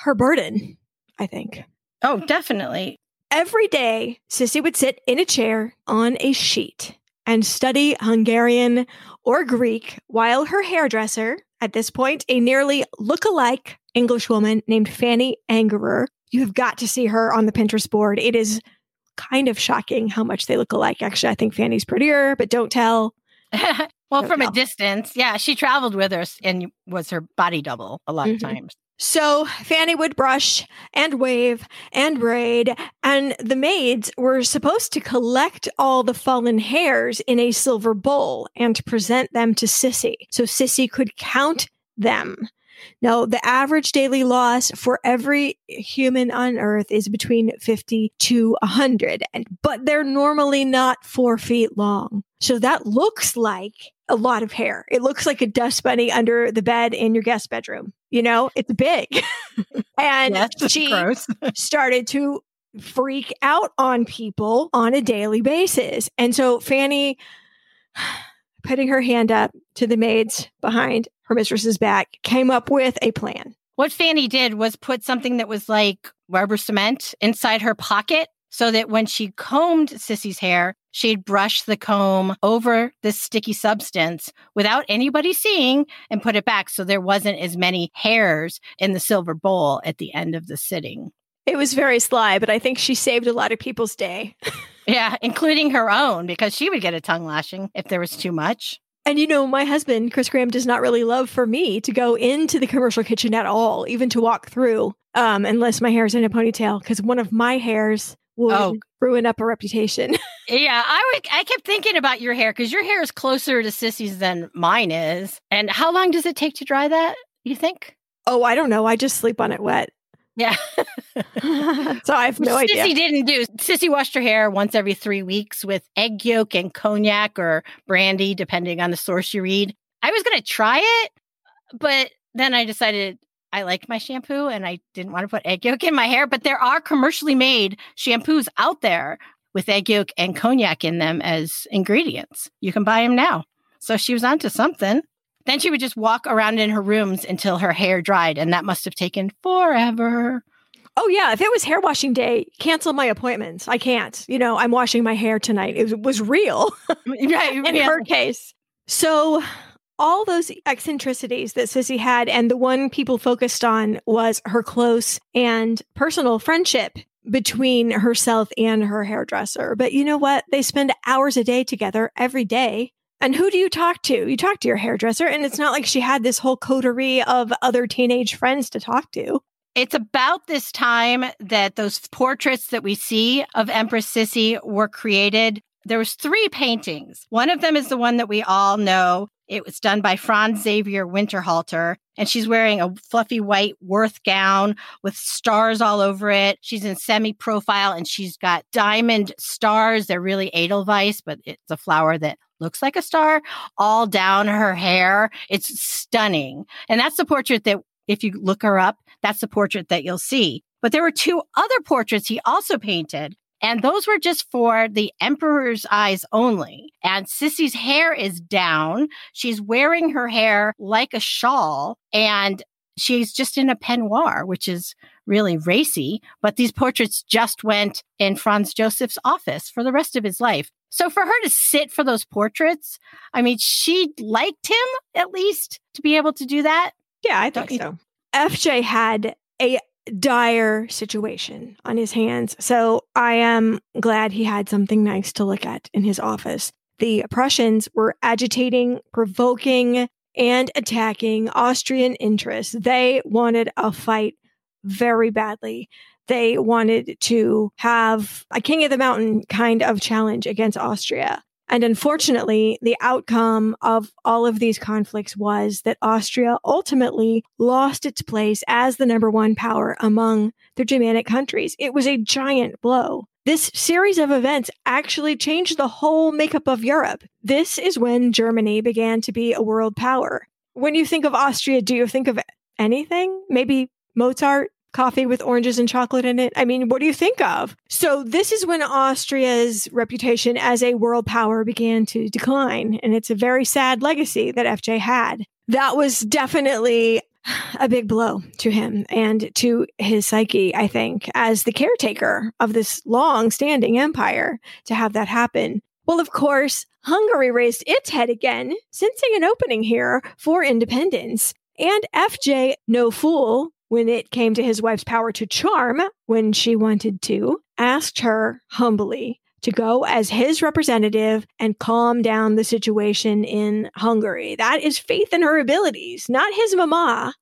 her burden, I think. Oh, definitely. Every day, Sisi would sit in a chair on a sheet and study Hungarian or Greek while her hairdresser, at this point, a nearly look-alike Englishwoman named Fanny Angerer, you have got to see her on the Pinterest board. It is kind of shocking how much they look alike. Actually, I think Fanny's prettier, but don't tell. well, don't from tell. a distance, yeah, she traveled with us and was her body double a lot mm-hmm. of times. So Fanny would brush and wave and braid, and the maids were supposed to collect all the fallen hairs in a silver bowl and present them to Sisi so Sisi could count them. Now, the average daily loss for every human on earth is between 50 to 100, and, but they're normally not four feet long. So that looks like a lot of hair. It looks like a dust bunny under the bed in your guest bedroom. You know, it's big. and yes, she started to freak out on people on a daily basis. And so Fanny putting her hand up to the maids behind her mistress's back, came up with a plan. What Fanny did was put something that was like rubber cement inside her pocket so that when she combed Sisi's hair, she'd brush the comb over this sticky substance without anybody seeing and put it back so there wasn't as many hairs in the silver bowl at the end of the sitting. It was very sly, but I think she saved a lot of people's day. yeah, including her own, because she would get a tongue lashing if there was too much. And you know, my husband, Chris Graham, does not really love for me to go into the commercial kitchen at all, even to walk through, um, unless my hair is in a ponytail, because one of my hairs would oh. ruin up a reputation. yeah, I would, I kept thinking about your hair because your hair is closer to Sisi's than mine is. And how long does it take to dry that? You think? Oh, I don't know. I just sleep on it wet. Yeah. so I have no Sisi idea. Sisi didn't do. Sisi washed her hair once every three weeks with egg yolk and cognac or brandy, depending on the source you read. I was going to try it, but then I decided I liked my shampoo and I didn't want to put egg yolk in my hair. But there are commercially made shampoos out there with egg yolk and cognac in them as ingredients. You can buy them now. So she was onto something. Then she would just walk around in her rooms until her hair dried, and that must have taken forever. Oh yeah, if it was hair washing day, cancel my appointments. I can't. You know, I'm washing my hair tonight. It was real. right, in yeah. her case. So all those eccentricities that Sisi had, and the one people focused on was her close and personal friendship between herself and her hairdresser. But you know what? They spend hours a day together every day. And who do you talk to? You talk to your hairdresser, and it's not like she had this whole coterie of other teenage friends to talk to. It's about this time that those portraits that we see of Empress Sisi were created. There was three paintings. One of them is the one that we all know. It was done by Franz Xavier Winterhalter, and she's wearing a fluffy white Worth gown with stars all over it. She's in semi profile and she's got diamond stars. They're really Edelweiss, but it's a flower that looks like a star all down her hair. It's stunning. And that's the portrait that, if you look her up, that's the portrait that you'll see. But there were two other portraits he also painted. And those were just for the emperor's eyes only. And Sisi's hair is down. She's wearing her hair like a shawl and she's just in a peignoir, which is really racy. But these portraits just went in Franz Joseph's office for the rest of his life. So for her to sit for those portraits, I mean, she liked him at least to be able to do that. Yeah, I think so. FJ had a dire situation on his hands. So I am glad he had something nice to look at in his office. The Prussians were agitating, provoking, and attacking Austrian interests. They wanted a fight very badly they wanted to have a king of the mountain kind of challenge against Austria. And unfortunately, the outcome of all of these conflicts was that Austria ultimately lost its place as the number one power among the Germanic countries. It was a giant blow. This series of events actually changed the whole makeup of Europe. This is when Germany began to be a world power. When you think of Austria, do you think of anything? Maybe Mozart, coffee with oranges and chocolate in it. I mean, what do you think of? So, this is when Austria's reputation as a world power began to decline. And it's a very sad legacy that FJ had. That was definitely a big blow to him and to his psyche, I think, as the caretaker of this long standing empire to have that happen. Well, of course, Hungary raised its head again, sensing an opening here for independence. And FJ, no fool, when it came to his wife's power to charm when she wanted to, asked her humbly to go as his representative and calm down the situation in Hungary. That is faith in her abilities, not his mama,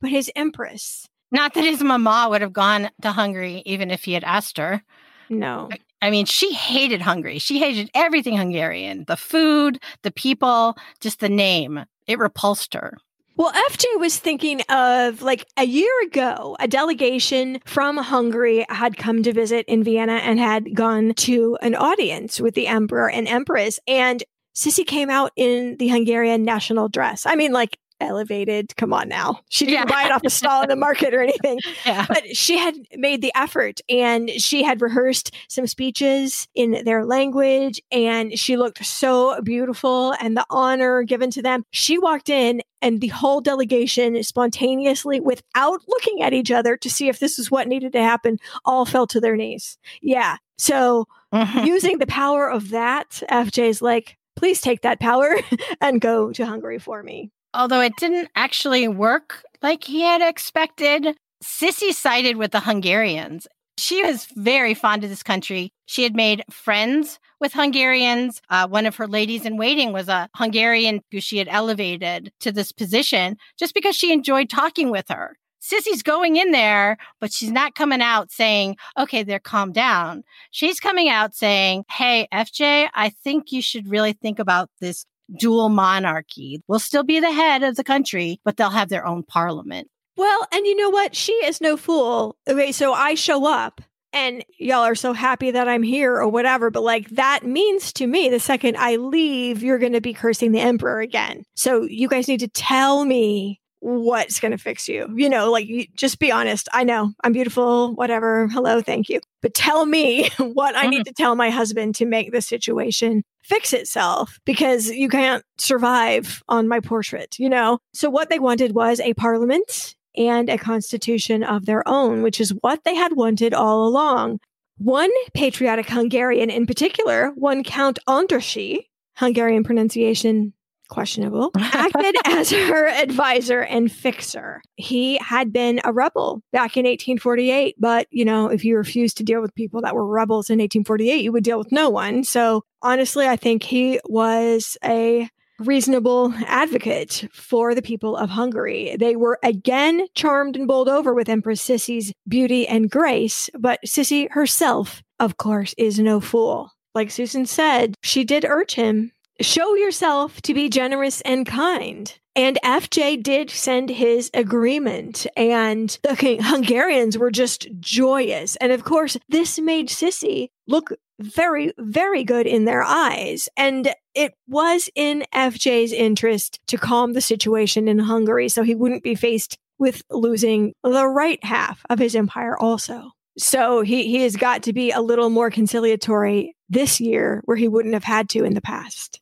but his empress. Not that his mama would have gone to Hungary even if he had asked her. No. I mean, she hated Hungary. She hated everything Hungarian the food, the people, just the name. It repulsed her. Well, FJ was thinking of like a year ago, a delegation from Hungary had come to visit in Vienna and had gone to an audience with the emperor and empress. And Sissy came out in the Hungarian national dress. I mean, like elevated. Come on now. She didn't yeah. buy it off a stall in the market or anything. Yeah. But she had made the effort and she had rehearsed some speeches in their language and she looked so beautiful and the honor given to them. She walked in and the whole delegation spontaneously, without looking at each other to see if this is what needed to happen, all fell to their knees. Yeah. So mm-hmm. using the power of that, FJ's like, please take that power and go to Hungary for me. Although it didn't actually work like he had expected, Sisi sided with the Hungarians. She was very fond of this country. She had made friends with Hungarians. Uh, one of her ladies in waiting was a Hungarian who she had elevated to this position just because she enjoyed talking with her. Sisi's going in there, but she's not coming out saying, okay, they're calm down. She's coming out saying, hey, FJ, I think you should really think about this dual monarchy. We'll still be the head of the country, but they'll have their own parliament. Well, and you know what? She is no fool. Okay, so I show up and y'all are so happy that I'm here or whatever, but like that means to me the second I leave, you're going to be cursing the emperor again. So you guys need to tell me what's going to fix you. You know, like you, just be honest. I know I'm beautiful, whatever. Hello, thank you. But tell me what I need to tell my husband to make the situation fix itself because you can't survive on my portrait, you know? So what they wanted was a parliament and a constitution of their own, which is what they had wanted all along. One patriotic Hungarian in particular, one Count Andrássy, Hungarian pronunciation questionable, acted as her advisor and fixer. He had been a rebel back in 1848, but you know, if you refused to deal with people that were rebels in 1848, you would deal with no one. So honestly, I think he was a reasonable advocate for the people of Hungary. They were again charmed and bowled over with Empress Sisi's beauty and grace, but Sisi herself, of course, is no fool. Like Susan said, she did urge him show yourself to be generous and kind. And FJ did send his agreement, and the Hungarians were just joyous. And of course, this made Sisi look very, very good in their eyes. And it was in FJ's interest to calm the situation in Hungary so he wouldn't be faced with losing the right half of his empire also. So he, he has got to be a little more conciliatory this year where he wouldn't have had to in the past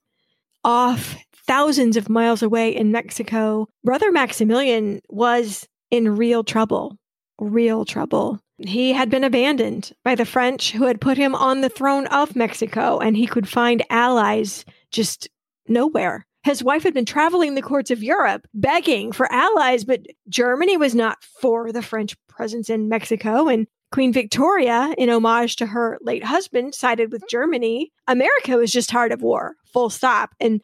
off thousands of miles away in Mexico, Brother Maximilian was in real trouble, real trouble. He had been abandoned by the French who had put him on the throne of Mexico, and he could find allies just nowhere. His wife had been traveling the courts of Europe begging for allies, but Germany was not for the French presence in Mexico. And Queen Victoria, in homage to her late husband, sided with mm-hmm. Germany. America was just tired of war, full stop. And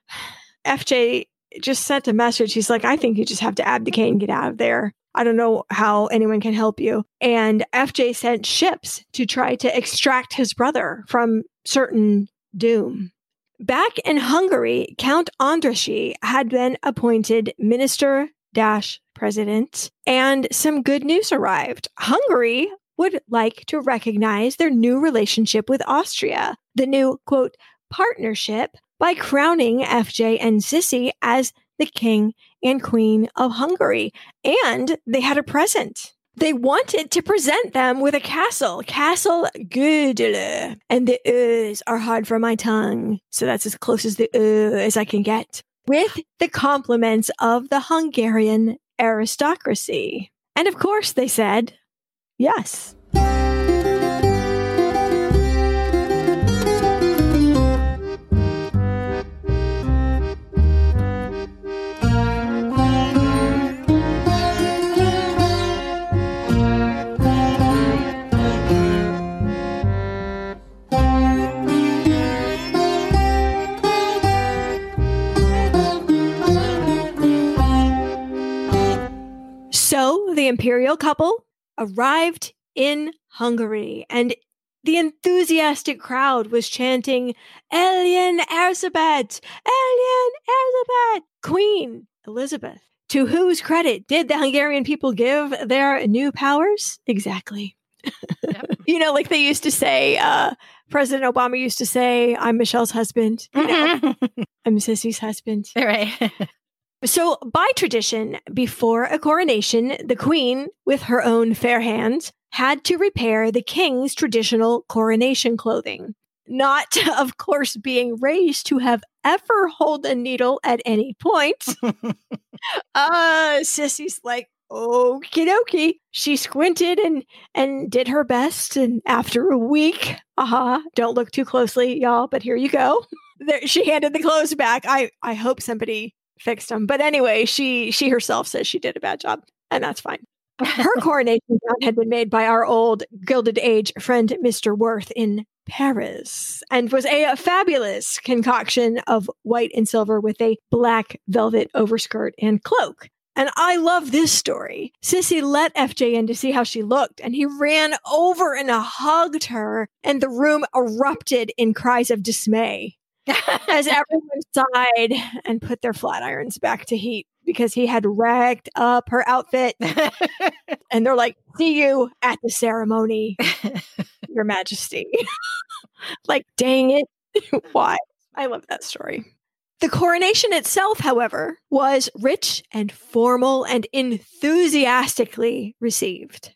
FJ just sent a message. He's like, I think you just have to abdicate and get out of there. I don't know how anyone can help you. And FJ sent ships to try to extract his brother from certain doom. Back in Hungary, Count Andrassy had been appointed minister dash president, and some good news arrived. Hungary would like to recognize their new relationship with Austria, the new quote partnership by crowning FJ and Sisi as the king and queen of Hungary. And they had a present. They wanted to present them with a castle, Castle Gödöllő. And the Ö's are hard for my tongue. So that's as close as the Ö as I can get. With the compliments of the Hungarian aristocracy. And of course, they said yes. So the imperial couple arrived in Hungary and the enthusiastic crowd was chanting, Éljen Elizabeth! Éljen Elizabeth! Queen Elizabeth. To whose credit did the Hungarian people give their new powers? Exactly. Yep. you know, like they used to say, uh, President Obama used to say, I'm Michelle's husband. You know, I'm Sisi's husband. Right. So, by tradition, before a coronation, the queen, with her own fair hands, had to repair the king's traditional coronation clothing. Not, of course, being raised to have ever hold a needle at any point. uh, Sisi's like, okie dokie. She squinted and and did her best. And after a week, uh-huh, don't look too closely, y'all, but here you go. There, she handed the clothes back. I I hope somebody fixed them. But anyway, she she herself says she did a bad job, and that's fine. Her coronation gown had been made by our old Gilded Age friend, Mr. Worth, in Paris, and was a, a fabulous concoction of white and silver with a black velvet overskirt and cloak. And I love this story. Sisi let FJ in to see how she looked, and he ran over and hugged her, and the room erupted in cries of dismay as everyone sighed and put their flat irons back to heat because he had ragged up her outfit. and they're like, see you at the ceremony, Your Majesty. like, dang it. Why? I love that story. The coronation itself, however, was rich and formal and enthusiastically received.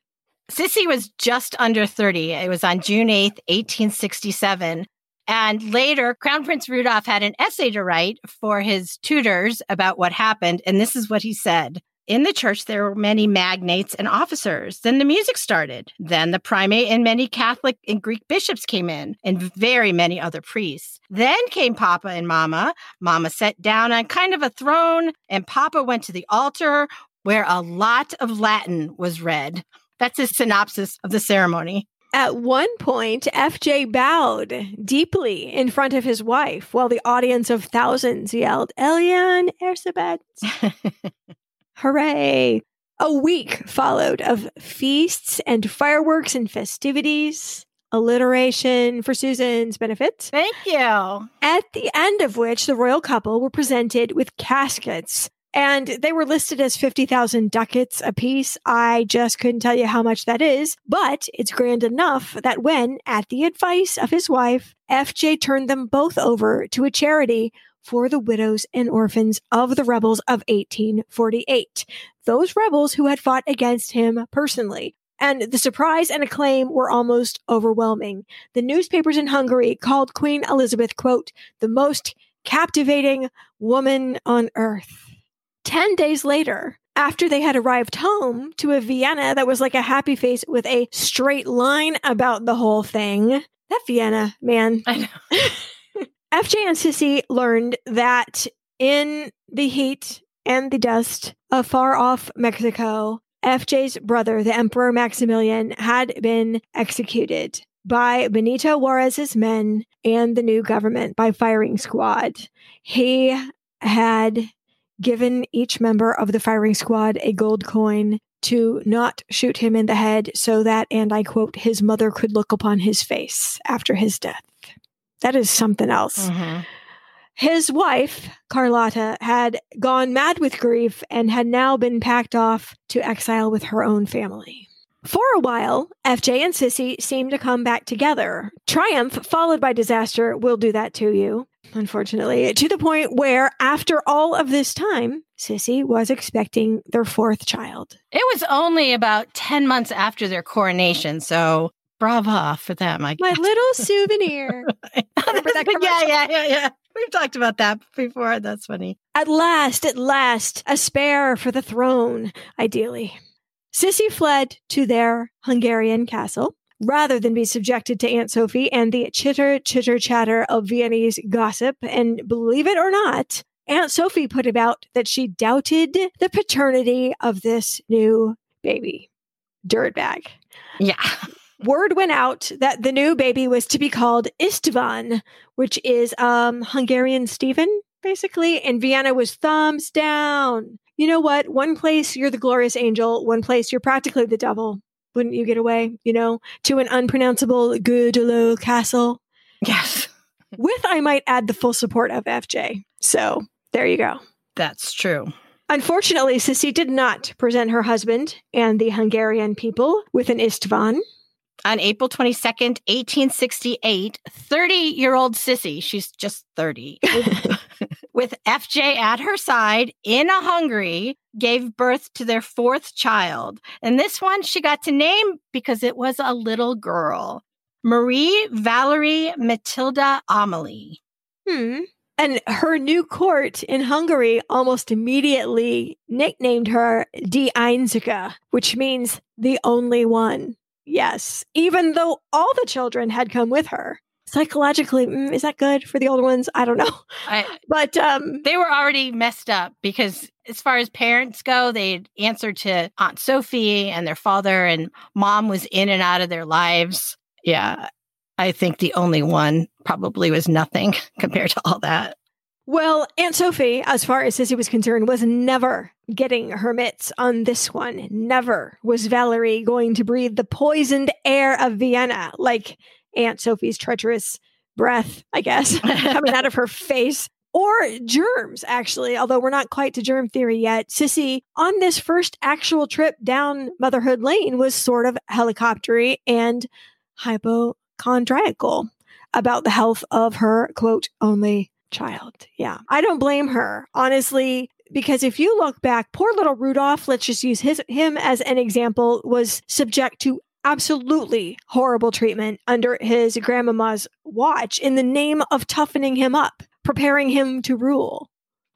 Sisi was just under 30. It was on June 8th, 1867. And later, Crown Prince Rudolph had an essay to write for his tutors about what happened. And this is what he said. In the church, there were many magnates and officers. Then the music started. Then the primate and many Catholic and Greek bishops came in, and very many other priests. Then came Papa and Mama. Mama sat down on kind of a throne, and Papa went to the altar where a lot of Latin was read. That's a synopsis of the ceremony. At one point, FJ bowed deeply in front of his wife while the audience of thousands yelled, Éljen Erzsébet. Hooray! A week followed of feasts and fireworks and festivities, alliteration for Susan's benefit. Thank you. At the end of which, the royal couple were presented with caskets and they were listed as 50,000 ducats apiece. I just couldn't tell you how much that is, but it's grand enough that when, at the advice of his wife, FJ turned them both over to a charity for the widows and orphans of the rebels of 1848. Those rebels who had fought against him personally. And the surprise and acclaim were almost overwhelming. The newspapers in Hungary called Queen Elizabeth, quote, the most captivating woman on earth. 10 days later, after they had arrived home to a Vienna that was like a happy face with a straight line about the whole thing. That Vienna, man. I know. FJ and Sisi learned that in the heat and the dust of far off Mexico, FJ's brother, the Emperor Maximilian, had been executed by Benito Juarez's men and the new government by firing squad. He had given each member of the firing squad a gold coin to not shoot him in the head so that, and I quote, his mother could look upon his face after his death. That is something else. Mm-hmm. His wife, Carlotta, had gone mad with grief and had now been packed off to exile with her own family. For a while, FJ and Sisi seemed to come back together. Triumph, followed by disaster, will do that to you, unfortunately, to the point where, after all of this time, Sisi was expecting their fourth child. It was only about 10 months after their coronation, so brava for them. I My little souvenir. Yeah, yeah, yeah, yeah. We've talked about that before. That's funny. At last, at last, a spare for the throne, ideally. Sisi fled to their Hungarian castle rather than be subjected to Aunt Sophie and the chitter, chitter, chatter of Viennese gossip. And believe it or not, Aunt Sophie put about that she doubted the paternity of this new baby. Dirtbag. Yeah. Word went out that the new baby was to be called Istvan, which is um Hungarian Stephen, basically, and Vienna was thumbs down. You know what? One place you're the glorious angel, one place you're practically the devil. Wouldn't you get away, you know, to an unpronounceable Gödöllő castle? Yes. With, I might add, the full support of FJ. So there you go. That's true. Unfortunately, Sisi did not present her husband and the Hungarian people with an Istvan. On April 22nd, 1868, 30 year old Sisi, she's just 30, with FJ at her side in a Hungary, gave birth to their fourth child. And this one she got to name because it was a little girl Marie Valerie Matilda Amelie. Hmm. And her new court in Hungary almost immediately nicknamed her Die Einzige, which means the only one. Yes, even though all the children had come with her. Psychologically, mm, is that good for the older ones? I don't know. I, But um they were already messed up because as far as parents go they answered to aunt sophie and their father and mom was in and out of their lives yeah i think the only one probably was nothing compared to all that well, Aunt Sophie, as far as Sisi was concerned, was never getting her mitts on this one. Never was Valerie going to breathe the poisoned air of Vienna like Aunt Sophie's treacherous breath, I guess, coming out of her face. Or germs, actually, although we're not quite to germ theory yet. Sisi, on this first actual trip down Motherhood Lane, was sort of helicoptery and hypochondriacal about the health of her, quote, only child. Yeah. I don't blame her, honestly, because if you look back, poor little Rudolph, let's just use his him as an example, was subject to absolutely horrible treatment under his grandmama's watch in the name of toughening him up, preparing him to rule.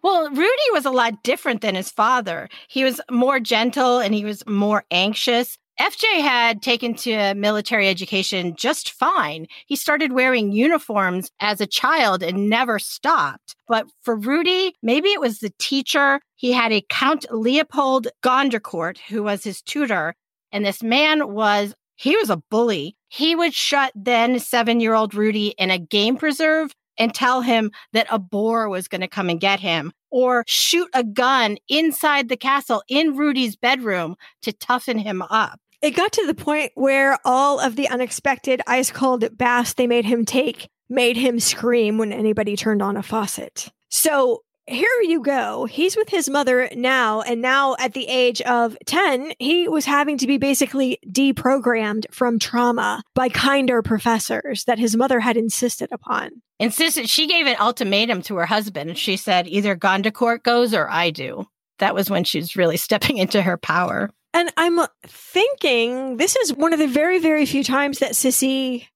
well rudy was a lot different than his father he was more gentle and he was more anxious FJ had taken to military education just fine. He started wearing uniforms as a child and never stopped. But for Rudy, maybe it was the teacher. He had a Count Leopold Gondrecourt who was his tutor. And this man was, he was a bully. He would shut then seven year old Rudy in a game preserve and tell him that a boar was going to come and get him or shoot a gun inside the castle in Rudy's bedroom to toughen him up. It got to the point where all of the unexpected ice cold baths they made him take made him scream when anybody turned on a faucet. So here you go. He's with his mother now, and now at the age of 10, he was having to be basically deprogrammed from trauma by kinder professors that his mother had insisted upon. Insisted she gave an ultimatum to her husband. She said, either Gondrecourt goes or I do. That was when she was really stepping into her power. And I'm thinking this is one of the very, very few times that Sisi,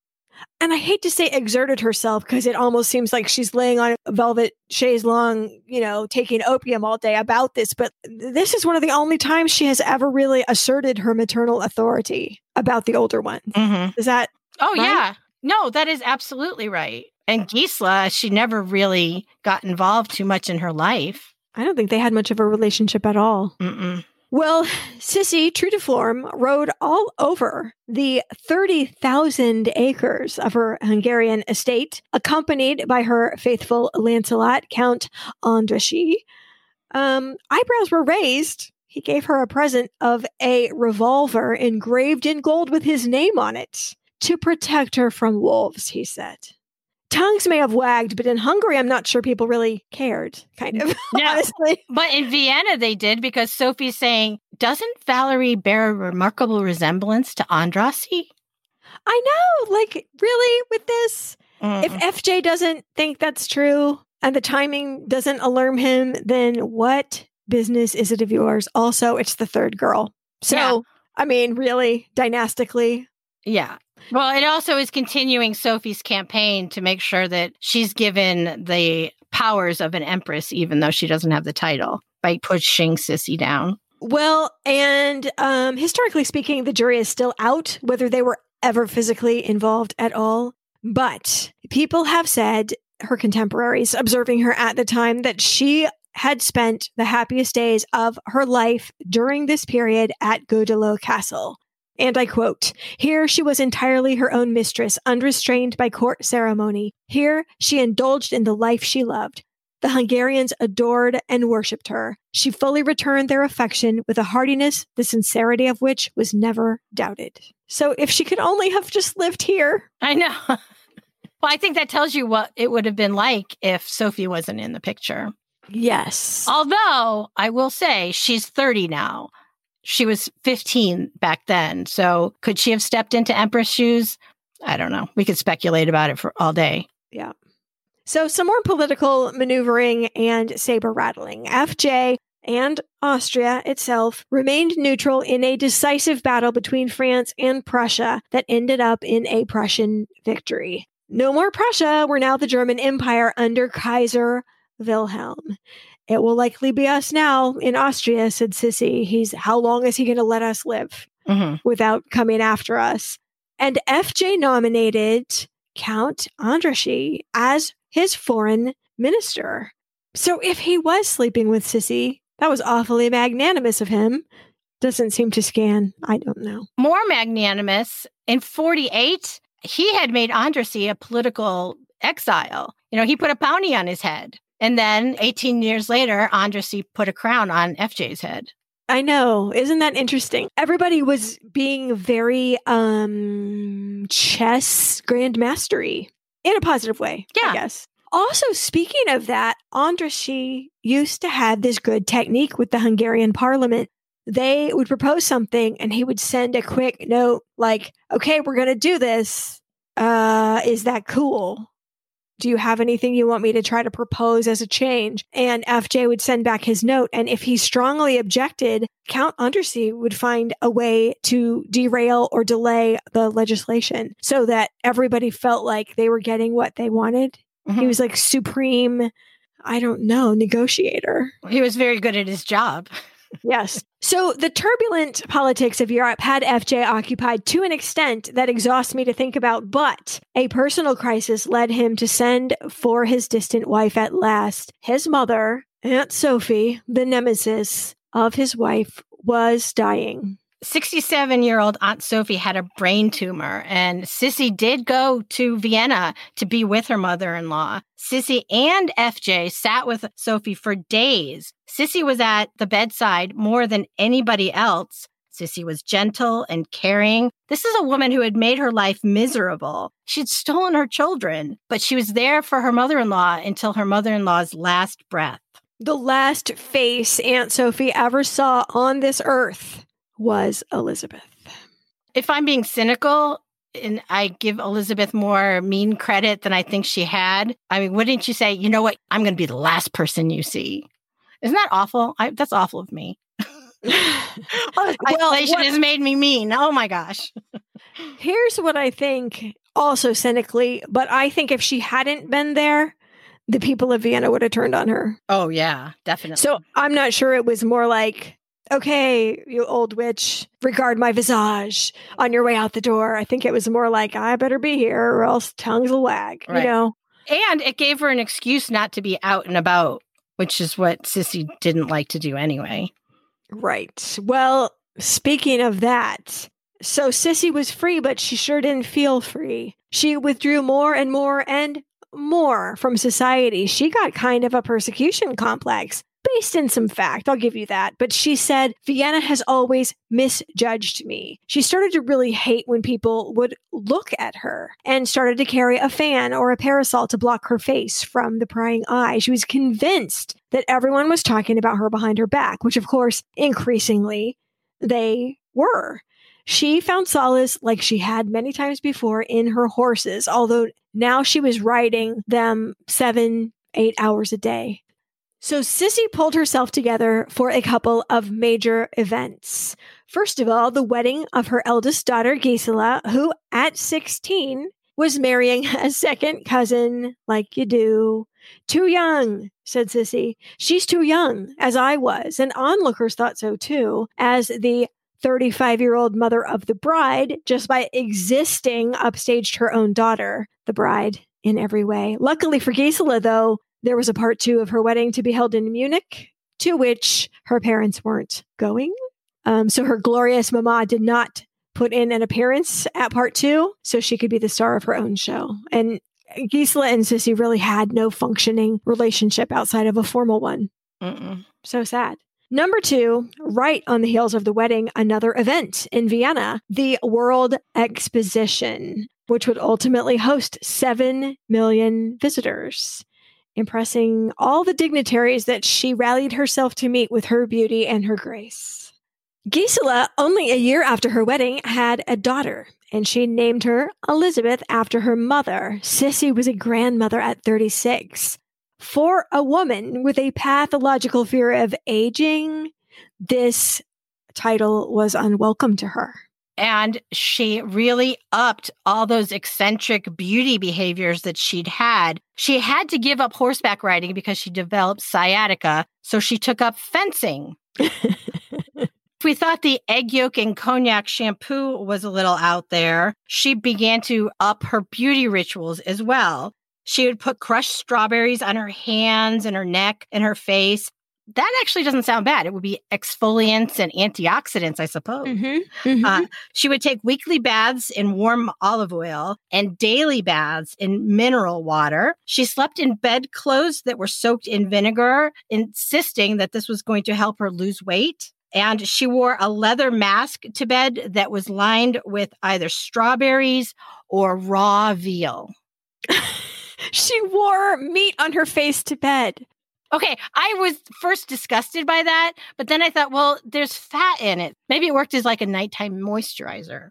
and I hate to say exerted herself because it almost seems like she's laying on a velvet chaise long, you know, taking opium all day about this. But this is one of the only times she has ever really asserted her maternal authority about the older ones. Mm-hmm. Is that Oh, Right? yeah. No, that is absolutely right. And Gisela, she never really got involved too much in her life. I don't think they had much of a relationship at all. Mm-mm. Well, Sisi, true to form, rode all over the 30,000 acres of her Hungarian estate, accompanied by her faithful Lancelot, Count Andrassy. Um, eyebrows were raised. He gave her a present of a revolver engraved in gold with his name on it to protect her from wolves, he said. Tongues may have wagged, but in Hungary, I'm not sure people really cared, kind of, honestly. But in Vienna, they did because Sophie's saying, doesn't Valerie bear a remarkable resemblance to Andrassy? I know, like, really, with this? Mm. If FJ doesn't think that's true and the timing doesn't alarm him, then what business is it of yours? Also, it's the third girl. So, Yeah. I mean, really, dynastically, Yeah. Well, it also is continuing Sophie's campaign to make sure that she's given the powers of an empress, even though she doesn't have the title, by pushing Sisi down. Well, and um, historically speaking, the jury is still out whether they were ever physically involved at all. But people have said, her contemporaries observing her at the time, that she had spent the happiest days of her life during this period at Gödöllő Castle. And I quote, Here she was entirely her own mistress, unrestrained by court ceremony. Here she indulged in the life she loved. The Hungarians adored and worshipped her. She fully returned their affection with a heartiness, the sincerity of which was never doubted. So if she could only have just lived here. I know. well, I think that tells you what it would have been like if Sophie wasn't in the picture. Yes. Although I will say she's 30 now. She was 15 back then. So could she have stepped into Empress shoes? I don't know. We could speculate about it for all day. Yeah. So some more political maneuvering and saber rattling. FJ and Austria itself remained neutral in a decisive battle between France and Prussia that ended up in a Prussian victory. No more Prussia, we're now the German Empire under Kaiser Wilhelm. It will likely be us now in Austria, said Sisi. He's how long is he going to let us live Mhm. without coming after us? And FJ nominated Count Andrassy as his foreign minister. So if he was sleeping with Sisi, that was awfully magnanimous of him. Doesn't seem to scan. I don't know. More magnanimous, in 48, he had made Andrassy a political exile. You know, he put a bounty on his head. And then 18 years later, Andrassy put a crown on FJ's head. I know. Isn't that interesting? Everybody was being very um chess grandmastery in a positive way. Yeah. I guess. Also, speaking of that, Andrassy used to have this good technique with the Hungarian parliament. They would propose something and he would send a quick note like, okay, we're going to do this. Uh, is that cool? Do you have anything you want me to try to propose as a change? And FJ would send back his note. And if he strongly objected, Count Andrassy would find a way to derail or delay the legislation so that everybody felt like they were getting what they wanted. He Mhm. was like supreme, I don't know, negotiator. He was very good at his job. Yes. So the turbulent politics of Europe had FJ occupied to an extent that exhausts me to think about, but a personal crisis led him to send for his distant wife at last. His mother, Aunt Sophie, the nemesis of his wife, was dying. 67 year old Aunt Sophie had a brain tumor, and Sisi did go to Vienna to be with her mother in law. Sisi and FJ sat with Sophie for days. Sisi was at the bedside more than anybody else. Sisi was gentle and caring. This is a woman who had made her life miserable. She'd stolen her children, but she was there for her mother in law until her mother in law's last breath. The last face Aunt Sophie ever saw on this earth was Elizabeth. if I'm being cynical and I give Elizabeth more mean credit than I think she had, I mean, wouldn't you say, you know what? I'm going to be the last person you see. Isn't that awful? I, that's awful of me. Well, isolation what- has made me mean. Oh my gosh. Here's what I think, also cynically, but I think if she hadn't been there, the people of Vienna would have turned on her. Oh yeah, definitely. So I'm not sure it was more like, okay, you old witch, regard my visage on your way out the door. I think it was more like, I better be here or else tongues will wag, Right. you know? and it gave her an excuse not to be out and about, which is what Sisi didn't like to do anyway. Right. Well, speaking of that, so Sisi was free, but she sure didn't feel free. She withdrew more and more and more from society. She got kind of a persecution complex. Based in some fact. I'll give you that. But she said, Vienna has always misjudged me. She started to really hate when people would look at her and started to carry a fan or a parasol to block her face from the prying eye. She was convinced that everyone was talking about her behind her back, which of course, increasingly they were. She found solace like she had many times before in her horses, although now she was riding them seven, eight hours a day. So Sisi pulled herself together for a couple of major events. First of all, the wedding of her eldest daughter, Gisela, who at 16 was marrying a second cousin like you do. Too young, said Sisi. She's too young, as I was, and onlookers thought so too, as the 35 year old mother of the bride, just by existing, upstaged her own daughter, the bride, in every way. Luckily for Gisela, though, there was a part two of her wedding to be held in Munich, to which her parents weren't going. Um, so her glorious mama did not put in an appearance at part two so she could be the star of her own show. And Gisela and Sisi really had no functioning relationship outside of a formal one. Mm-mm. So sad. Number two, right on the heels of the wedding, another event in Vienna, the World Exposition, which would ultimately host 7 million visitors impressing all the dignitaries that she rallied herself to meet with her beauty and her grace. Gisela, only a year after her wedding, had a daughter, and she named her Elizabeth after her mother. Sisi was a grandmother at 36. For a woman with a pathological fear of aging, this title was unwelcome to her. And she really upped all those eccentric beauty behaviors that she'd had. She had to give up horseback riding because she developed sciatica. So she took up fencing. we thought the egg yolk and cognac shampoo was a little out there, she began to up her beauty rituals as well. She would put crushed strawberries on her hands and her neck and her face that actually doesn't sound bad. It would be exfoliants and antioxidants, I suppose. Mm-hmm, mm-hmm. Uh, she would take weekly baths in warm olive oil and daily baths in mineral water. She slept in bed clothes that were soaked in vinegar, insisting that this was going to help her lose weight. And she wore a leather mask to bed that was lined with either strawberries or raw veal. she wore meat on her face to bed. Okay, I was first disgusted by that, but then I thought, well, there's fat in it. Maybe it worked as like a nighttime moisturizer.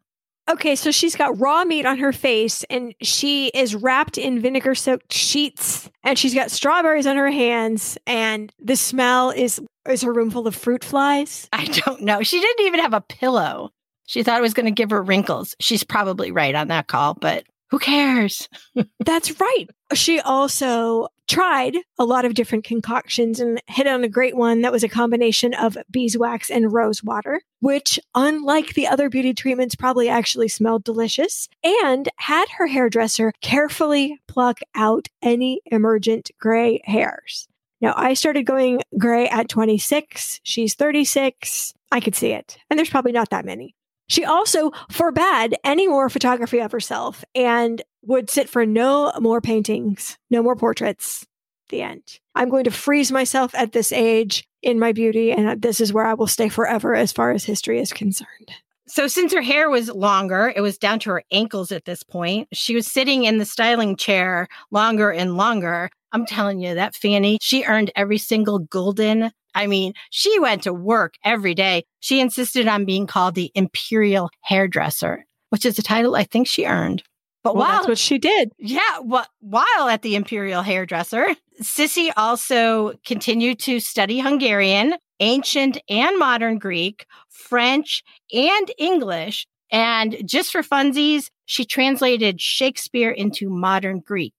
Okay, so she's got raw meat on her face and she is wrapped in vinegar soaked sheets and she's got strawberries on her hands and the smell is is her room full of fruit flies? I don't know. She didn't even have a pillow. She thought it was going to give her wrinkles. She's probably right on that call, but who cares? That's right. She also tried a lot of different concoctions and hit on a great one that was a combination of beeswax and rose water, which, unlike the other beauty treatments, probably actually smelled delicious, and had her hairdresser carefully pluck out any emergent gray hairs. Now, I started going gray at 26. She's 36. I could see it. And there's probably not that many. She also forbade any more photography of herself and would sit for no more paintings, no more portraits. The end. I'm going to freeze myself at this age in my beauty, and this is where I will stay forever as far as history is concerned. So, since her hair was longer, it was down to her ankles at this point. She was sitting in the styling chair longer and longer. I'm telling you, that Fanny, she earned every single golden. I mean, she went to work every day. She insisted on being called the Imperial Hairdresser, which is a title I think she earned. But well, while that's what she did. Yeah. Well, while at the Imperial Hairdresser, Sisi also continued to study Hungarian, ancient and modern Greek, French, and English. And just for funsies, she translated Shakespeare into modern Greek.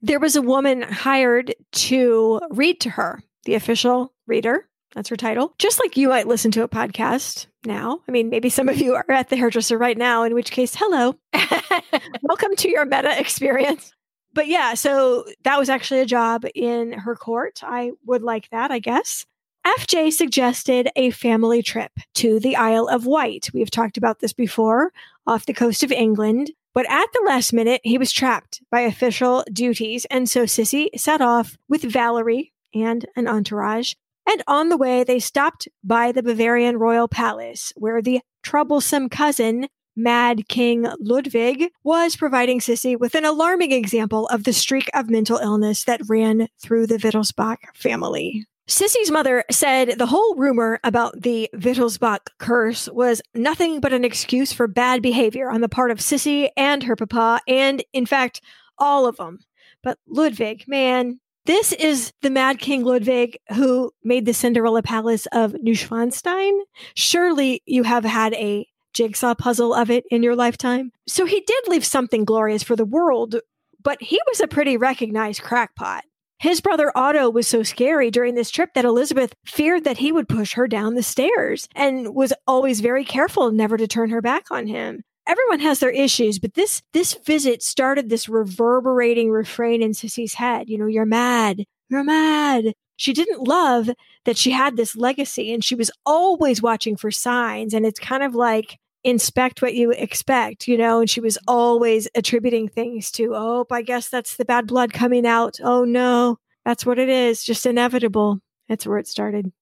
There was a woman hired to read to her the official reader. That's her title. Just like you might listen to a podcast now. I mean, maybe some of you are at the hairdresser right now, in which case, hello. Welcome to your meta experience. But yeah, so that was actually a job in her court. I would like that, I guess. FJ suggested a family trip to the Isle of Wight. We've talked about this before off the coast of England. But at the last minute, he was trapped by official duties. And so Sisi set off with Valerie, and an entourage. And on the way, they stopped by the Bavarian royal palace, where the troublesome cousin, Mad King Ludwig, was providing Sisi with an alarming example of the streak of mental illness that ran through the Wittelsbach family. Sisi's mother said the whole rumor about the Wittelsbach curse was nothing but an excuse for bad behavior on the part of Sisi and her papa, and in fact, all of them. But Ludwig, man, this is the Mad King Ludwig who made the Cinderella Palace of Neuschwanstein. Surely you have had a jigsaw puzzle of it in your lifetime. So he did leave something glorious for the world, but he was a pretty recognized crackpot. His brother Otto was so scary during this trip that Elizabeth feared that he would push her down the stairs and was always very careful never to turn her back on him. Everyone has their issues, but this this visit started this reverberating refrain in Sisi's head. You know, you're mad. You're mad. She didn't love that she had this legacy and she was always watching for signs. And it's kind of like inspect what you expect, you know, and she was always attributing things to, oh, I guess that's the bad blood coming out. Oh, no, that's what it is, just inevitable. That's where it started.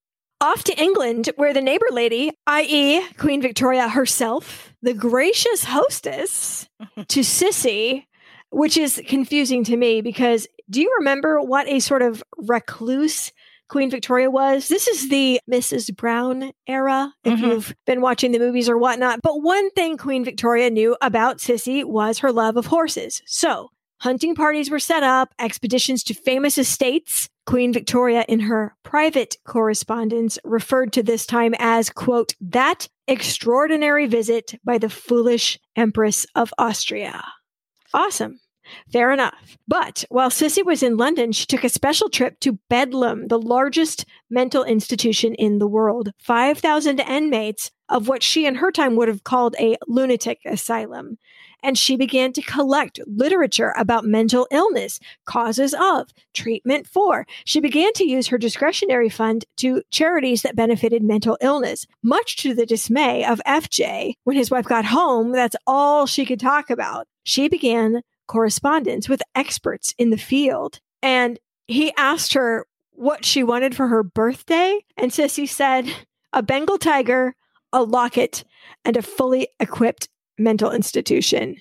Off to England, where the neighbor lady, i.e., Queen Victoria herself, the gracious hostess to Sisi, which is confusing to me because do you remember what a sort of recluse Queen Victoria was. This is the Mrs. Brown era, if mm-hmm. you've been watching the movies or whatnot. But one thing Queen Victoria knew about Sisi was her love of horses. So hunting parties were set up, expeditions to famous estates. Queen Victoria, in her private correspondence, referred to this time as, quote, that extraordinary visit by the foolish Empress of Austria. Awesome. Fair enough. But while Sisi was in London, she took a special trip to Bedlam, the largest mental institution in the world. 5,000 inmates of what she in her time would have called a lunatic asylum. And she began to collect literature about mental illness, causes of, treatment for. She began to use her discretionary fund to charities that benefited mental illness, much to the dismay of FJ. When his wife got home, that's all she could talk about. She began correspondence with experts in the field. And he asked her what she wanted for her birthday. And Sisi said, a Bengal tiger, a locket, and a fully equipped mental institution.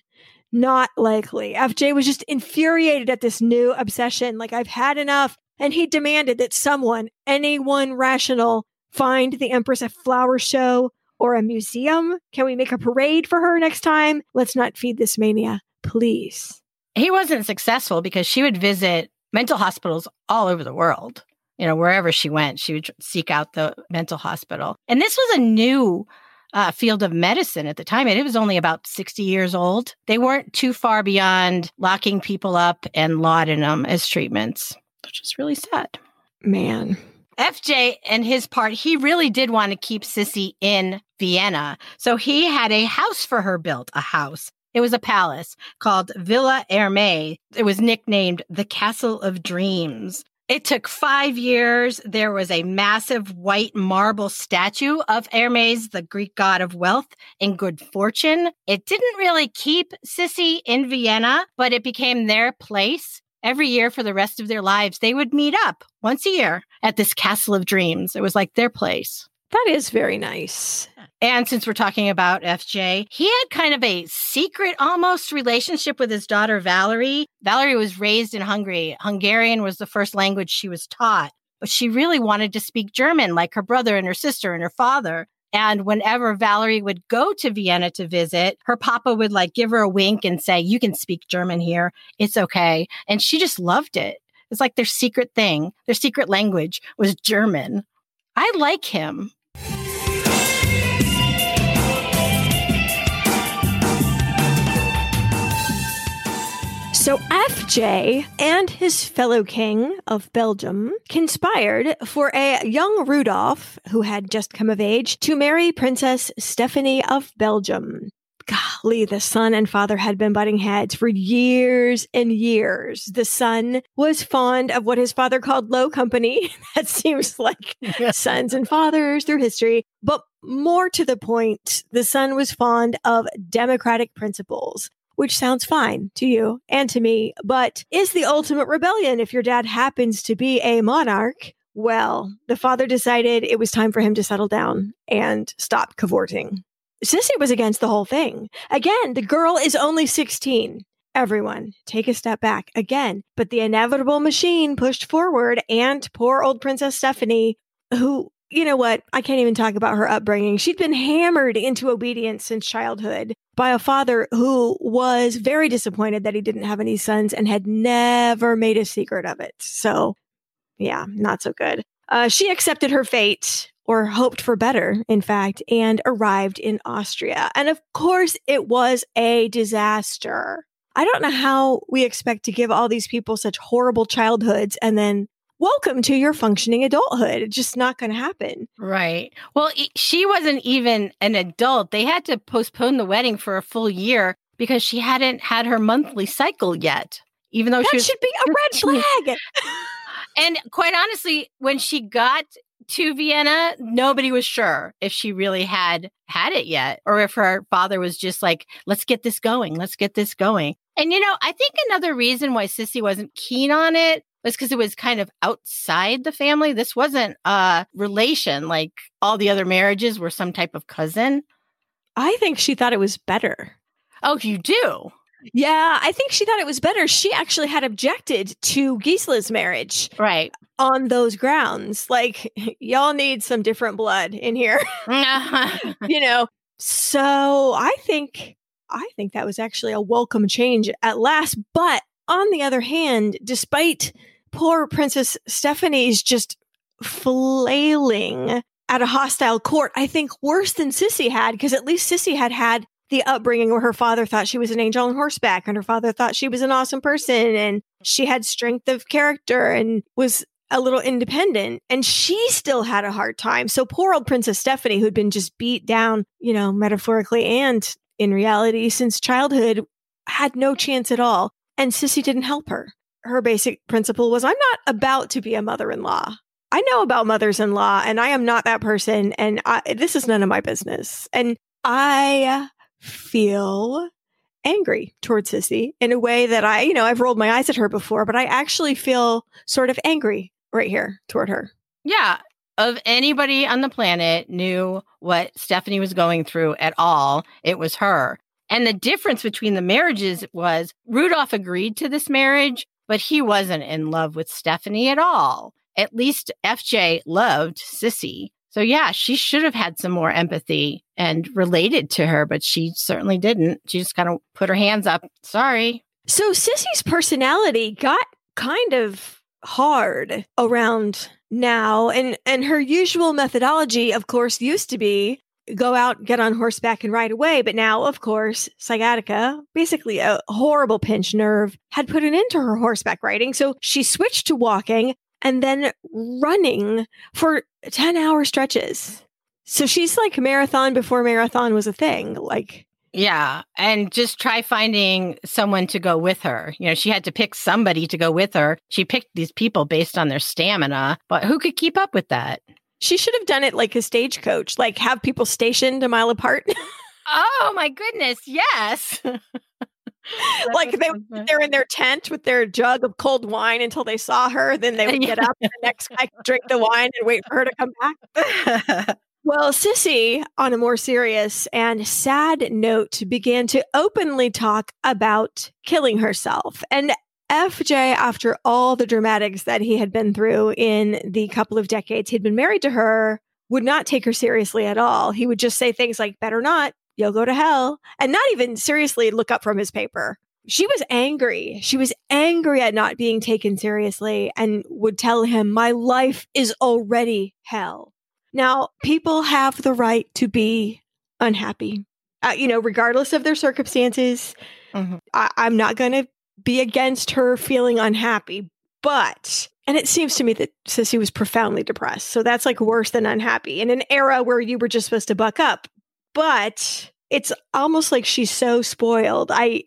Not likely. FJ was just infuriated at this new obsession. Like, I've had enough. And he demanded that someone, anyone rational, find the Empress a flower show or a museum. Can we make a parade for her next time? Let's not feed this mania please. He wasn't successful because she would visit mental hospitals all over the world. You know, wherever she went, she would seek out the mental hospital. And this was a new uh, field of medicine at the time. And it was only about 60 years old. They weren't too far beyond locking people up and laudanum as treatments, which is really sad. Man. FJ and his part, he really did want to keep Sisi in Vienna. So he had a house for her built, a house. It was a palace called Villa Hermé. It was nicknamed the Castle of Dreams. It took five years. There was a massive white marble statue of Hermes, the Greek god of wealth and good fortune. It didn't really keep Sisi in Vienna, but it became their place. Every year for the rest of their lives, they would meet up once a year at this Castle of Dreams. It was like their place. That is very nice. And since we're talking about FJ, he had kind of a secret almost relationship with his daughter, Valerie. Valerie was raised in Hungary. Hungarian was the first language she was taught, but she really wanted to speak German like her brother and her sister and her father. And whenever Valerie would go to Vienna to visit, her papa would like give her a wink and say, You can speak German here. It's okay. And she just loved it. It's like their secret thing, their secret language was German. I like him. So FJ and his fellow king of Belgium conspired for a young Rudolph, who had just come of age, to marry Princess Stephanie of Belgium. Golly, the son and father had been butting heads for years and years. The son was fond of what his father called low company. that seems like sons and fathers through history. But more to the point, the son was fond of democratic principles which sounds fine to you and to me, but is the ultimate rebellion if your dad happens to be a monarch Well, the father decided it was time for him to settle down and stop cavorting. Sisi was against the whole thing. Again, the girl is only 16. Everyone, take a step back again. But the inevitable machine pushed forward, and poor old Princess Stephanie, who, you know what, I can't even talk about her upbringing. She'd been hammered into obedience since childhood by a father who was very disappointed that he didn't have any sons and had never made a secret of it. So, yeah, not so good. Uh, she accepted her fate or hoped for better, in fact, and arrived in Austria. And of course, it was a disaster. I don't know how we expect to give all these people such horrible childhoods and then welcome to your functioning adulthood. It's just not going to happen. Right. Well, she wasn't even an adult. They had to postpone the wedding for a full year because she hadn't had her monthly cycle yet, even though that she was, should be a red flag. and quite honestly, when she got to Vienna, nobody was sure if she really had had it yet or if her father was just like, let's get this going. Let's get this going. And, you know, I think another reason why Sisi wasn't keen on it was because it was kind of outside the family. This wasn't a relation like all the other marriages were some type of cousin. I think she thought it was better. Oh, you do? Yeah, I think she thought it was better. She actually had objected to Gisela's marriage. Right. On those grounds. Like, y'all need some different blood in here. you know. So I think I think that was actually a welcome change at last. But on the other hand, despite poor Princess Stephanie's just flailing at a hostile court, I think worse than Sisi had, because at least Sisi had had the upbringing where her father thought she was an angel on horseback and her father thought she was an awesome person and she had strength of character and was a little independent and she still had a hard time. So poor old Princess Stephanie, who'd been just beat down, you know, metaphorically and in reality since childhood, had no chance at all. And Sisi didn't help her. Her basic principle was I'm not about to be a mother in law. I know about mothers in law and I am not that person. And I, this is none of my business. And I feel angry towards Sisi in a way that I, you know, I've rolled my eyes at her before, but I actually feel sort of angry right here toward her. Yeah. Of anybody on the planet knew what Stephanie was going through at all, it was her. And the difference between the marriages was Rudolph agreed to this marriage, but he wasn't in love with Stephanie at all. At least FJ loved Sisi. So, yeah, she should have had some more empathy and related to her, but she certainly didn't. She just kind of put her hands up. Sorry. So, Sisi's personality got kind of hard around now and and her usual methodology of course used to be go out get on horseback and ride away but now of course sciatica basically a horrible pinch nerve had put an end to her horseback riding so she switched to walking and then running for 10 hour stretches. So she's like marathon before marathon was a thing. Like, yeah. And just try finding someone to go with her. You know, she had to pick somebody to go with her. She picked these people based on their stamina, but who could keep up with that? She should have done it like a stagecoach, like have people stationed a mile apart. oh my goodness. Yes. like they they're in their tent with their jug of cold wine until they saw her. Then they would get up, and the next guy could drink the wine and wait for her to come back. well, Sisi, on a more serious and sad note, began to openly talk about killing herself. And FJ, after all the dramatics that he had been through in the couple of decades he'd been married to her, would not take her seriously at all. He would just say things like, better not, you'll go to hell. And not even seriously look up from his paper. She was angry. She was angry at not being taken seriously and would tell him, My life is already hell. Now, people have the right to be unhappy, uh, you know, regardless of their circumstances. Mm-hmm. I- I'm not going to be against her feeling unhappy, but and it seems to me that Sisi was profoundly depressed. So that's like worse than unhappy in an era where you were just supposed to buck up but it's almost like she's so spoiled. I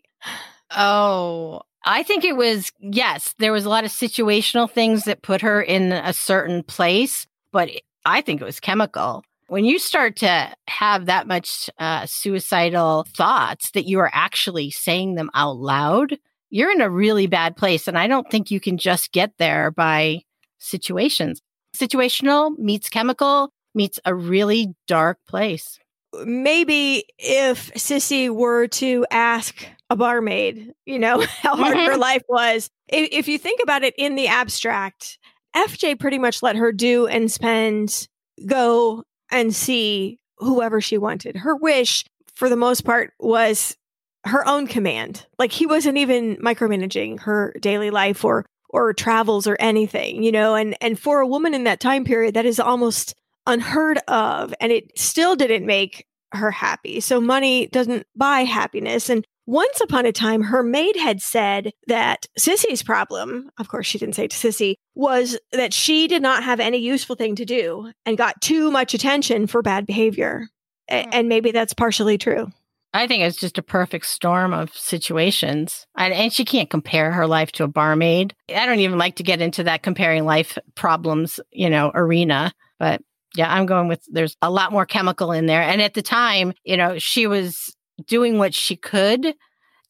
Oh, I think it was yes, there was a lot of situational things that put her in a certain place, but I think it was chemical. When you start to have that much uh, suicidal thoughts that you are actually saying them out loud, you're in a really bad place. And I don't think you can just get there by situations. situational meets chemical meets a really dark place. Maybe if Sisi were to ask a barmaid, you know, how hard her mm-hmm. life was, if, if you think about it in the abstract, FJ pretty much let her do and spend, go and see whoever she wanted. Her wish, for the most part, was her own command. Like he wasn't even micromanaging her daily life or or travels or anything, you know, and and for a woman in that time period that is almost unheard of and it still didn't make her happy. So money doesn't buy happiness and once upon a time, her maid had said that Sisi's problem, of course, she didn't say to Sisi, was that she did not have any useful thing to do and got too much attention for bad behavior. Hmm. and maybe that's partially true. I think it's just a perfect storm of situations. And, and, she can't compare her life to a barmaid. I don't even like to get into that comparing life problems, you know, arena. But yeah, I'm going with there's a lot more chemical in there. And at the time, you know, she was doing what she could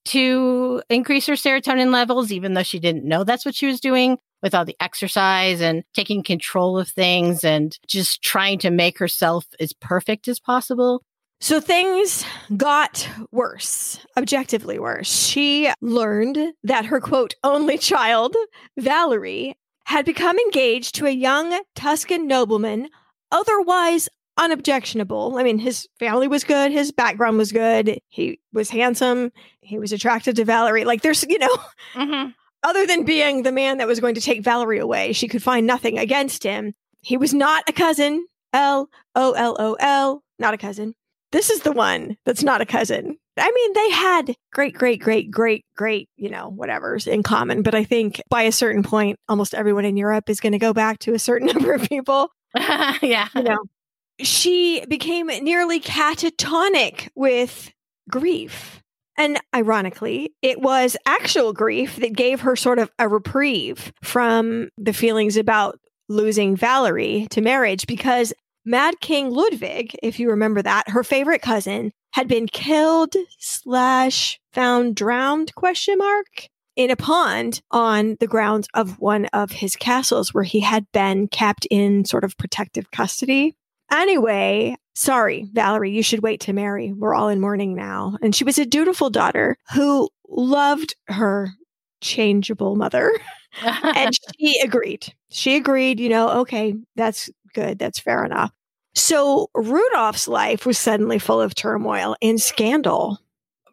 to increase her serotonin levels, even though she didn't know that's what she was doing with all the exercise and taking control of things and just trying to make herself as perfect as possible. So things got worse, objectively worse. She learned that her quote, only child, Valerie, had become engaged to a young Tuscan nobleman, otherwise unobjectionable. I mean, his family was good, his background was good, he was handsome, he was attracted to Valerie. Like, there's, you know, mm-hmm. other than being the man that was going to take Valerie away, she could find nothing against him. He was not a cousin. L O L O L, not a cousin. This is the one that's not a cousin. I mean, they had great, great, great, great, great, you know, whatever's in common. But I think by a certain point, almost everyone in Europe is going to go back to a certain number of people. yeah. You know, she became nearly catatonic with grief. And ironically, it was actual grief that gave her sort of a reprieve from the feelings about losing Valerie to marriage because Mad King Ludwig, if you remember that, her favorite cousin, had been killed slash found drowned question mark in a pond on the grounds of one of his castles where he had been kept in sort of protective custody. Anyway, sorry, Valerie, you should wait to marry. We're all in mourning now. And she was a dutiful daughter who loved her changeable mother. and she agreed. She agreed, you know, okay, that's good. That's fair enough. So Rudolph's life was suddenly full of turmoil and scandal.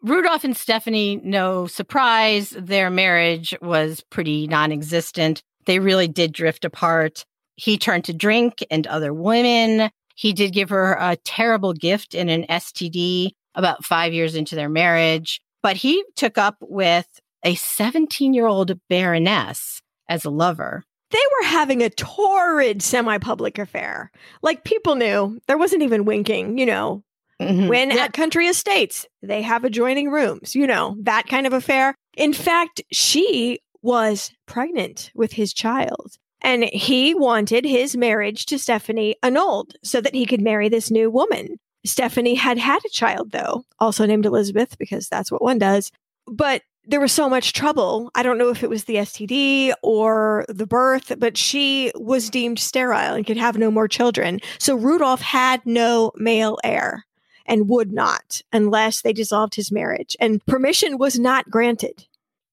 Rudolph and Stephanie, no surprise, their marriage was pretty non existent. They really did drift apart. He turned to drink and other women. He did give her a terrible gift in an STD about five years into their marriage, but he took up with a 17 year old baroness as a lover. They were having a torrid semi public affair. Like people knew there wasn't even winking, you know. Mm-hmm. When yeah. at country estates, they have adjoining rooms, you know, that kind of affair. In fact, she was pregnant with his child. And he wanted his marriage to Stephanie annulled so that he could marry this new woman. Stephanie had had a child, though, also named Elizabeth, because that's what one does. But there was so much trouble. I don't know if it was the STD or the birth, but she was deemed sterile and could have no more children. So Rudolph had no male heir and would not unless they dissolved his marriage. And permission was not granted.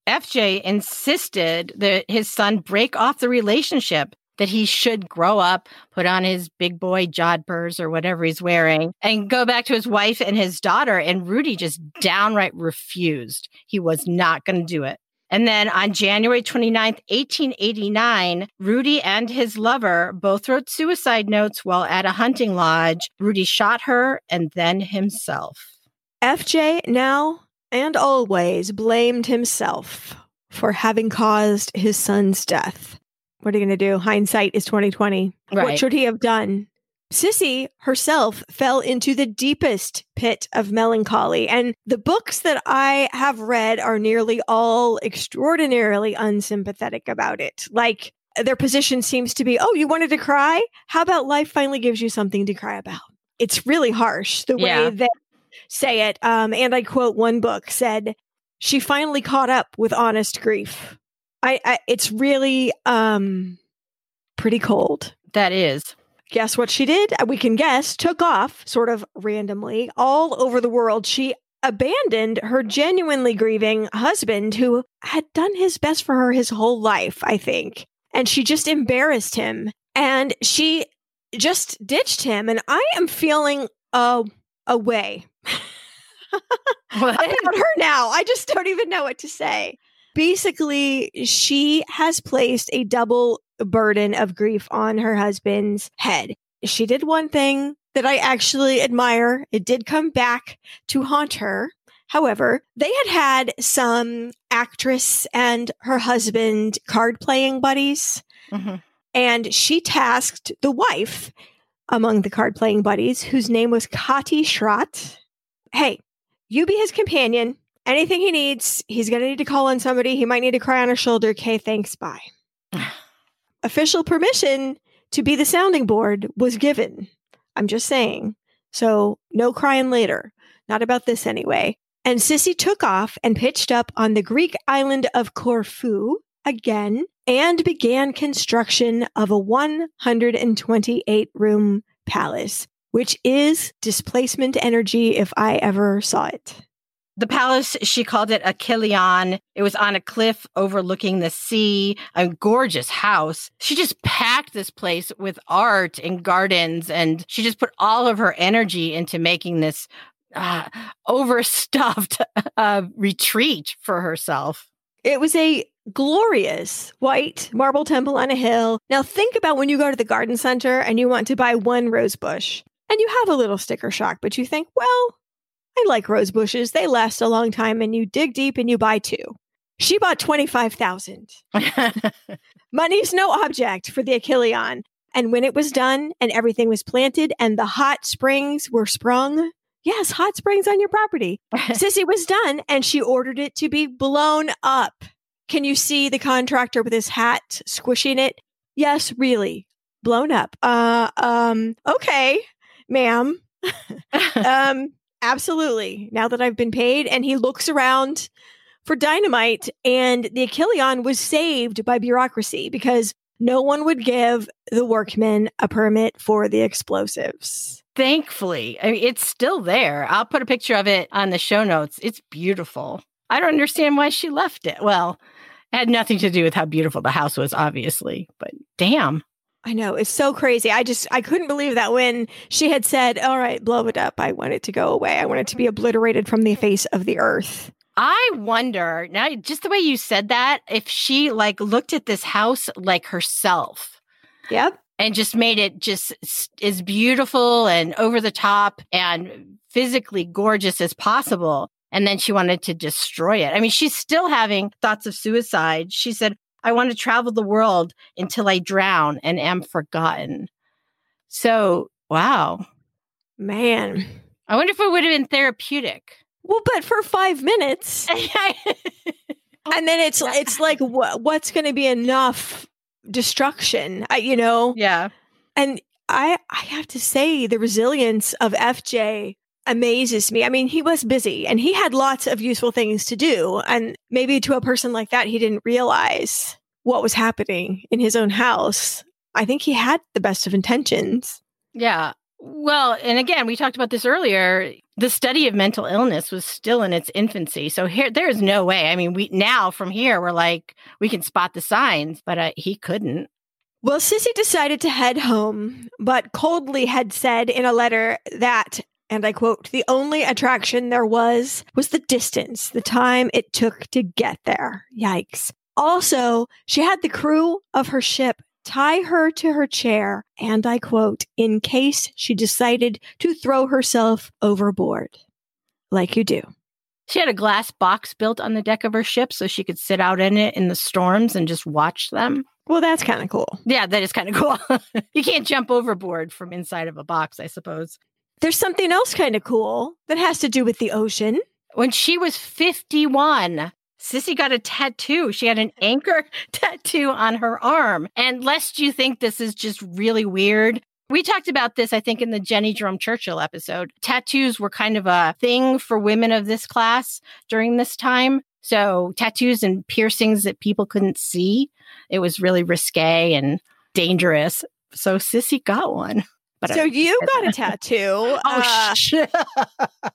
FJ insisted that his son break off the relationship, that he should grow up, put on his big boy jodhpurs or whatever he's wearing, and go back to his wife and his daughter. And Rudy just downright refused. He was not going to do it. And then on January 29th, 1889, Rudy and his lover both wrote suicide notes while at a hunting lodge. Rudy shot her and then himself. FJ now and always blamed himself for having caused his son's death. What are you going to do? Hindsight is 2020. Right. What should he have done? Sisi herself fell into the deepest pit of melancholy, and the books that I have read are nearly all extraordinarily unsympathetic about it. Like their position seems to be, oh, you wanted to cry? How about life finally gives you something to cry about? It's really harsh the yeah. way that say it. Um, and I quote one book said, she finally caught up with honest grief. I, I it's really um pretty cold. that is. Guess what she did? Uh, we can guess, took off sort of randomly all over the world. She abandoned her genuinely grieving husband who had done his best for her his whole life, I think. And she just embarrassed him and she just ditched him. And I am feeling a, a way about her now. I just don't even know what to say. Basically, she has placed a double burden of grief on her husband's head. She did one thing that I actually admire. It did come back to haunt her. However, they had had some actress and her husband card playing buddies. Mm-hmm. And she tasked the wife among the card playing buddies, whose name was Kati Schratt. Hey, you be his companion. Anything he needs, he's going to need to call on somebody. He might need to cry on her shoulder. Okay, thanks. Bye. Official permission to be the sounding board was given. I'm just saying. So, no crying later. Not about this anyway. And Sisi took off and pitched up on the Greek island of Corfu again and began construction of a 128 room palace, which is displacement energy if I ever saw it. The palace, she called it Achilleon. It was on a cliff overlooking the sea, a gorgeous house. She just packed this place with art and gardens, and she just put all of her energy into making this uh, overstuffed uh, retreat for herself. It was a glorious white marble temple on a hill. Now, think about when you go to the garden center and you want to buy one rose bush and you have a little sticker shock, but you think, well, I like rose bushes. They last a long time. And you dig deep and you buy two. She bought 25,000. Money's no object for the Achilleon. And when it was done and everything was planted and the hot springs were sprung, yes, hot springs on your property. Sisi was done and she ordered it to be blown up. Can you see the contractor with his hat squishing it? Yes, really. Blown up. Uh um okay, ma'am. um absolutely. Now that I've been paid and he looks around for dynamite and the Achilleon was saved by bureaucracy because no one would give the workmen a permit for the explosives. Thankfully, I mean, it's still there. I'll put a picture of it on the show notes. It's beautiful. I don't understand why she left it. Well, it had nothing to do with how beautiful the house was, obviously, but damn. I know. It's so crazy. I just, I couldn't believe that when she had said, all right, blow it up. I want it to go away. I want it to be obliterated from the face of the earth. I wonder now, just the way you said that, if she like looked at this house like herself. Yep. And just made it just as beautiful and over the top and physically gorgeous as possible and then she wanted to destroy it. I mean, she's still having thoughts of suicide. She said, I want to travel the world until I drown and am forgotten. So, wow. Man. I wonder if it would have been therapeutic. Well, but for five minutes. and then it's it's like what, what's going to be enough destruction I, you know yeah and i i have to say the resilience of fj amazes me. I mean, he was busy and he had lots of useful things to do. And maybe to a person like that, he didn't realize what was happening in his own house. I think he had the best of intentions. Yeah. Well, and again, we talked about this earlier. The study of mental illness was still in its infancy. So here there is no way. I mean, we now from here we're like we can spot the signs, but uh, he couldn't. Well, Sisi decided to head home, but coldly had said in a letter that and I quote, the only attraction there was was the distance, the time it took to get there. Yikes. Also, she had the crew of her ship tie her to her chair, and I quote, in case she decided to throw herself overboard. Like you do. She had a glass box built on the deck of her ship so she could sit out in it in the storms and just watch them. Well, that's kind of cool. Yeah, that is kind of cool. you can't jump overboard from inside of a box, I suppose. There's something else kind of cool that has to do with the ocean. When she was 51, Sisi got a tattoo. She had an anchor tattoo on her arm. And lest you think this is just really weird, we talked about this, I think, in the Jennie Jerome Churchill episode. Tattoos were kind of a thing for women of this class during this time. So, tattoos and piercings that people couldn't see, it was really risque and dangerous. So Sisi got one. But so I, you got a tattoo. oh, uh, shit.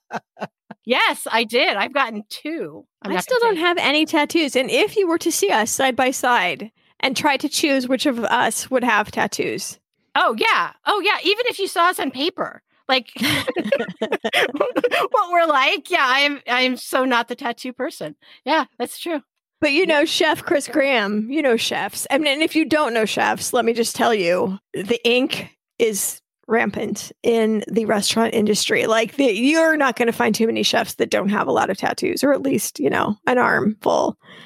yes, I did. I've gotten two. I'm i still don't have any tattoos. And if you were to see us side by side and try to choose which of us would have tattoos. Oh, yeah. Oh, yeah. Even if you saw us on paper, like what we're like. Yeah, I am. I am so not the tattoo person. Yeah, that's true. But you know, Chef Chris Graham, you know chefs. I mean, and if you don't know chefs, let me just tell you, the ink is rampant in the restaurant industry. Like the, you're not going to find too many chefs that don't have a lot of tattoos, or at least you know an arm full.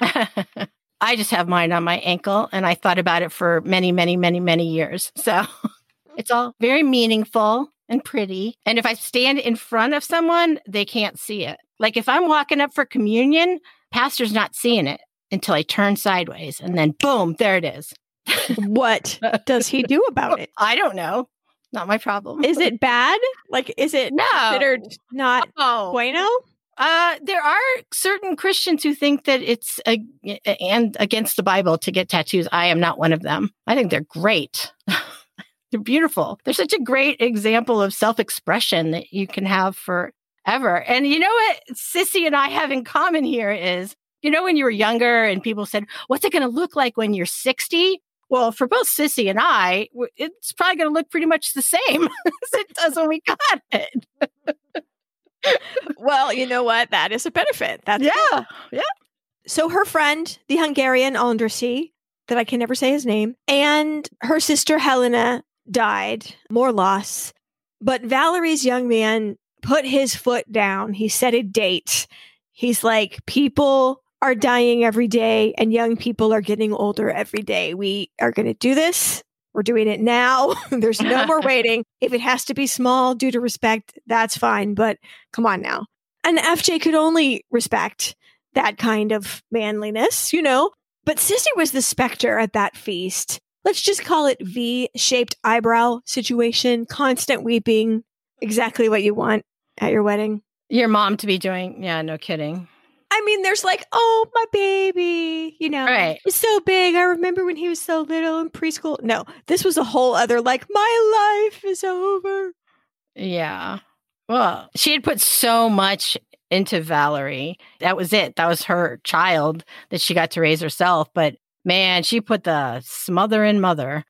I just have mine on my ankle, and I thought about it for many, many, many, many years. So it's all very meaningful and pretty. And if I stand in front of someone, they can't see it. Like if I'm walking up for communion, pastor's not seeing it until I turn sideways and then boom, there it is. what does he do about it? I don't know. Not my problem. Is it bad? Like, is it no. considered not oh. bueno? Uh, there are certain Christians who think that it's a, and against the Bible to get tattoos. I am not one of them. I think they're great. they're beautiful. They're such a great example of self expression that you can have forever. And you know what Sisi and I have in common here is, you know, when you were younger and people said, What's it going to look like when you're 60? Well, for both Sisi and I, it's probably going to look pretty much the same as it does when we got it. well, you know what? That is a benefit. That's yeah, good. yeah. So her friend, the Hungarian Andrassy, that I can never say his name, and her sister Helena died. More loss. But Valerie's young man put his foot down. He set a date. He's like, people are dying every day and young people are getting older every day. We are going to do this. We're doing it now. There's no more waiting. If it has to be small due to respect, that's fine. But come on now. And FJ could only respect that kind of manliness, you know? But Sisi was the specter at that feast. Let's just call it V shaped eyebrow situation, constant weeping, exactly what you want at your wedding. Your mom to be doing. Yeah, no kidding. I mean, there's like, oh, my baby, you know, right. he's so big. I remember when he was so little in preschool. No, this was a whole other, like, my life is over. Yeah. Well, she had put so much into Valerie. That was it. That was her child that she got to raise herself. But man, she put the smother in mother.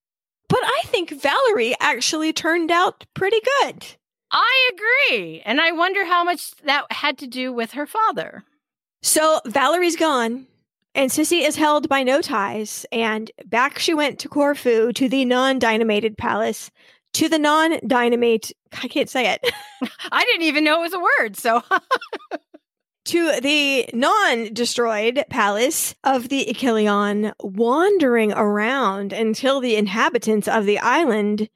But I think Valerie actually turned out pretty good. I agree. And I wonder how much that had to do with her father. So Valerie's gone, and Sisi is held by no ties. And back she went to Corfu, to the non dynamated palace, to the non dynamite. I can't say it. I didn't even know it was a word. So. to the non destroyed palace of the Achilleon, wandering around until the inhabitants of the island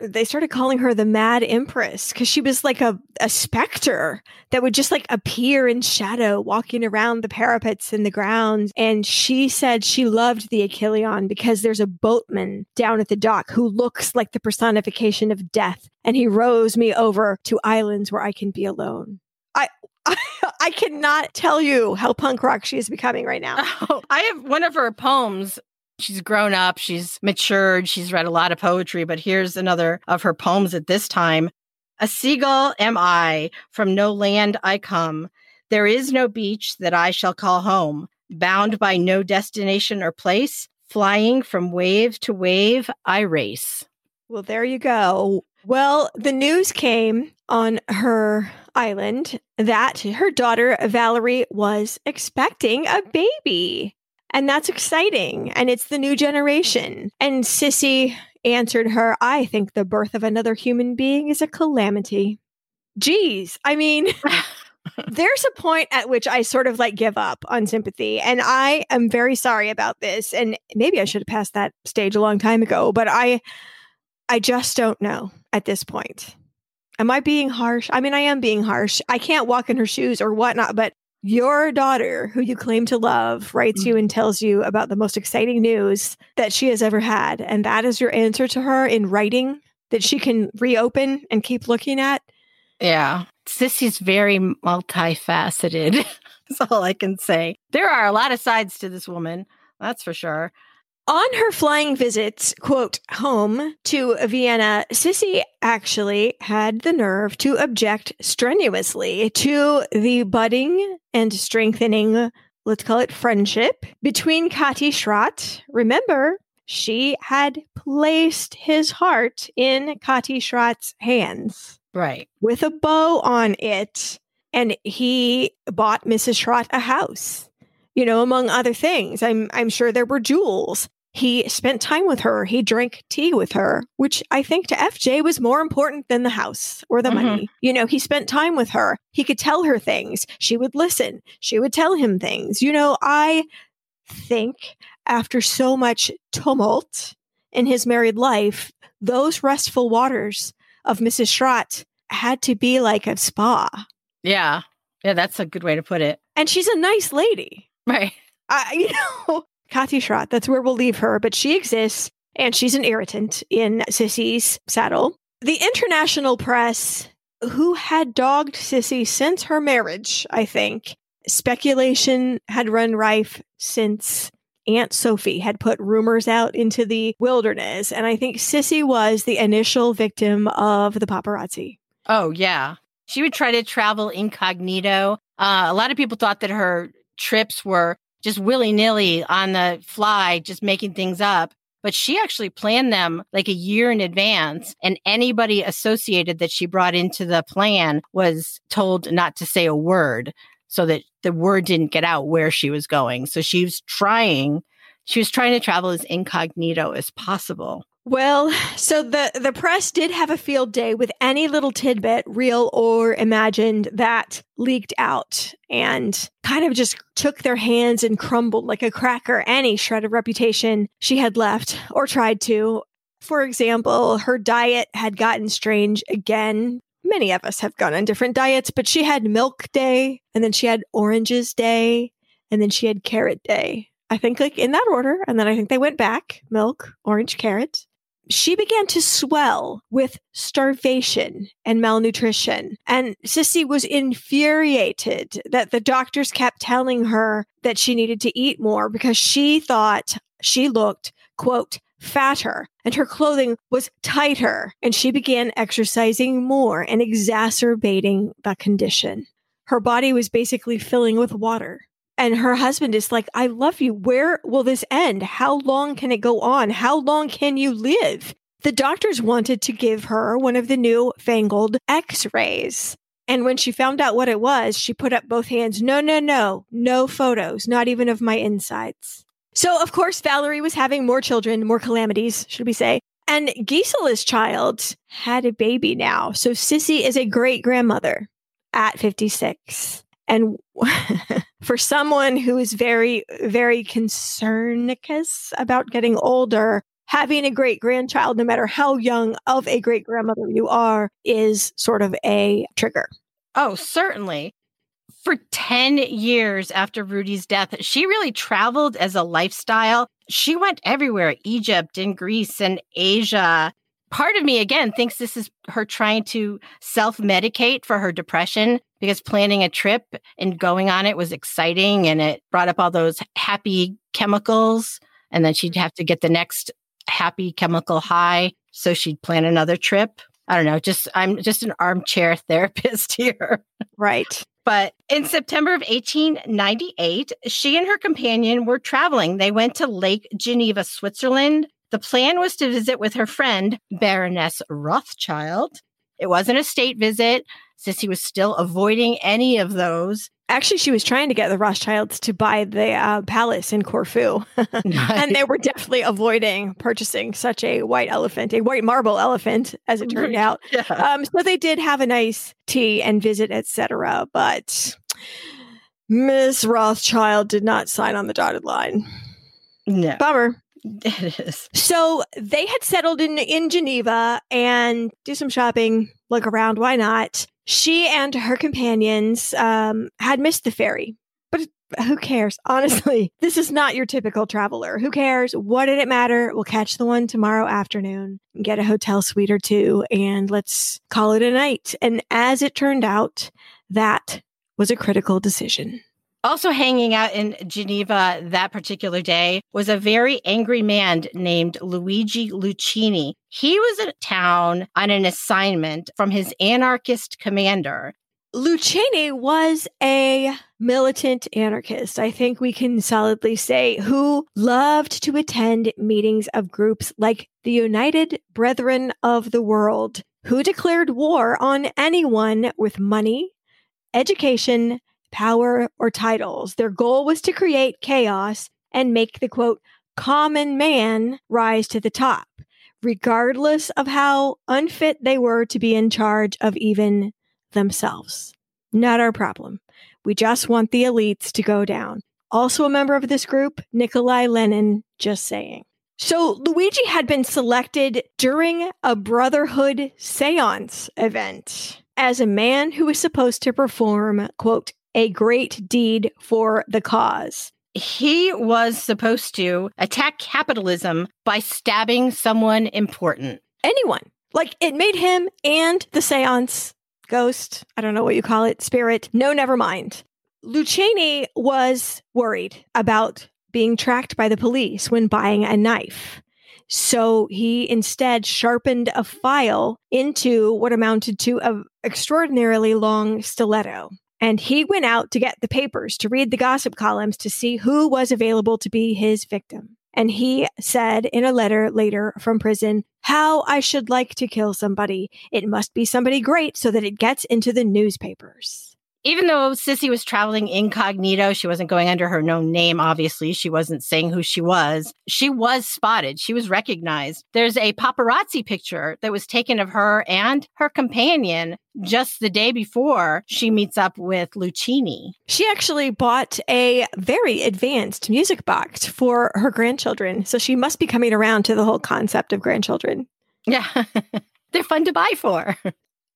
they started calling her the Mad Empress because she was like a, a specter that would just like appear in shadow walking around the parapets and the grounds. And she said she loved the Achilleon because there's a boatman down at the dock who looks like the personification of death. And he rows me over to islands where I can be alone. I, I, I cannot tell you how punk rock she is becoming right now. Oh, I have one of her poems She's grown up, she's matured, she's read a lot of poetry, but here's another of her poems at this time. A seagull am I, from no land I come. There is no beach that I shall call home, bound by no destination or place, flying from wave to wave I race. Well, there you go. Well, the news came on her island that her daughter Valerie was expecting a baby. And that's exciting. And it's the new generation. And Sisi answered her, I think the birth of another human being is a calamity. Geez, I mean, there's a point at which I sort of like give up on sympathy. And I am very sorry about this. And maybe I should have passed that stage a long time ago, but I I just don't know at this point. Am I being harsh? I mean, I am being harsh. I can't walk in her shoes or whatnot, but your daughter, who you claim to love, writes you mm. and tells you about the most exciting news that she has ever had. And that is your answer to her in writing that she can reopen and keep looking at. Yeah. Sisi's very multifaceted. That's all I can say. There are a lot of sides to this woman. That's for sure. On her flying visits, quote, home to Vienna, Sisi actually had the nerve to object strenuously to the budding and strengthening, let's call it friendship, between Katy Schratt. Remember, she had placed his heart in Katy Schratt's hands. Right. With a bow on it. And he bought Mrs. Schratt a house you know, among other things. I'm I'm sure there were jewels. He spent time with her. He drank tea with her, which I think to FJ was more important than the house or the mm-hmm. money. You know, he spent time with her. He could tell her things. She would listen. She would tell him things. You know, I think after so much tumult in his married life, those restful waters of Mrs. Schratt had to be like a spa. Yeah. Yeah, that's a good way to put it. And she's a nice lady. Right. I, you know, Katy Schratt, that's where we'll leave her, but she exists and she's an irritant in Sisi's saddle. The international press, who had dogged Sisi since her marriage, I think, speculation had run rife since Aunt Sophie had put rumors out into the wilderness. And I think Sisi was the initial victim of the paparazzi. Oh, yeah. She would try to travel incognito. Uh, a lot of people thought that her trips were just willy nilly on the fly, just making things up. But she actually planned them like a year in advance. And anybody associated that she brought into the plan was told not to say a word so that the word didn't get out where she was going. So she was trying, she was trying to travel as incognito as possible. Well, so the the press did have a field day with any little tidbit, real or imagined, that leaked out and kind of just took their hands and crumbled like a cracker any shred of reputation she had left or tried to. For example, her diet had gotten strange again. Many of us have gone on different diets, but she had milk day and then she had oranges day and then she had carrot day. I think like in that order. And then I think they went back milk, orange, carrot she began to swell with starvation and malnutrition. And Sisi was infuriated that the doctors kept telling her that she needed to eat more because she thought she looked, quote, fatter and her clothing was tighter. And she began exercising more and exacerbating the condition. Her body was basically filling with water. And her husband is like, I love you. Where will this end? How long can it go on? How long can you live? The doctors wanted to give her one of the new fangled x rays. And when she found out what it was, she put up both hands. No, no, no, no photos, not even of my insides. So, of course, Valerie was having more children, more calamities, should we say. And Gisela's child had a baby now. So, Sisi is a great grandmother at 56. And for someone who is very, very concernicus about getting older, having a great grandchild, no matter how young of a great grandmother you are, is sort of a trigger. Oh, certainly. For 10 years after Rudy's death, she really traveled as a lifestyle. She went everywhere Egypt and Greece and Asia part of me again thinks this is her trying to self medicate for her depression because planning a trip and going on it was exciting and it brought up all those happy chemicals. And then she'd mm-hmm. have to get the next happy chemical high. So she'd plan another trip. I don't know, just I'm just an armchair therapist here. Right. But in September of 1898, she and her companion were traveling. They went to Lake Geneva, Switzerland, the plan was to visit with her friend, Baroness Rothschild. It wasn't a state visit, since he was still avoiding any of those. Actually, she was trying to get the Rothschilds to buy the uh, palace in Corfu. and they were definitely avoiding purchasing such a white elephant, a white marble elephant, as it turned out. Yeah. Um, so they did have a nice tea and visit, etc. But Miss Rothschild did not sign on the dotted line. No. Bummer. It is. So they had settled in in Geneva and do some shopping, look around. Why not? She and her companions um, had missed the ferry, but who cares? Honestly, this is not your typical traveler. Who cares? What did it matter? We'll catch the one tomorrow afternoon, get a hotel suite or two, and let's call it a night. And as it turned out, that was a critical decision. Also, hanging out in Geneva that particular day was a very angry man named Luigi Lucheni. He was in town on an assignment from his anarchist commander. Lucheni was a militant anarchist, I think we can solidly say, who loved to attend meetings of groups like the United Brethren of the World, who declared war on anyone with money, education, power, or titles. Their goal was to create chaos and make the quote, common man rise to the top, regardless of how unfit they were to be in charge of even themselves. Not our problem. We just want the elites to go down. Also a member of this group, Nikolai Lenin, just saying. So Luigi had been selected during a Brotherhood seance event as a man who was supposed to perform, quote, a great deed for the cause. He was supposed to attack capitalism by stabbing someone important. Anyone. Like it made him and the seance ghost, I don't know what you call it, spirit. No, never mind. Lucheni was worried about being tracked by the police when buying a knife. So he instead sharpened a file into what amounted to an extraordinarily long stiletto. And he went out to get the papers to read the gossip columns to see who was available to be his victim. And he said in a letter later from prison, how I should like to kill somebody. It must be somebody great so that it gets into the newspapers even though Sisi was traveling incognito, she wasn't going under her known name, obviously. She wasn't saying who she was. She was spotted. She was recognized. There's a paparazzi picture that was taken of her and her companion just the day before she meets up with Lucheni. She actually bought a very advanced music box for her grandchildren. So she must be coming around to the whole concept of grandchildren. Yeah. They're fun to buy for.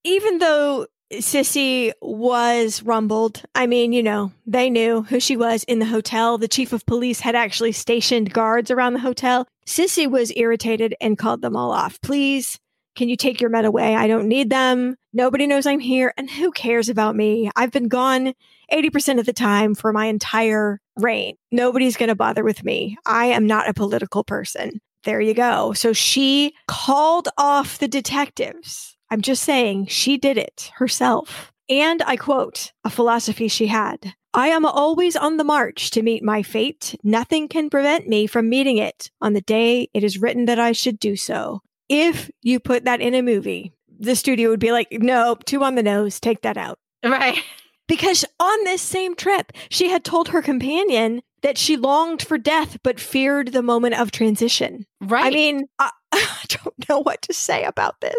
Even though Sisi was rumbled. I mean, you know, they knew who she was in the hotel. The chief of police had actually stationed guards around the hotel. Sisi was irritated and called them all off. Please, can you take your men away? I don't need them. Nobody knows I'm here. And who cares about me? I've been gone 80% of the time for my entire reign. Nobody's going to bother with me. I am not a political person. There you go. So she called off the detectives I'm just saying she did it herself. And I quote a philosophy she had I am always on the march to meet my fate. Nothing can prevent me from meeting it on the day it is written that I should do so. If you put that in a movie, the studio would be like, no, too on the nose, take that out. Right. Because on this same trip, she had told her companion that she longed for death but feared the moment of transition. Right. I mean, I, I don't know what to say about this.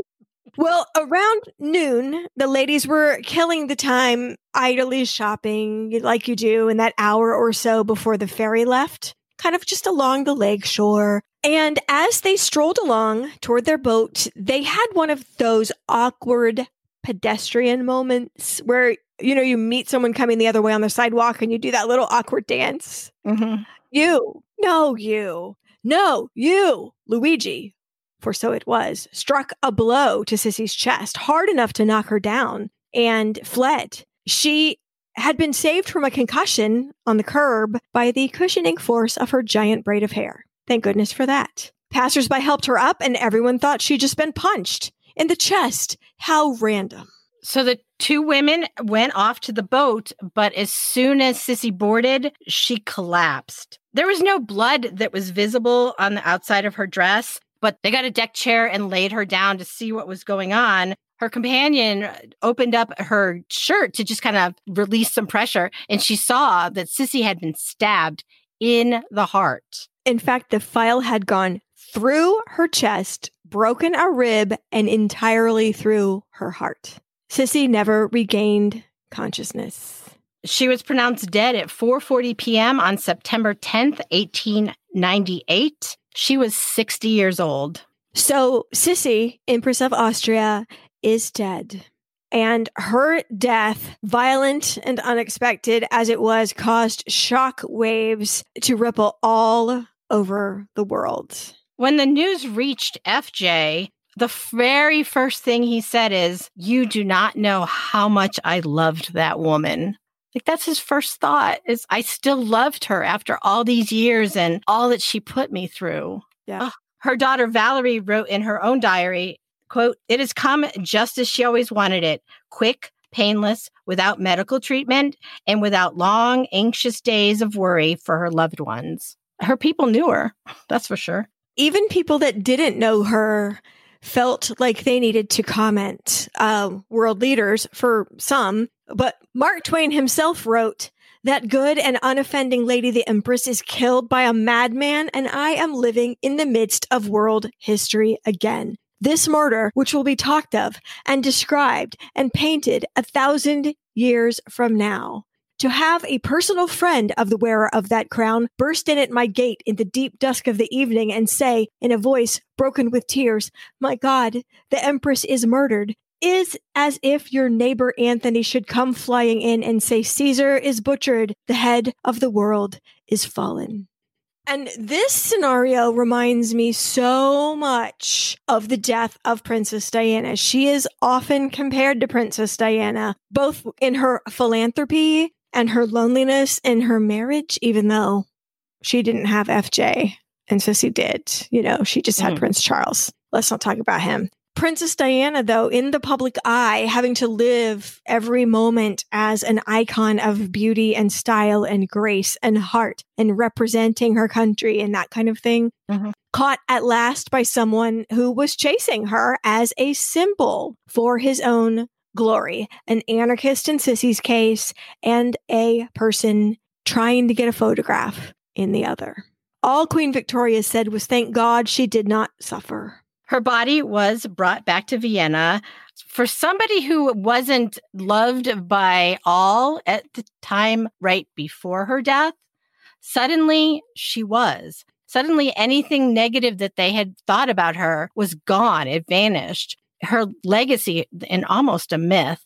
Well, around noon, the ladies were killing the time idly shopping like you do in that hour or so before the ferry left, kind of just along the lake shore. And as they strolled along toward their boat, they had one of those awkward pedestrian moments where, you know, you meet someone coming the other way on the sidewalk and you do that little awkward dance. Mm-hmm. You, no, you, no, you, Luigi, for so it was, struck a blow to Sisi's chest, hard enough to knock her down, and fled. She had been saved from a concussion on the curb by the cushioning force of her giant braid of hair. Thank goodness for that. Passersby helped her up, and everyone thought she'd just been punched in the chest. How random. So the two women went off to the boat, but as soon as Sisi boarded, she collapsed. There was no blood that was visible on the outside of her dress, but they got a deck chair and laid her down to see what was going on. Her companion uh, opened up her shirt to just kind of release some pressure, and she saw that Sisi had been stabbed in the heart. In fact, the file had gone through her chest, broken a rib, and entirely through her heart. Sisi never regained consciousness. She was pronounced dead at 4:40 p.m. on September 10th, 1898. She was 60 years old. So, Sisi, Empress of Austria, is dead. And her death, violent and unexpected as it was, caused shock waves to ripple all over the world. When the news reached FJ, the very first thing he said is, You do not know how much I loved that woman. Like that's his first thought is I still loved her after all these years and all that she put me through. Yeah. her daughter Valerie wrote in her own diary, quote, it has come just as she always wanted it. Quick, painless, without medical treatment, and without long, anxious days of worry for her loved ones. Her people knew her, that's for sure. Even people that didn't know her felt like they needed to comment. Uh, world leaders, for some, but Mark Twain himself wrote, that good and unoffending Lady the Empress is killed by a madman, and I am living in the midst of world history again. This murder, which will be talked of and described and painted a thousand years from now. To have a personal friend of the wearer of that crown burst in at my gate in the deep dusk of the evening and say, in a voice broken with tears, My God, the Empress is murdered, is as if your neighbor Anthony should come flying in and say, Caesar is butchered, the head of the world is fallen. And this scenario reminds me so much of the death of Princess Diana. She is often compared to Princess Diana, both in her philanthropy and her loneliness in her marriage, even though she didn't have FJ and Sisi did. You know, she just had Mhm. Prince Charles. Let's not talk about him. Princess Diana, though, in the public eye, having to live every moment as an icon of beauty and style and grace and heart and representing her country and that kind of thing, Mhm. caught at last by someone who was chasing her as a symbol for his own glory, an anarchist in Sisi's case, and a person trying to get a photograph in the other. All Queen Victoria said was thank God she did not suffer. Her body was brought back to Vienna. For somebody who wasn't loved by all at the time right before her death, suddenly she was. Suddenly, anything negative that they had thought about her was gone. It vanished. Her legacy, and almost a myth,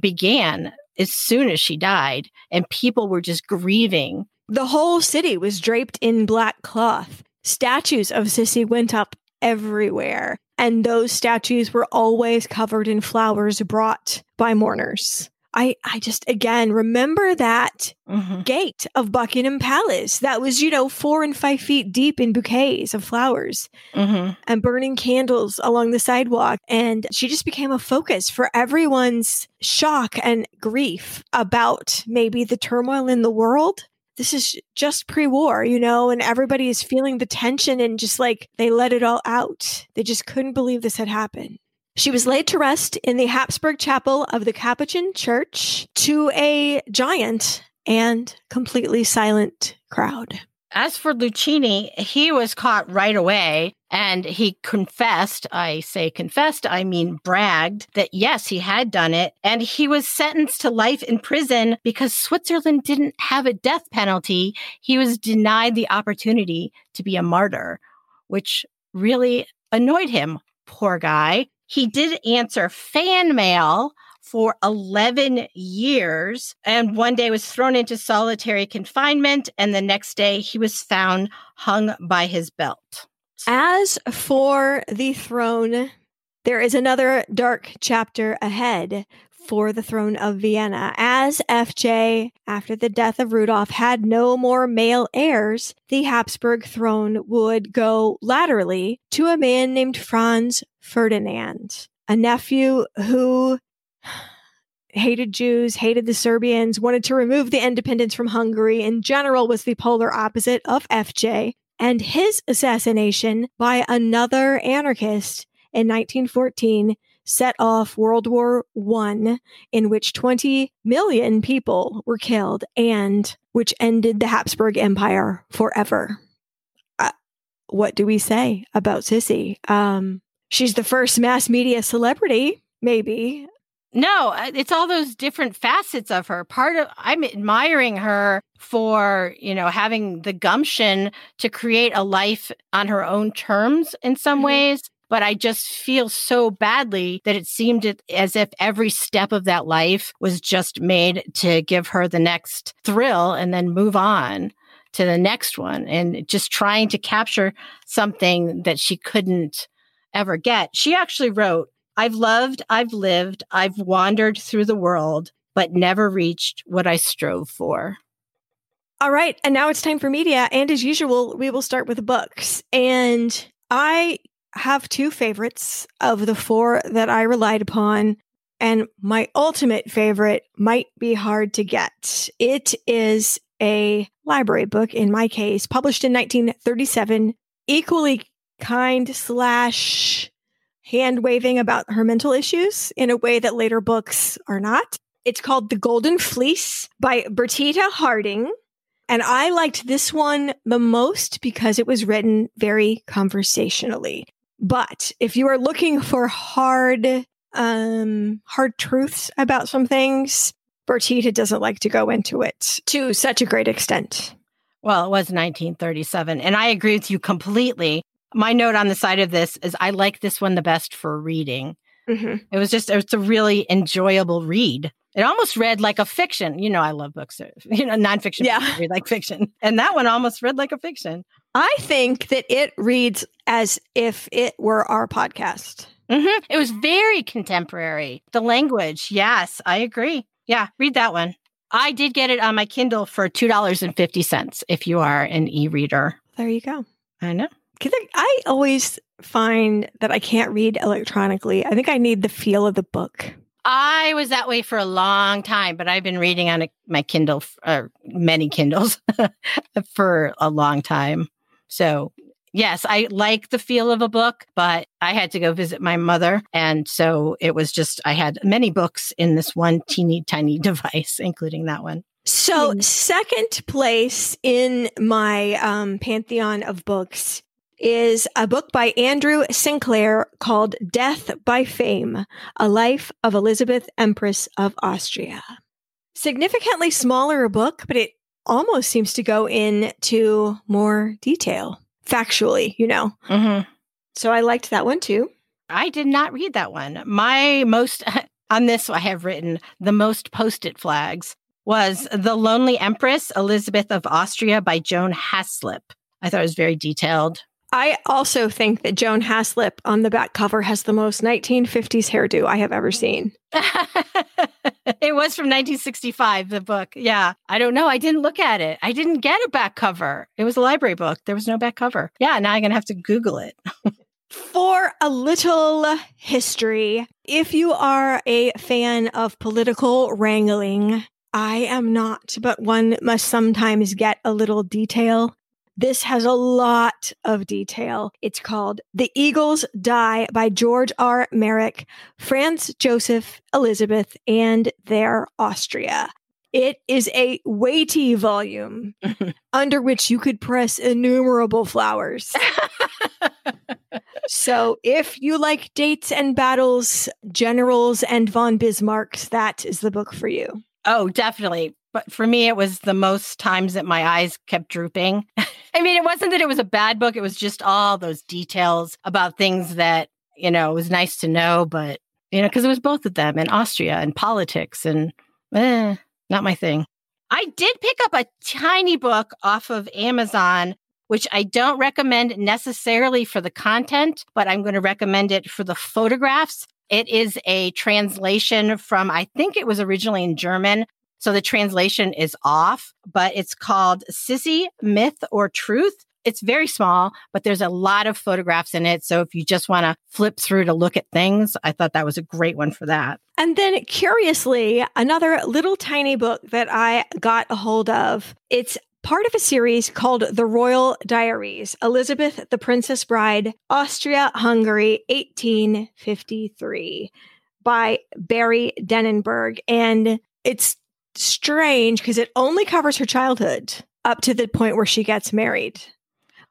began as soon as she died, and people were just grieving. The whole city was draped in black cloth. Statues of Sisi went up everywhere, and those statues were always covered in flowers brought by mourners. I, I just again remember that Mhm. gate of Buckingham Palace that was, you know, four and five feet deep in bouquets of flowers Mhm. and burning candles along the sidewalk. And she just became a focus for everyone's shock and grief about maybe the turmoil in the world. This is just pre war, you know, and everybody is feeling the tension and just like they let it all out. They just couldn't believe this had happened. She was laid to rest in the Habsburg Chapel of the Capuchin Church to a giant and completely silent crowd. As for Lucheni, he was caught right away and he confessed. I say confessed, I mean bragged that yes, he had done it. And he was sentenced to life in prison because Switzerland didn't have a death penalty. He was denied the opportunity to be a martyr, which really annoyed him. Poor guy. He did answer fan mail for 11 years and one day was thrown into solitary confinement and the next day he was found hung by his belt. As for the throne, there is another dark chapter ahead for the throne of Vienna. As FJ, after the death of Rudolf, had no more male heirs, the Habsburg throne would go laterally to a man named Franz Ferdinand, a nephew who hated Jews, hated the Serbians, wanted to remove the independence from Hungary, in general was the polar opposite of FJ. And his assassination by another anarchist in 1914 set off World War I, in which 20 million people were killed and which ended the Habsburg Empire forever. Uh, what do we say about Sisi? Um, she's the first mass media celebrity, maybe, No, uh, it's all those different facets of her. Part of I'm admiring her for, you know, having the gumption to create a life on her own terms in some Mhm. ways. But I just feel so badly that it seemed as if every step of that life was just made to give her the next thrill and then move on to the next one and just trying to capture something that she couldn't ever get. She actually wrote, I've loved, I've lived, I've wandered through the world. but never reached what I strove for. All right. And now it's time for media. And as usual, we will start with books. And I have two favorites of the four that I relied upon. And my ultimate favorite might be hard to get. It is a library book, in my case, published in 1937, equally kind slash hand waving about her mental issues in a way that later books are not. It's called The Golden Fleece by Bertita Harding. And I liked this one the most because it was written very conversationally. But if you are looking for hard, um, hard truths about some things, Bertita doesn't like to go into it to such a great extent. Well, it was 1937. And I agree with you completely. My note on the side of this is I like this one the best for reading. Mm-hmm. It was just, it's a really enjoyable read. It almost read like a fiction. You know, I love books, you know, nonfiction. Yeah. Read like fiction. And that one almost read like a fiction. I think that it reads as if it were our podcast. Mm-hmm. It was very contemporary. The language. Yes, I agree. Yeah, read that one. I did get it on my Kindle for $2.50 if you are an e reader. There you go. I know. Because I always find that I can't read electronically. I think I need the feel of the book. I was that way for a long time, but I've been reading on a, my Kindle, or many Kindles, for a long time. So, yes, I like the feel of a book, but I had to go visit my mother. And so it was just, I had many books in this one teeny tiny device, including that one. So, hmm. second place in my um, pantheon of books is a book by Andrew Sinclair called Death by Fame A Life of Elizabeth, Empress of Austria. Significantly smaller book, but it almost seems to go into more detail, factually, you know. Mm-hmm. So I liked that one too. I did not read that one. My most, on this, I have written the most post it flags was The Lonely Empress, Elizabeth of Austria by Joan Haslip. I thought it was very detailed, I also think that Joan Haslip on the back cover has the most 1950s hairdo I have ever seen. it was from 1965, the book. Yeah. I don't know. I didn't look at it. I didn't get a back cover. It was a library book. There was no back cover. Yeah. Now I'm going to have to Google it. For a little history, if you are a fan of political wrangling, I am not, but one must sometimes get a little detail this has a lot of detail. It's called The Eagles Die by George R. Marek, Franz Joseph Elizabeth, and their Austria. It is a weighty volume under which you could press innumerable flowers. so, if you like dates and battles, generals, and von Bismarcks, that is the book for you. Oh, definitely. But for me, it was the most times that my eyes kept drooping. I mean, it wasn't that it was a bad book. It was just all those details about things that, you know, it was nice to know, but, you know, because it was both of them in Austria and politics and, eh, not my thing. I did pick up a tiny book off of Amazon, which I don't recommend necessarily for the content, but I'm going to recommend it for the photographs. It is a translation from, I think it was originally in German, so the translation is off, but it's called Sisi Myth or Truth. It's very small, but there's a lot of photographs in it. So if you just want to flip through to look at things, I thought that was a great one for that. And then curiously, another little tiny book that I got a hold of. It's part of a series called The Royal Diaries Elizabeth the Princess Bride, Austria Hungary, 1853 by Barry Denenberg. And it's strange because it only covers her childhood up to the point where she gets married.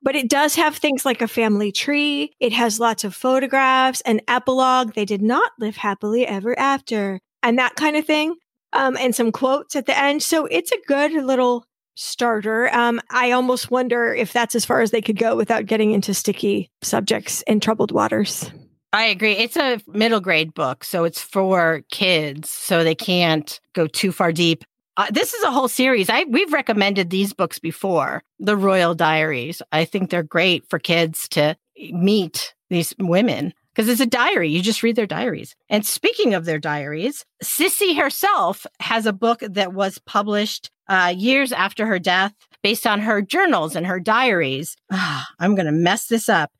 But it does have things like a family tree. It has lots of photographs, an epilogue. They did not live happily ever after, and that kind of thing. Um, and some quotes at the end. So it's a good little starter. Um, I almost wonder if that's as far as they could go without getting into sticky subjects and troubled waters. I agree. It's a middle grade book, so it's for kids, so they can't go too far deep. Uh, this is a whole series. I we've recommended these books before. The Royal Diaries. I think they're great for kids to meet these women because it's a diary. You just read their diaries. And speaking of their diaries, Sisi herself has a book that was published uh, years after her death based on her journals and her diaries. Ah, I'm going to mess this up.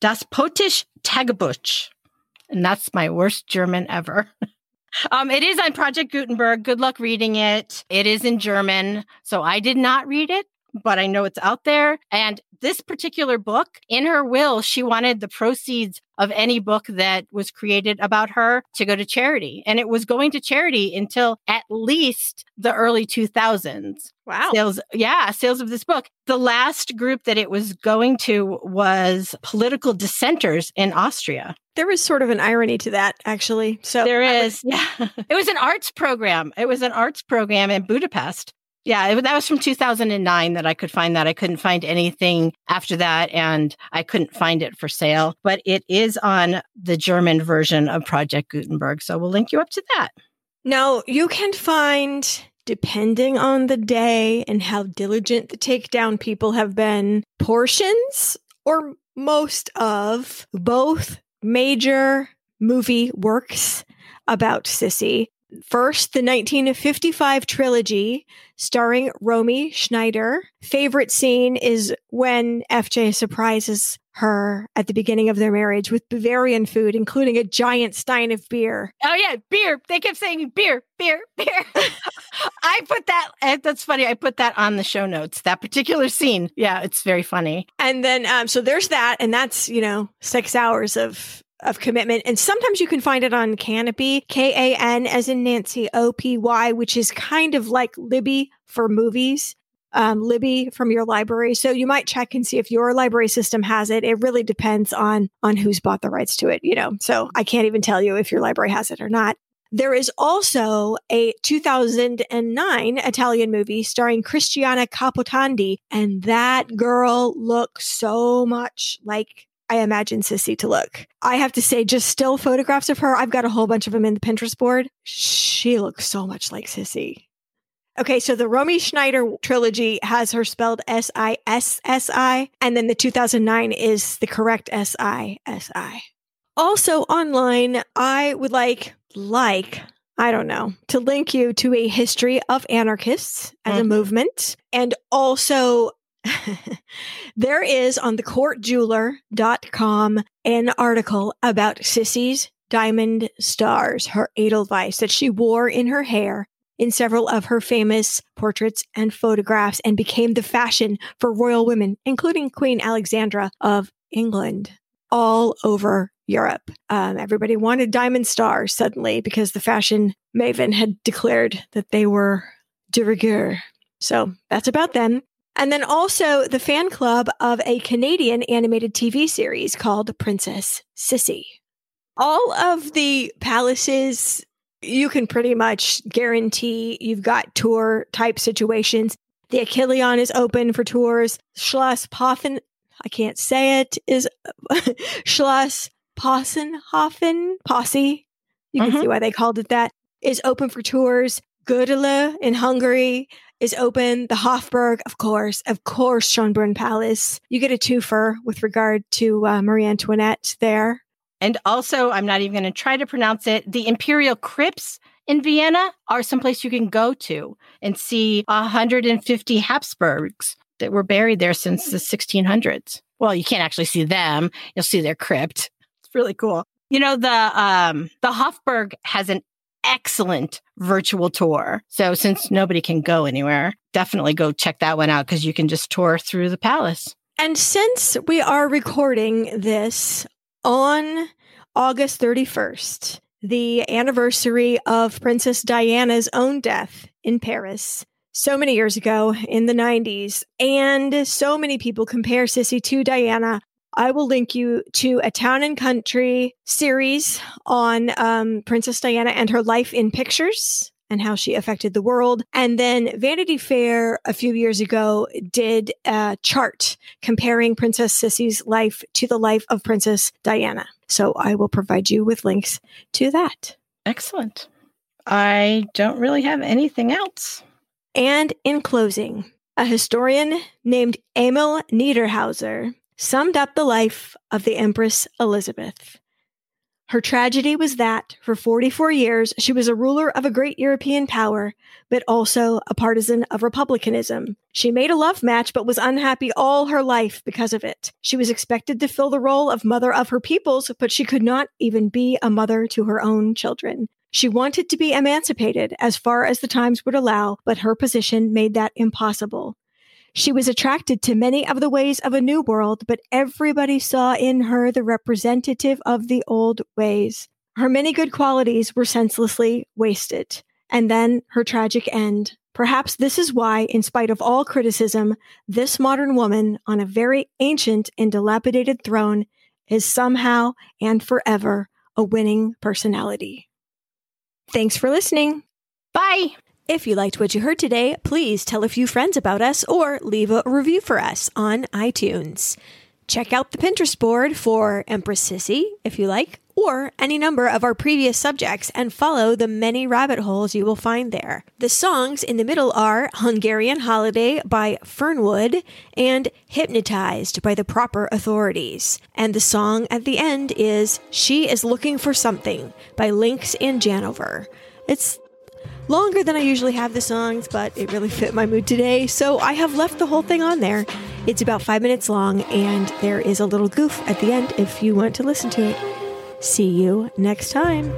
Das Potisch Tagebuch. And that's my worst German ever. um, it is on Project Gutenberg. Good luck reading it. It is in German. So I did not read it, but I know it's out there. And this particular book, in her will, she wanted the proceeds of any book that was created about her to go to charity. And it was going to charity until at least the early 2000s. Wow. Sales, yeah, sales of this book. The last group that it was going to was political dissenters in Austria. There was sort of an irony to that, actually. So there is, yeah. it was an arts program. It was an arts program in Budapest. Yeah, it, that was from 2009 that I could find that. I couldn't find anything after that, and I couldn't find it for sale. But it is on the German version of Project Gutenberg. So we'll link you up to that. Now, you can find, depending on the day and how diligent the takedown people have been, portions or most of both major movie works about Sisi. First, the 1955 trilogy starring Romy Schneider. Favorite scene is when FJ surprises her at the beginning of their marriage with Bavarian food, including a giant stein of beer. Oh yeah, beer. They kept saying beer, beer, beer. I put that. Eh, that's funny. I put that on the show notes. That particular scene. Yeah, it's very funny. And then, um, so there's that, and that's you know six hours of of commitment. And sometimes you can find it on Canopy, K A N as in Nancy, O P Y, which is kind of like Libby for movies. Um, Libby from your library. So you might check and see if your library system has it. It really depends on on who's bought the rights to it, you know. So I can't even tell you if your library has it or not. There is also a 2009 Italian movie starring Cristiana Capotondi, and that girl looks so much like I imagine Sisi to look. I have to say, just still photographs of her. I've got a whole bunch of them in the Pinterest board. She looks so much like Sisi. Okay, so the Romy Schneider trilogy has her spelled S I S S I, and then the 2009 is the correct S I S I. Also online, I would like, like, I don't know, to link you to a history of anarchists as mm. a movement and also there is on the thecourtjeweler.com an article about Sisi's diamond stars, her edelweiss that she wore in her hair in several of her famous portraits and photographs and became the fashion for royal women, including Queen Alexandra of England, all over Europe. Um, everybody wanted diamond stars suddenly because the fashion maven had declared that they were de rigueur. So that's about them. And then also the fan club of a Canadian animated TV series called Princess Sissi. All of the palaces, you can pretty much guarantee you've got tour type situations. The Achilleon is open for tours. Schloss Poffen, I can't say it, is Schloss Possenhofen, Posse. You can mm-hmm. see why they called it that, is open for tours. Gödöllő in Hungary is open. The Hofburg, of course, of course, Schönbrunn Palace. You get a twofer with regard to uh, Marie Antoinette there. And also, I'm not even going to try to pronounce it. The Imperial Crypts in Vienna are someplace you can go to and see 150 Habsburgs that were buried there since the 1600s. Well, you can't actually see them. You'll see their crypt. It's really cool. You know, the um the Hofburg has an excellent virtual tour. So since nobody can go anywhere, definitely go check that one out because you can just tour through the palace. And since we are recording this on August 31st, the anniversary of Princess Diana's own death in Paris, so many years ago in the 90s, and so many people compare Sisi to Diana. I will link you to a town and country series on um, Princess Diana and her life in pictures and how she affected the world. And then Vanity Fair a few years ago did a chart comparing Princess Sisi's life to the life of Princess Diana. So I will provide you with links to that. Excellent. I don't really have anything else. And in closing, a historian named Emil Niederhauser summed up the life of the Empress Elizabeth. Her tragedy was that, for 44 years, she was a ruler of a great European power, but also a partisan of republicanism. She made a love match, but was unhappy all her life because of it. She was expected to fill the role of mother of her peoples, but she could not even be a mother to her own children. She wanted to be emancipated as far as the times would allow, but her position made that impossible. She was attracted to many of the ways of a new world, but everybody saw in her the representative of the old ways. Her many good qualities were senselessly wasted. And then her tragic end. Perhaps this is why, in spite of all criticism, this modern woman on a very ancient and dilapidated throne is somehow and forever a winning personality. Thanks for listening. Bye. If you liked what you heard today, please tell a few friends about us or leave a review for us on iTunes. Check out the Pinterest board for Empress Sisi if you like, or any number of our previous subjects and follow the many rabbit holes you will find there. The songs in the middle are Hungarian Holiday by Fernwood and Hypnotized by the Proper Authorities. And the song at the end is She is Looking for Something by Lynx and Janover. It's longer than I usually have the songs, but it really fit my mood today, so I have left the whole thing on there. It's about five minutes long, and there is a little goof at the end if you want to listen to it. See you next time.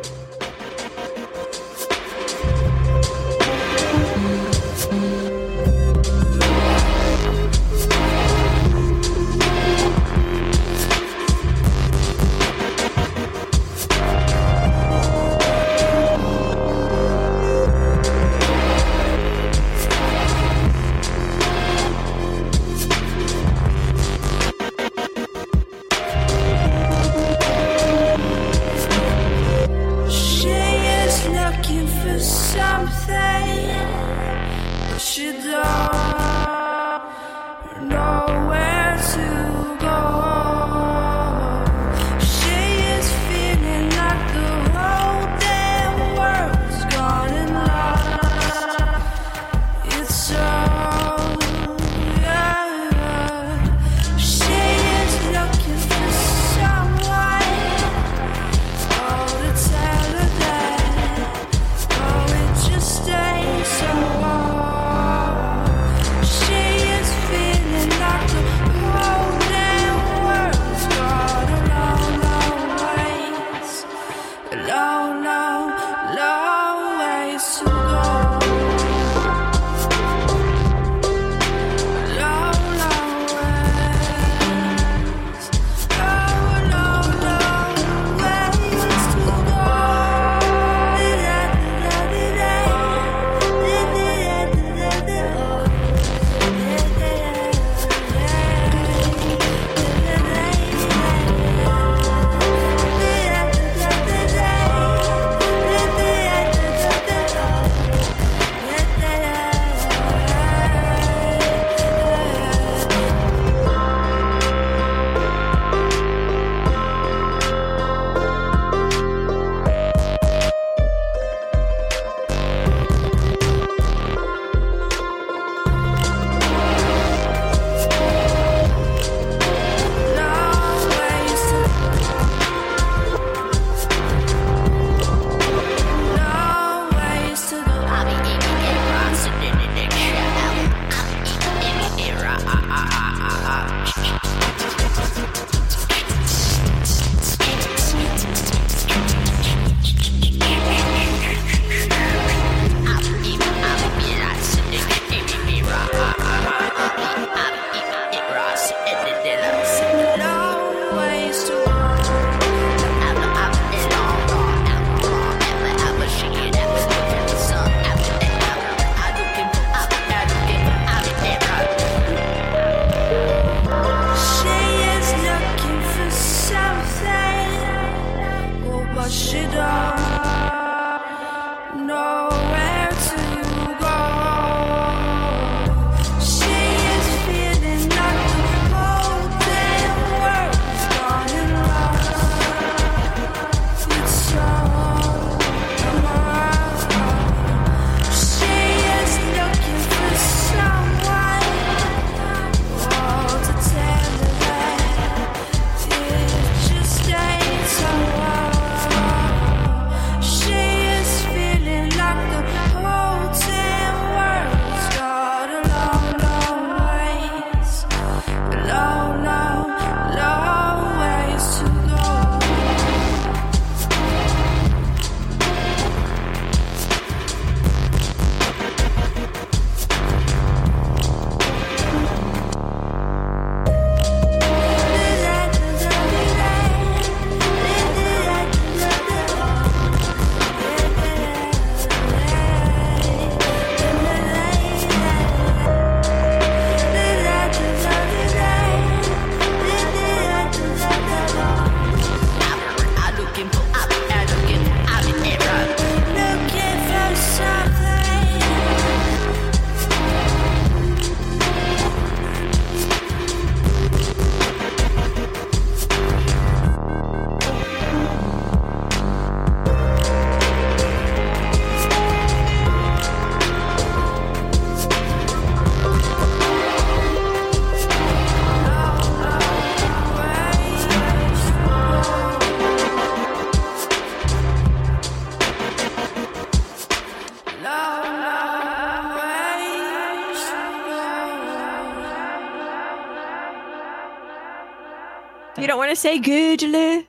Want to say Goodle.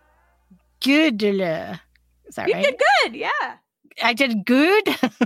Goodle. Is that You right? did good. Yeah. I did good.